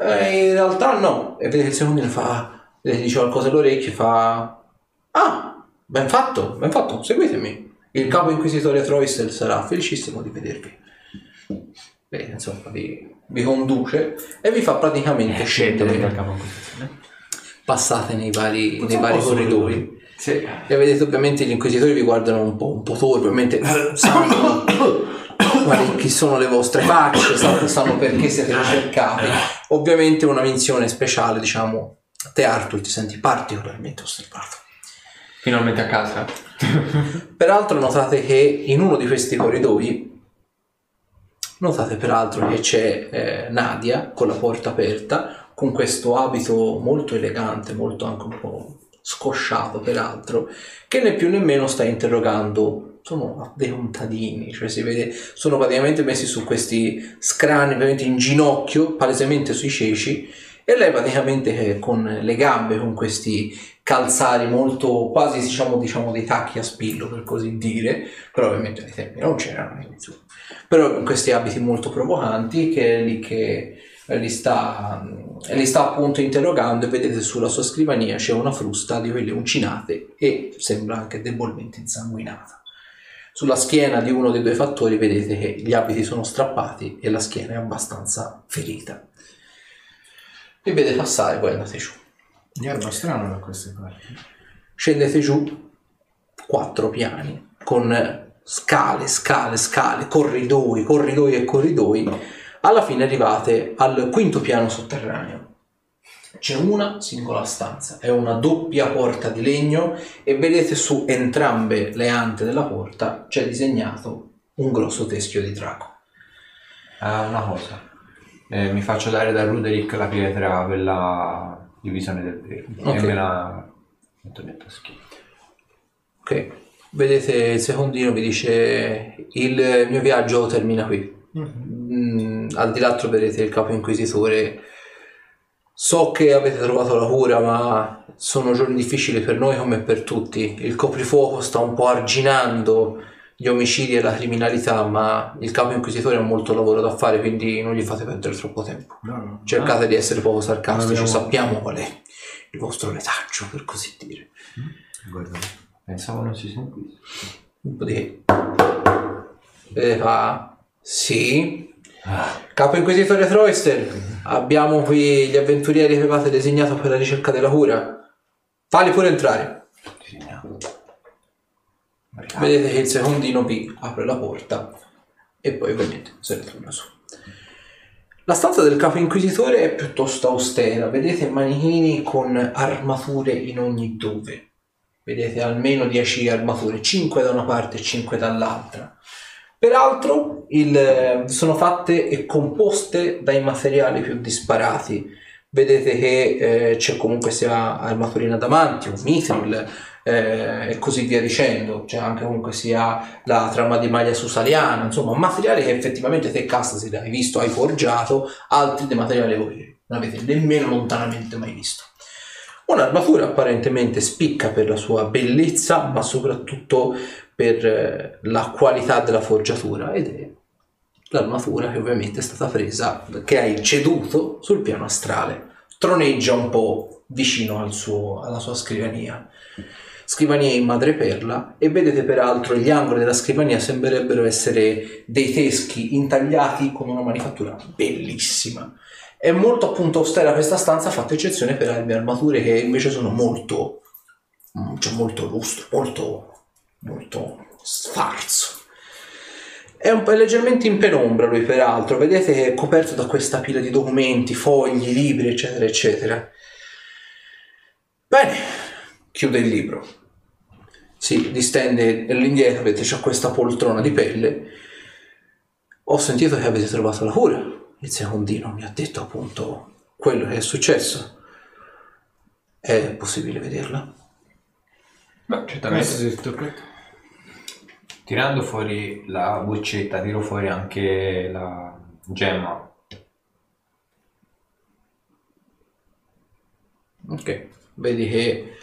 Speaker 3: Eh, in realtà no, e vedete il secondo fa, vedete, dice qualcosa all'orecchio e fa, ah, ben fatto, ben fatto, seguitemi. Il capo inquisitore Troistel sarà felicissimo di vedervi. Beh, insomma, vi, vi conduce e vi fa praticamente scendere. Passate nei vari, nei vari corridoi.
Speaker 2: Sì.
Speaker 3: E vedete ovviamente gli inquisitori vi guardano un po', un po' torpi, ovviamente sanno chi sono le vostre facce, sanno, sanno perché siete ricercati. Ovviamente una menzione speciale, diciamo, a te Arthur ti senti particolarmente osservato.
Speaker 6: Finalmente a casa.
Speaker 3: Peraltro notate che in uno di questi corridoi notate peraltro che c'è eh, Nadia con la porta aperta con questo abito molto elegante, molto anche un po' scosciato peraltro, che né più né meno sta interrogando sono dei contadini, cioè si vede, sono praticamente messi su questi scrani veramente in ginocchio, palesemente sui ceci, e lei praticamente eh, con le gambe, con questi calzari molto quasi diciamo, diciamo dei tacchi a spillo per così dire, però ovviamente ai tempi non c'erano, quindi. Però con questi abiti molto provocanti che è lì che eh, li sta, mm, li sta appunto interrogando e vedete sulla sua scrivania c'è una frusta di quelle uncinate e sembra anche debolmente insanguinata. Sulla schiena di uno dei due fattori vedete che gli abiti sono strappati e la schiena è abbastanza ferita. Vi vede passare, poi andate giù.
Speaker 5: Gli erba strano da queste parti.
Speaker 3: Scendete giù quattro piani con scale, scale, scale, corridoi, corridoi e corridoi. Alla fine arrivate al quinto piano sotterraneo. C'è una singola stanza, è una doppia porta di legno e vedete su entrambe le ante della porta c'è disegnato un grosso teschio di drago.
Speaker 2: Ah, una cosa. Eh, mi faccio dare da Ruderick la pietra per la divisione del vero.
Speaker 3: Ok.
Speaker 2: E me la metto dentro schiena.
Speaker 3: Ok, vedete il secondino vi dice il mio viaggio termina qui. Mm, al di là vedete il capo inquisitore. So che avete trovato la cura, ma sono giorni difficili per noi come per tutti. Il coprifuoco sta un po' arginando gli omicidi e la criminalità, ma il capo inquisitore ha molto lavoro da fare, quindi non gli fate perdere troppo tempo.
Speaker 5: No, no.
Speaker 3: Cercate di essere poco sarcastici, sappiamo qual è il vostro retaggio, per così dire.
Speaker 5: Guarda.
Speaker 2: Pensavo non si sentisse.
Speaker 3: Un po' di... E fa... Sì. Capo Inquisitore Troister, abbiamo qui gli avventurieri che avevate designato per la ricerca della cura. Falli pure entrare. Vedete che il secondino P apre la porta e poi ovviamente se ne torna su. La stanza del capo inquisitore è piuttosto austera, vedete manichini con armature in ogni dove. Vedete almeno 10 armature, 5 da una parte e 5 dall'altra. Peraltro il- sono fatte e composte dai materiali più disparati. Vedete che eh, c'è comunque sia armatura in adamantium, mithril eh, e così via dicendo. C'è anche comunque sia la trama di maglia susaliana, insomma, materiali che effettivamente te Castasir hai visto, hai forgiato, altri dei materiali voi non avete nemmeno lontanamente mai visto. Un'armatura apparentemente spicca per la sua bellezza, ma soprattutto per eh, la qualità della forgiatura ed è l'armatura che ovviamente è stata presa, che hai ceduto sul piano astrale. Troneggia un po' vicino al suo- alla sua scrivania. Scrivania in madreperla e vedete peraltro gli angoli della scrivania sembrerebbero essere dei teschi intagliati con una manifattura bellissima. È molto appunto austera questa stanza, fatta eccezione per armi e armature che invece sono molto, mm, cioè molto lustro, molto, molto sfarzo. È, un è leggermente in penombra lui peraltro, vedete che è coperto da questa pila di documenti, fogli, libri, eccetera, eccetera. Bene, chiude il libro. Si distende all'indietro, vedete c'è questa poltrona di pelle. Ho sentito che avete trovato la cura. Il secondino mi ha detto appunto quello che è successo. È possibile vederla?
Speaker 2: Beh, certamente. Tirando fuori la boccetta, tiro fuori anche la gemma.
Speaker 3: Ok, vedi che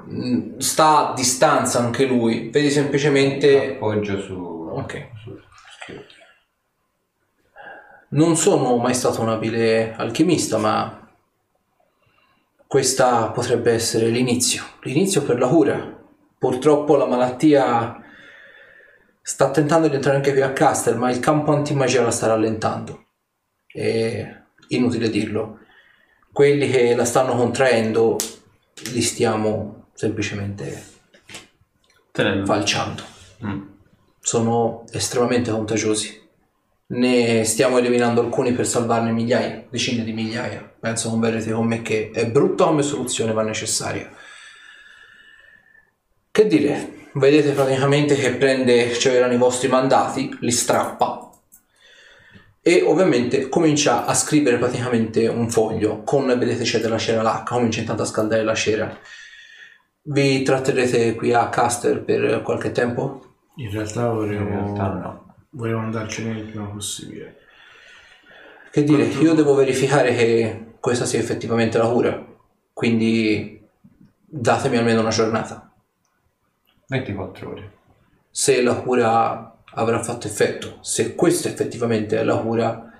Speaker 3: mm, sta a distanza anche lui, vedi semplicemente...
Speaker 2: Appoggio su...
Speaker 3: Ok.
Speaker 2: su scrivania.
Speaker 3: Non sono mai stato un abile alchimista, ma questa potrebbe essere l'inizio, l'inizio per la cura. Purtroppo la malattia sta tentando di entrare anche qui a Castel, ma il campo antimagia la sta rallentando. È inutile dirlo. Quelli che la stanno contraendo li stiamo semplicemente
Speaker 6: Tenendo.
Speaker 3: falciando.
Speaker 6: Mm.
Speaker 3: Sono estremamente contagiosi. Ne stiamo eliminando alcuni per salvarne migliaia, decine di migliaia. Penso converrete con me che è brutta come soluzione, ma necessaria. Che dire? Vedete praticamente che prende, c'erano i vostri mandati, li strappa e ovviamente comincia a scrivere praticamente un foglio con, vedete c'è della cera lacca, comincia intanto a scaldare la cera. Vi tratterrete qui a Caster per qualche tempo?
Speaker 5: In realtà vorremmo,
Speaker 2: In realtà no.
Speaker 5: Vorremmo andarcene il prima possibile.
Speaker 3: Che dire, io devo verificare che questa sia effettivamente la cura, quindi datemi almeno una giornata.
Speaker 2: 24 ore.
Speaker 3: Se la cura avrà fatto effetto, se questa effettivamente è la cura,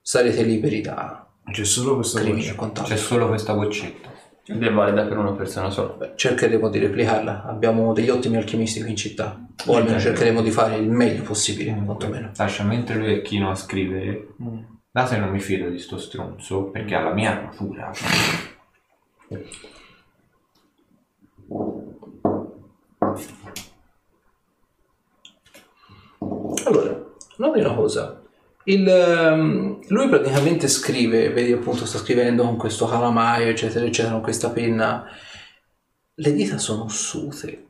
Speaker 3: sarete liberi da
Speaker 5: C'è solo questa
Speaker 3: quant'altro.
Speaker 2: C'è solo questa boccetta.
Speaker 6: Ed è valida per una persona sola.
Speaker 3: Beh, cercheremo di replicarla, abbiamo degli ottimi alchimisti qui in città, o almeno cercheremo di fare il meglio possibile, quantomeno.
Speaker 2: Lascia mentre lui è chino a scrivere. Da se non mi fido di sto stronzo perché ha la mia armatura.
Speaker 3: Allora, noti una cosa. Il, ehm, lui praticamente scrive, vedi appunto sta scrivendo con questo calamaio, eccetera, eccetera, con questa penna. Le dita sono ossute,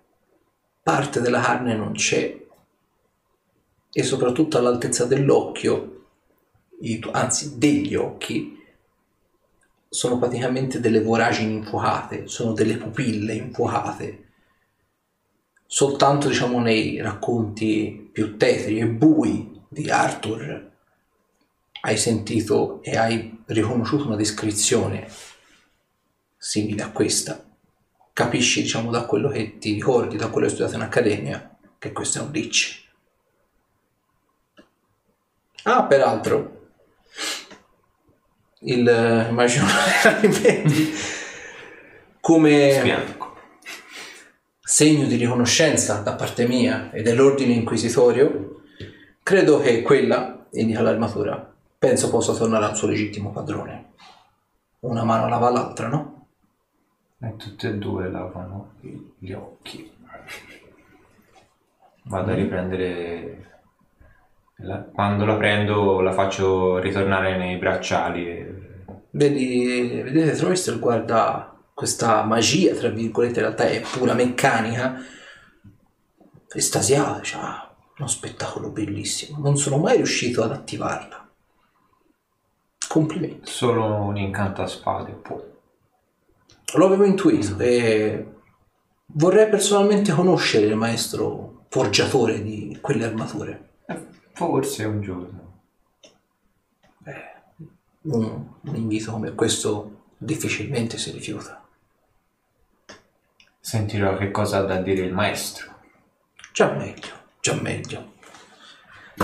Speaker 3: parte della carne non c'è e soprattutto all'altezza dell'occhio, anzi degli occhi, sono praticamente delle voragini infuocate, sono delle pupille infuocate soltanto diciamo nei racconti più tetri e bui di Arthur hai sentito e hai riconosciuto una descrizione simile a questa capisci diciamo da quello che ti ricordi da quello che hai studiato in accademia che questo è un lich ah peraltro il eh, immagino come
Speaker 2: Spianco.
Speaker 3: segno di riconoscenza da parte mia e dell'ordine inquisitorio, credo che quella, indica l'armatura, penso possa tornare al suo legittimo padrone. Una mano lava l'altra, no?
Speaker 2: E tutte e due lavano gli occhi. Vado a riprendere. la- Quando la prendo la faccio ritornare nei bracciali. e-
Speaker 3: Vedi, vedete, Troister guarda questa magia, tra virgolette, in realtà è pura meccanica, estasiato, "Ah, Uno spettacolo bellissimo. Non sono mai riuscito ad attivarla. Complimenti.
Speaker 2: Solo un incanto a spade può.
Speaker 3: Lo avevo intuito e vorrei personalmente conoscere il maestro forgiatore di quelle armature.
Speaker 2: Forse un giorno.
Speaker 3: Un, un invito come questo difficilmente si rifiuta.
Speaker 2: Sentirò che cosa ha da dire il maestro.
Speaker 3: Già meglio, già meglio.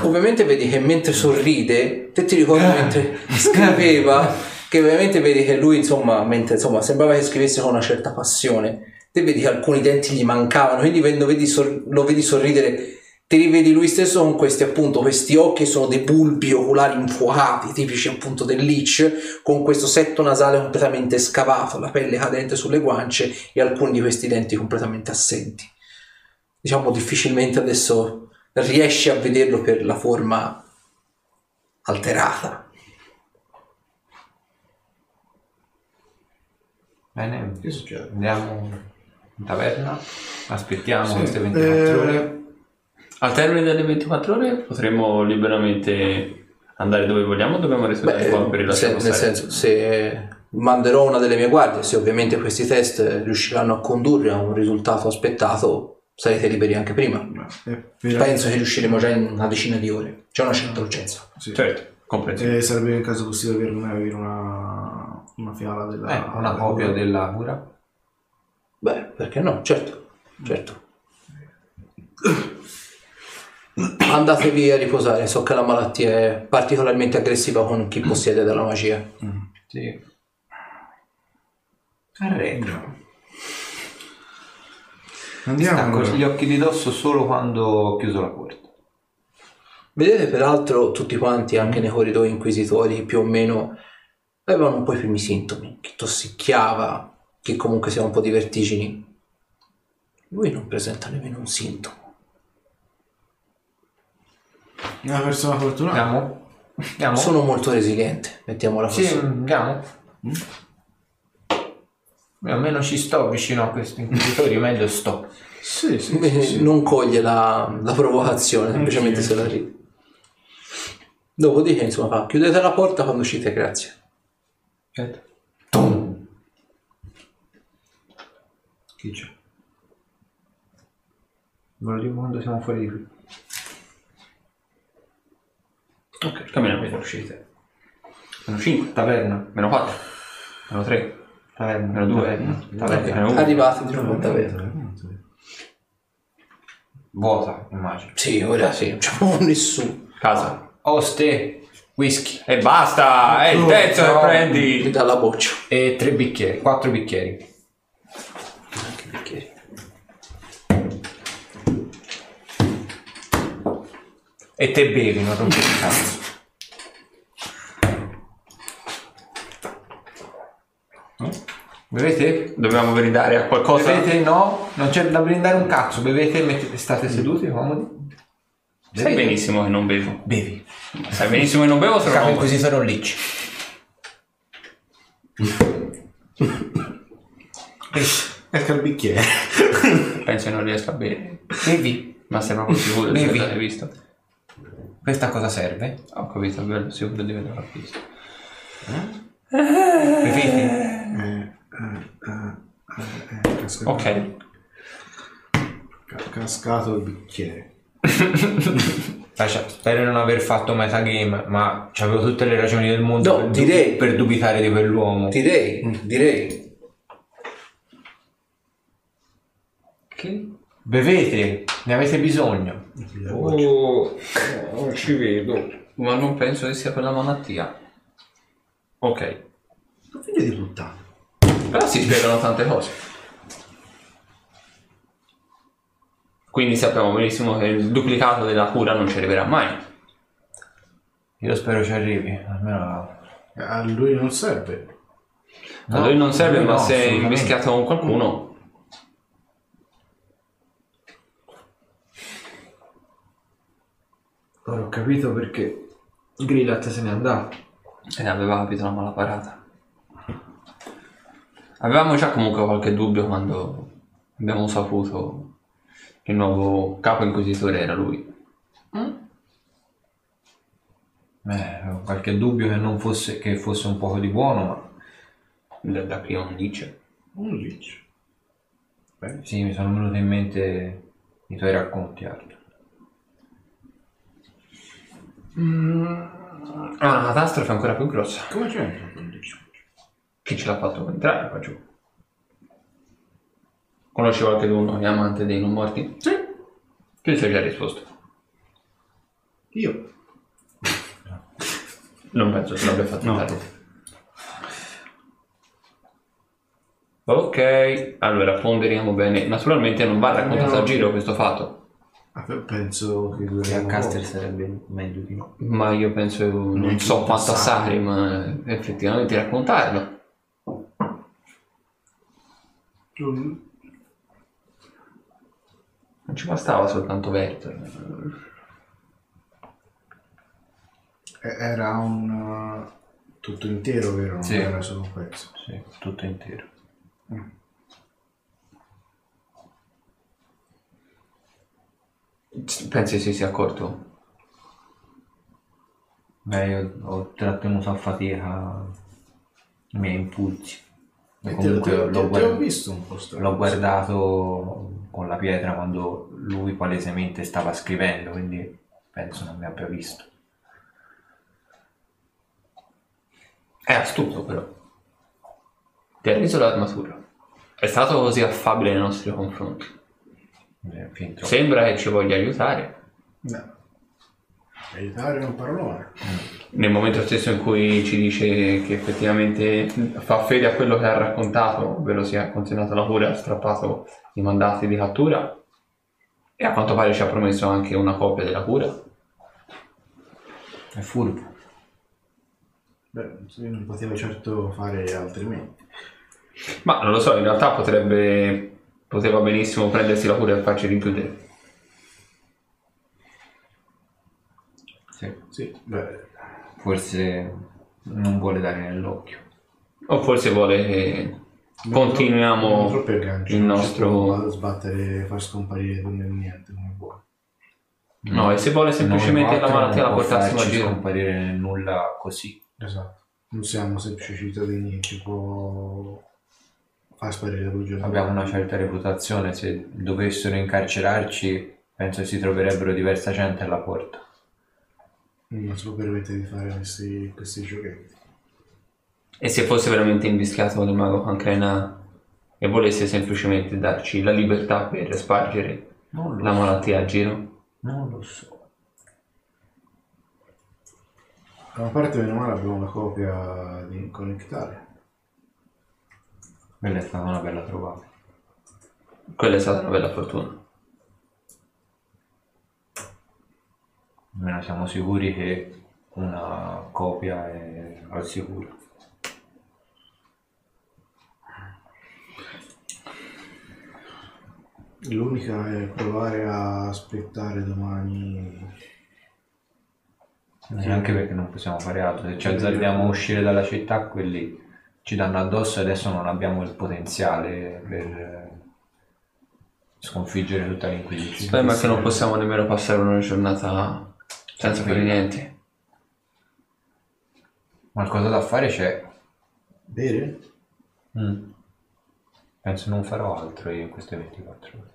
Speaker 3: Ovviamente vedi che mentre sorride, te ti ricordi mentre scriveva, che ovviamente vedi che lui, insomma, mentre insomma, sembrava che scrivesse con una certa passione. Te vedi che alcuni denti gli mancavano, quindi quando vedi sor- lo vedi sorridere, ti rivedi lui stesso con questi appunto, questi occhi sono dei bulbi oculari infuocati, tipici appunto del Lich, con questo setto nasale completamente scavato, la pelle cadente sulle guance e alcuni di questi denti completamente assenti diciamo difficilmente adesso riesci a vederlo per la forma alterata.
Speaker 2: Bene,
Speaker 5: Che succede?
Speaker 2: andiamo in taverna, aspettiamo
Speaker 5: Sì,
Speaker 2: queste 24 ore.
Speaker 5: eh,
Speaker 4: Al termine delle 24 ore potremo liberamente andare dove vogliamo dobbiamo restare qua per
Speaker 3: se,
Speaker 4: rilasciare
Speaker 3: nel senso, se manderò una delle mie guardie, se ovviamente questi test riusciranno a condurre a un risultato aspettato, sarete liberi anche prima.
Speaker 5: eh,
Speaker 3: Penso che riusciremo già in una decina di ore. C'è una certa urgenza.
Speaker 5: sì.
Speaker 4: Certo, comprensibile.
Speaker 5: Eh, sarebbe in caso possibile per me avere una, una fiala della...
Speaker 2: Eh, una copia della cura.
Speaker 3: Beh, perché no? Certo, certo. Andatevi a riposare, so che la malattia è particolarmente aggressiva con chi possiede della magia.
Speaker 2: Sì. Arreggio.
Speaker 5: Andiamo.
Speaker 2: Stacco
Speaker 5: allora.
Speaker 2: gli occhi di dosso solo quando ho chiuso la porta.
Speaker 3: Vedete peraltro tutti quanti, anche nei corridoi inquisitori, più o meno avevano un po' i primi sintomi. Chi tossicchiava, chi comunque si ha un po' di vertigini. Lui non presenta nemmeno un sintomo.
Speaker 5: Una persona fortunata.
Speaker 2: Andiamo? Andiamo?
Speaker 3: Sono molto resiliente, mettiamola così.
Speaker 2: Sì, andiamo. Io almeno ci sto vicino a questi inquisitori, meglio sto.
Speaker 5: Sì, sì,
Speaker 3: Beh,
Speaker 5: sì, sì.
Speaker 3: Non coglie la, la provocazione, semplicemente se la ride. Dopodiché, insomma, fa, chiudete la porta quando uscite, grazie.
Speaker 2: Chi c'è? Volevo quando siamo fuori di qui.
Speaker 4: Ok, camminiamo per uscite. Meno 5,
Speaker 2: Taverna.
Speaker 4: meno 4, meno 3,
Speaker 2: Taverna.
Speaker 4: meno 2,
Speaker 2: Taverna.
Speaker 4: taverna, meno 1.
Speaker 3: Arrivate di nuovo a taverna.
Speaker 2: Vuota, immagino.
Speaker 3: Sì, ora sì, non c'è proprio nessuno.
Speaker 4: Casa.
Speaker 2: Oste, whisky
Speaker 4: E basta, è il terzo che
Speaker 2: no.
Speaker 3: Mi
Speaker 4: prendi.
Speaker 3: dà la boccia.
Speaker 2: e tre bicchieri, quattro bicchieri.
Speaker 3: Anche bicchieri.
Speaker 2: E te bevi, non rompi il cazzo. Bevete?
Speaker 4: Dobbiamo brindare a qualcosa?
Speaker 2: Bevete? No, non c'è da brindare un cazzo. Bevete, mettete, state seduti, comodi.
Speaker 4: Sai benissimo che non bevo.
Speaker 2: Bevi.
Speaker 4: Sai benissimo che non bevo, se
Speaker 2: Capo
Speaker 4: no...
Speaker 2: inquisitore un liccio.
Speaker 5: Ecco il bicchiere.
Speaker 4: Penso che non riesca a bere.
Speaker 2: Bevi.
Speaker 4: Ma sei proprio sicuro di
Speaker 2: Bevi.
Speaker 4: averla visto?
Speaker 2: Questa cosa serve?
Speaker 4: Ho capito, è bello, sicuro di averla visto.
Speaker 2: Bevete?
Speaker 5: Eh, eh, eh, cascato,
Speaker 4: Ok.
Speaker 5: ca- cascato il bicchiere.
Speaker 2: Lascia- Spero di non aver fatto metagame, ma avevo tutte le ragioni del mondo
Speaker 3: No,
Speaker 2: per, du-
Speaker 3: direi-
Speaker 2: per dubitare di quell'uomo.
Speaker 3: Direi, direi.
Speaker 4: Che?
Speaker 2: Bevete, ne avete bisogno.
Speaker 4: Oh, non ci vedo. Ma non penso che sia per la malattia. Ok.
Speaker 5: Figlio di puttana.
Speaker 4: Però si spiegano tante cose. Quindi sappiamo benissimo che il duplicato della cura non ci arriverà mai.
Speaker 2: Io spero ci arrivi, almeno...
Speaker 5: A lui non serve.
Speaker 4: A lui non serve,
Speaker 2: lui
Speaker 4: ma
Speaker 2: no,
Speaker 4: se è mischiato con qualcuno.
Speaker 2: Ora ho capito perché Grillat se n'è andato.
Speaker 4: E aveva capito la mala parata. Avevamo già comunque qualche dubbio quando abbiamo saputo che il nuovo capo inquisitore era lui.
Speaker 2: Eh, ho qualche dubbio che non fosse, che fosse un poco di buono, ma
Speaker 4: Da, da prima un dice.
Speaker 5: Un riccio. Bene.
Speaker 2: sì, mi sono venuti in mente i tuoi racconti, Arthur.
Speaker 4: Ah, una catastrofe ancora più grossa.
Speaker 5: Come c'è
Speaker 4: Chi ce l'ha fatto entrare qua giù? Conosci qualcuno che è amante dei non morti?
Speaker 5: Sì.
Speaker 4: Chi ti ha già risposto?
Speaker 5: Io.
Speaker 4: Non penso che l'abbia fatto
Speaker 5: No.
Speaker 4: entrare. Ok, allora ponderiamo bene. Naturalmente non va raccontato a giro questo fatto,
Speaker 5: Ah, pe- Penso che
Speaker 2: Che a Caster sarebbe meglio di no.
Speaker 4: ma io penso, non
Speaker 5: Non
Speaker 4: so quanto
Speaker 5: assai.
Speaker 4: assai, ma effettivamente raccontarlo.
Speaker 5: Tu-
Speaker 4: Non ci bastava soltanto Verto.
Speaker 5: eh, Era un uh, tutto intero, vero? Non
Speaker 2: Sì.
Speaker 5: era solo un pezzo.
Speaker 2: Sì, tutto intero.
Speaker 4: Pensi si sia accorto?
Speaker 2: Beh, io ho trattenuto a fatica i miei impulsi. E
Speaker 5: te,
Speaker 2: comunque
Speaker 5: te-
Speaker 2: l'ho,
Speaker 5: te- te
Speaker 2: guard-
Speaker 5: ho visto un po' strano.
Speaker 2: l'ho guardato con la pietra quando lui palesemente stava scrivendo, quindi penso non mi abbia visto.
Speaker 4: È astuto però. Ti ha reso l'armatura. È stato così affabile nei nostri confronti.
Speaker 2: Eh.
Speaker 4: Sembra che ci voglia aiutare.
Speaker 5: No. Aiutare è un parolone.
Speaker 4: Nel momento stesso in cui ci dice che effettivamente fa fede a quello che ha raccontato, ovvero si è consegnato la cura e ha strappato i mandati di cattura, e a quanto pare ci ha promesso anche una copia della cura.
Speaker 2: È furbo.
Speaker 5: Beh, non poteva certo fare altrimenti.
Speaker 4: Ma non lo so, in realtà potrebbe. poteva benissimo prendersi la cura e farci rinchiudere.
Speaker 2: Sì.
Speaker 5: Sì, beh,
Speaker 2: Forse non vuole dare nell'occhio.
Speaker 4: O forse vuole che continuiamo
Speaker 5: non
Speaker 4: il
Speaker 5: non
Speaker 4: nostro.
Speaker 5: può sbattere, far scomparire tutto e niente, come vuole.
Speaker 4: No, e se vuole semplicemente la malattia la portassimo a giro.
Speaker 2: scomparire nel nulla così.
Speaker 5: Esatto. Non siamo semplici cittadini, ci può far sparire la prigione.
Speaker 2: Abbiamo una certa reputazione, se dovessero incarcerarci penso si troverebbero diversa gente alla porta.
Speaker 5: Non si può permettere di fare questi, questi giochetti.
Speaker 4: E se fosse veramente invischiato con il mago cancrena e volesse semplicemente darci la libertà per spargere la
Speaker 2: so.
Speaker 4: malattia a giro?
Speaker 2: Non lo so.
Speaker 5: Da una parte, meno male, abbiamo una copia di Connectare.
Speaker 2: Quella è stata una bella trovata.
Speaker 4: Quella è stata una bella fortuna.
Speaker 2: Almeno siamo sicuri che una copia è al sicuro.
Speaker 5: L'unica è provare a aspettare domani.
Speaker 2: Neanche perché non possiamo fare altro. Se ci azzardiamo a uscire dalla città, quelli ci danno addosso e adesso non abbiamo il potenziale per eh, sconfiggere tutta l'Inquisizione.
Speaker 4: Speriamo che non possiamo nemmeno passare una giornata senza fare niente.
Speaker 2: Qualcosa da fare c'è.
Speaker 5: Bere?
Speaker 2: Mm. Penso non farò altro io in queste 24 ore.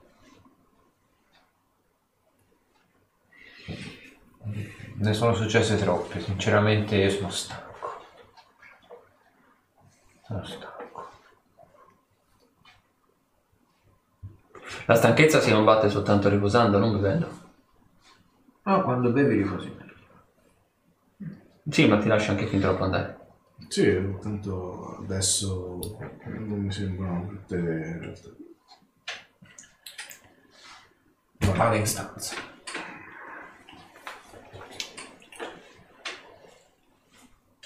Speaker 2: Ne sono successe troppe, sinceramente io sono stanco. Sono stanco.
Speaker 4: La stanchezza si combatte soltanto riposando, non bevendo.
Speaker 2: Ah, quando bevi riposi meglio.
Speaker 4: Sì, ma ti lascia anche fin troppo andare.
Speaker 5: Sì, tanto adesso non mi sembrano tutte le realtà.
Speaker 2: Vado in stanza.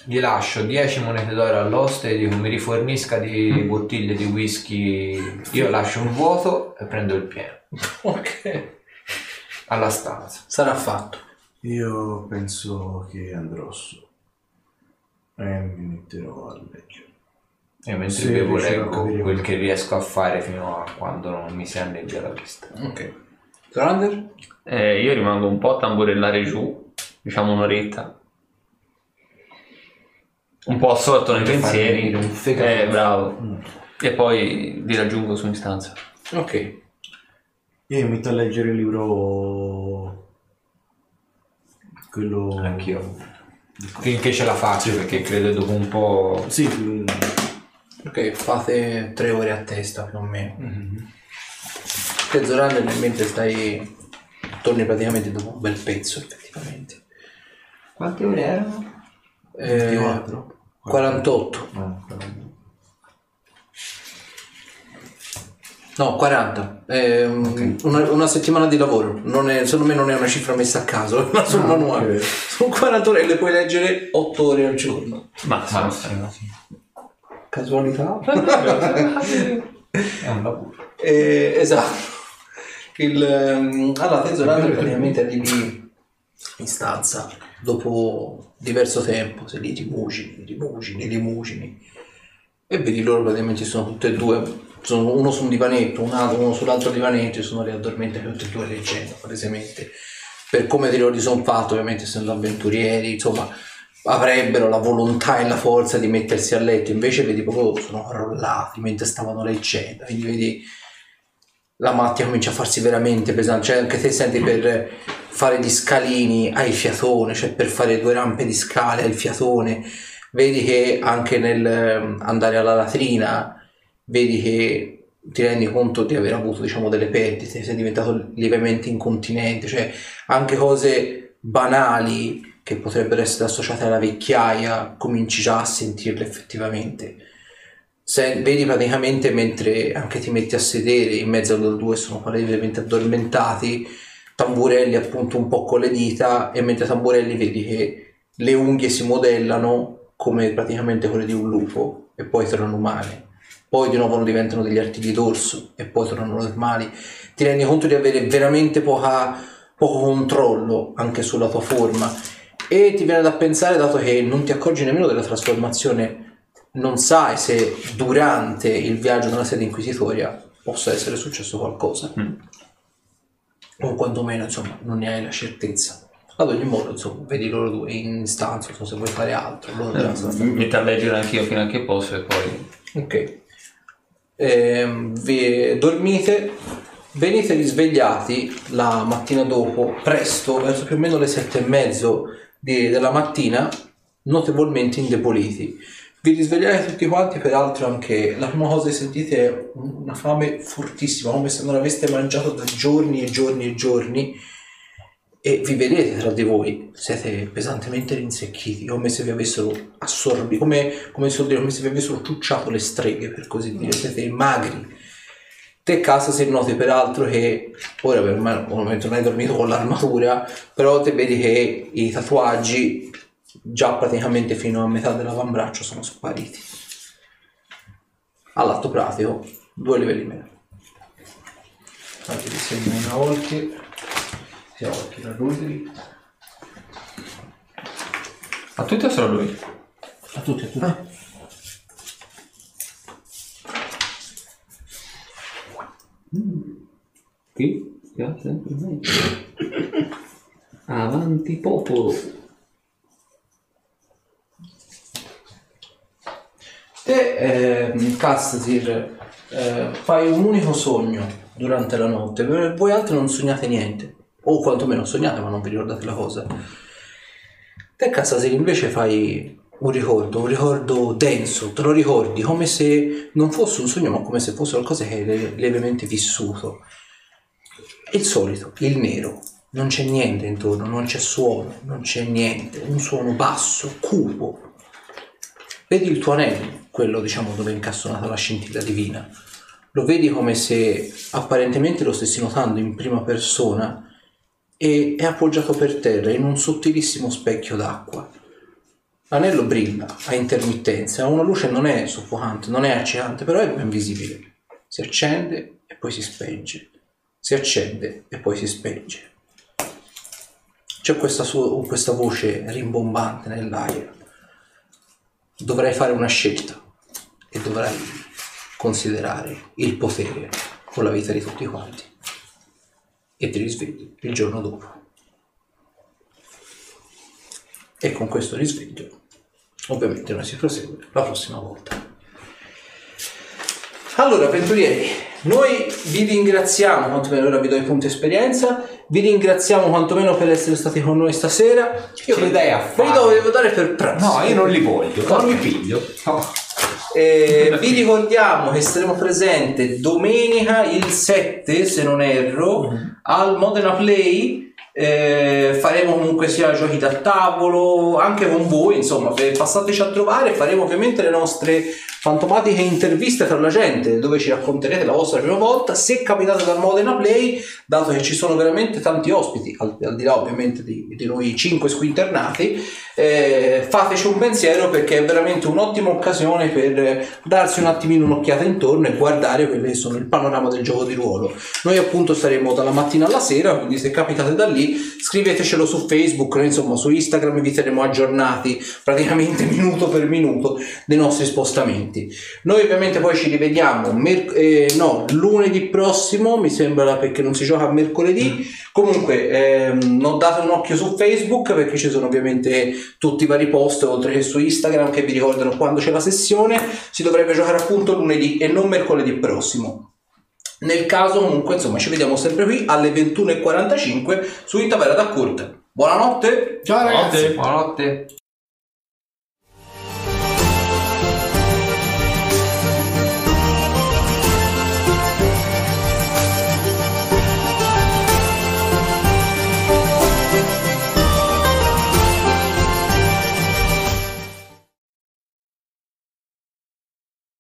Speaker 2: Gli lascio 10 monete d'oro all'oste e dico mi rifornisca di bottiglie di whisky. Io lascio un vuoto e prendo il pieno.
Speaker 3: Ok.
Speaker 2: Alla stanza.
Speaker 3: Sarà fatto.
Speaker 5: Io penso che andrò su e mi metterò a leggere.
Speaker 2: E mentre
Speaker 5: Sì,
Speaker 2: bevo leggo quel che riesco a fare fino a quando non mi si annebbia la vista.
Speaker 3: Ok. Zorander?
Speaker 6: Eh, io rimango un po' a tamburellare giù, diciamo un'oretta. Un po' assorto nei pensieri.
Speaker 2: un fegato.
Speaker 6: Eh, bravo.
Speaker 2: Mm.
Speaker 6: E poi vi raggiungo su in stanza.
Speaker 3: Ok.
Speaker 5: Io mi metto a leggere il libro. Quello.
Speaker 2: Anch'io. Finché ce la faccio, perché credo dopo un po'.
Speaker 5: Sì,
Speaker 3: Ok, fate tre ore a testa più o meno. Te Zorander nel mentre stai... Torni praticamente dopo un bel pezzo effettivamente.
Speaker 2: Quante ore erano?
Speaker 3: Eh,
Speaker 5: 24.
Speaker 3: 48.
Speaker 2: No,
Speaker 3: No, 40. È un- una, una settimana di lavoro. Non è- secondo me non è una cifra messa a caso, ma sul manuale.
Speaker 5: ok.
Speaker 3: Sono 40 ore e le puoi leggere 8 ore al giorno.
Speaker 6: Massimo.
Speaker 2: Massimo, sì.
Speaker 3: Casualità?
Speaker 2: È un lavoro.
Speaker 3: Eh, esatto. Il, ehm, allora, te Zorander praticamente arrivi in stanza dopo diverso tempo, sei lì rimugini, rimugini, rimugini e vedi loro praticamente sono tutte e due, sono uno su un divanetto, un altro, uno sull'altro divanetto e sono lì addormentati tutte e due leggendo palesemente. Per come te lo sono fatto, ovviamente essendo avventurieri, insomma, avrebbero la volontà e la forza di mettersi a letto, invece vedi proprio sono crollati mentre stavano leggendo, quindi vedi la macchina comincia a farsi veramente pesante, cioè anche te senti per fare gli scalini hai fiatone, cioè per fare due rampe di scale hai il fiatone, vedi che anche nel ehm, andare alla latrina, vedi che ti rendi conto di aver avuto diciamo delle perdite, sei diventato lievemente incontinente, cioè anche cose banali che potrebbero essere associate alla vecchiaia, cominci già a sentirle effettivamente. Se, vedi praticamente mentre anche ti metti a sedere in mezzo a loro due sono palesemente addormentati, tamburelli appunto un po' con le dita e mentre tamburelli vedi che le unghie si modellano come praticamente quelle di un lupo e poi tornano umane. Poi di nuovo diventano degli artigli d'orso e poi tornano normali. Ti rendi conto di avere veramente poca, poco controllo anche sulla tua forma e ti viene da pensare, dato che non ti accorgi nemmeno della trasformazione, non sai se durante il viaggio nella sede inquisitoria possa essere successo qualcosa. O quantomeno, insomma, non ne hai la certezza. Ad ogni modo, insomma, vedi loro due in stanza, non so se vuoi fare altro. loro stanno-
Speaker 6: Mi metto a leggere anch'io fino a che posso e poi...
Speaker 3: Ok. Ehm, vi dormite, venite risvegliati la mattina dopo, presto, verso più o meno le sette e mezzo di- della mattina, notevolmente indeboliti. Vi risvegliate tutti quanti, peraltro anche la prima cosa che sentite è una fame fortissima, come se non aveste mangiato da giorni e giorni e giorni e vi vedete tra di voi, siete pesantemente rinsecchiti, come se vi avessero assorbito, come, come, dire, come se vi avessero ciucciato le streghe, per così dire, siete magri. Te casa se noti peraltro che ora per me ovviamente non hai dormito con l'armatura, però te vedi che i tatuaggi già praticamente fino a metà dell'avambraccio sono spariti. All'atto pratico, due livelli meno. Fate vi segno una volta. Sia occhi la Rudri.
Speaker 6: A tutti o solo lui?
Speaker 3: A tutti, a tutti.
Speaker 6: Qui? Sia sempre meglio. Avanti popolo.
Speaker 3: Te, ehm, Castasir, eh, fai un unico sogno durante la notte, per voi altri non sognate niente, o quantomeno sognate ma non vi ricordate la cosa. Te, Castasir, invece fai un ricordo, un ricordo denso, te lo ricordi come se non fosse un sogno ma come se fosse qualcosa che hai levemente vissuto. Il solito, il nero, non c'è niente intorno, non c'è suono, non c'è niente, un suono basso, cupo, Vedi il tuo anello, quello diciamo dove è incastonata la scintilla divina. Lo vedi come se apparentemente lo stessi notando in prima persona e è appoggiato per terra in un sottilissimo specchio d'acqua. L'anello brilla a intermittenza, una luce non è soffocante, non è accecante, però è ben visibile. Si accende e poi si spenge. Si accende e poi si spenge. C'è questa, su- questa voce rimbombante nell'aria dovrai fare una scelta e dovrai considerare il potere con la vita di tutti quanti. E ti risvegli il giorno dopo. E con questo risveglio, ovviamente, noi si prosegue la prossima volta. Allora, avventurieri, noi vi ringraziamo, quantomeno ora vi do i punti esperienza, vi ringraziamo quantomeno per essere stati con noi stasera. Io
Speaker 2: Che idea
Speaker 3: ve li
Speaker 2: fare?
Speaker 3: dovevo dare per pranzo.
Speaker 2: No, io non li voglio, non li piglio. No.
Speaker 3: Eh, vi ricordiamo che saremo presenti domenica il 7, se non erro, al Modena Play. Eh, faremo comunque sia giochi da tavolo anche con voi insomma passateci a trovare faremo ovviamente le nostre fantomatiche interviste tra la gente dove ci racconterete la vostra prima volta se capitate dal Modena Play dato che ci sono veramente tanti ospiti al, al di là ovviamente di, di noi cinque squinternati eh, fateci un pensiero perché è veramente un'ottima occasione per darsi un attimino un'occhiata intorno e guardare quelli che sono il panorama del gioco di ruolo. Noi appunto saremo dalla mattina alla sera, quindi se capitate da lì scrivetecelo su Facebook, insomma su Instagram vi terremo aggiornati praticamente minuto per minuto dei nostri spostamenti. Noi ovviamente poi ci rivediamo merc- eh, no, lunedì prossimo, mi sembra perché non si gioca mercoledì. Comunque ehm, non date un occhio su Facebook perché ci sono ovviamente tutti i vari post oltre che su Instagram che vi ricordano quando c'è la sessione. Si dovrebbe giocare appunto lunedì e non mercoledì prossimo. Nel caso comunque insomma ci vediamo sempre qui alle 21.45 su Itavera da Kurt. Buonanotte!
Speaker 5: Ciao ragazzi!
Speaker 2: Buonanotte.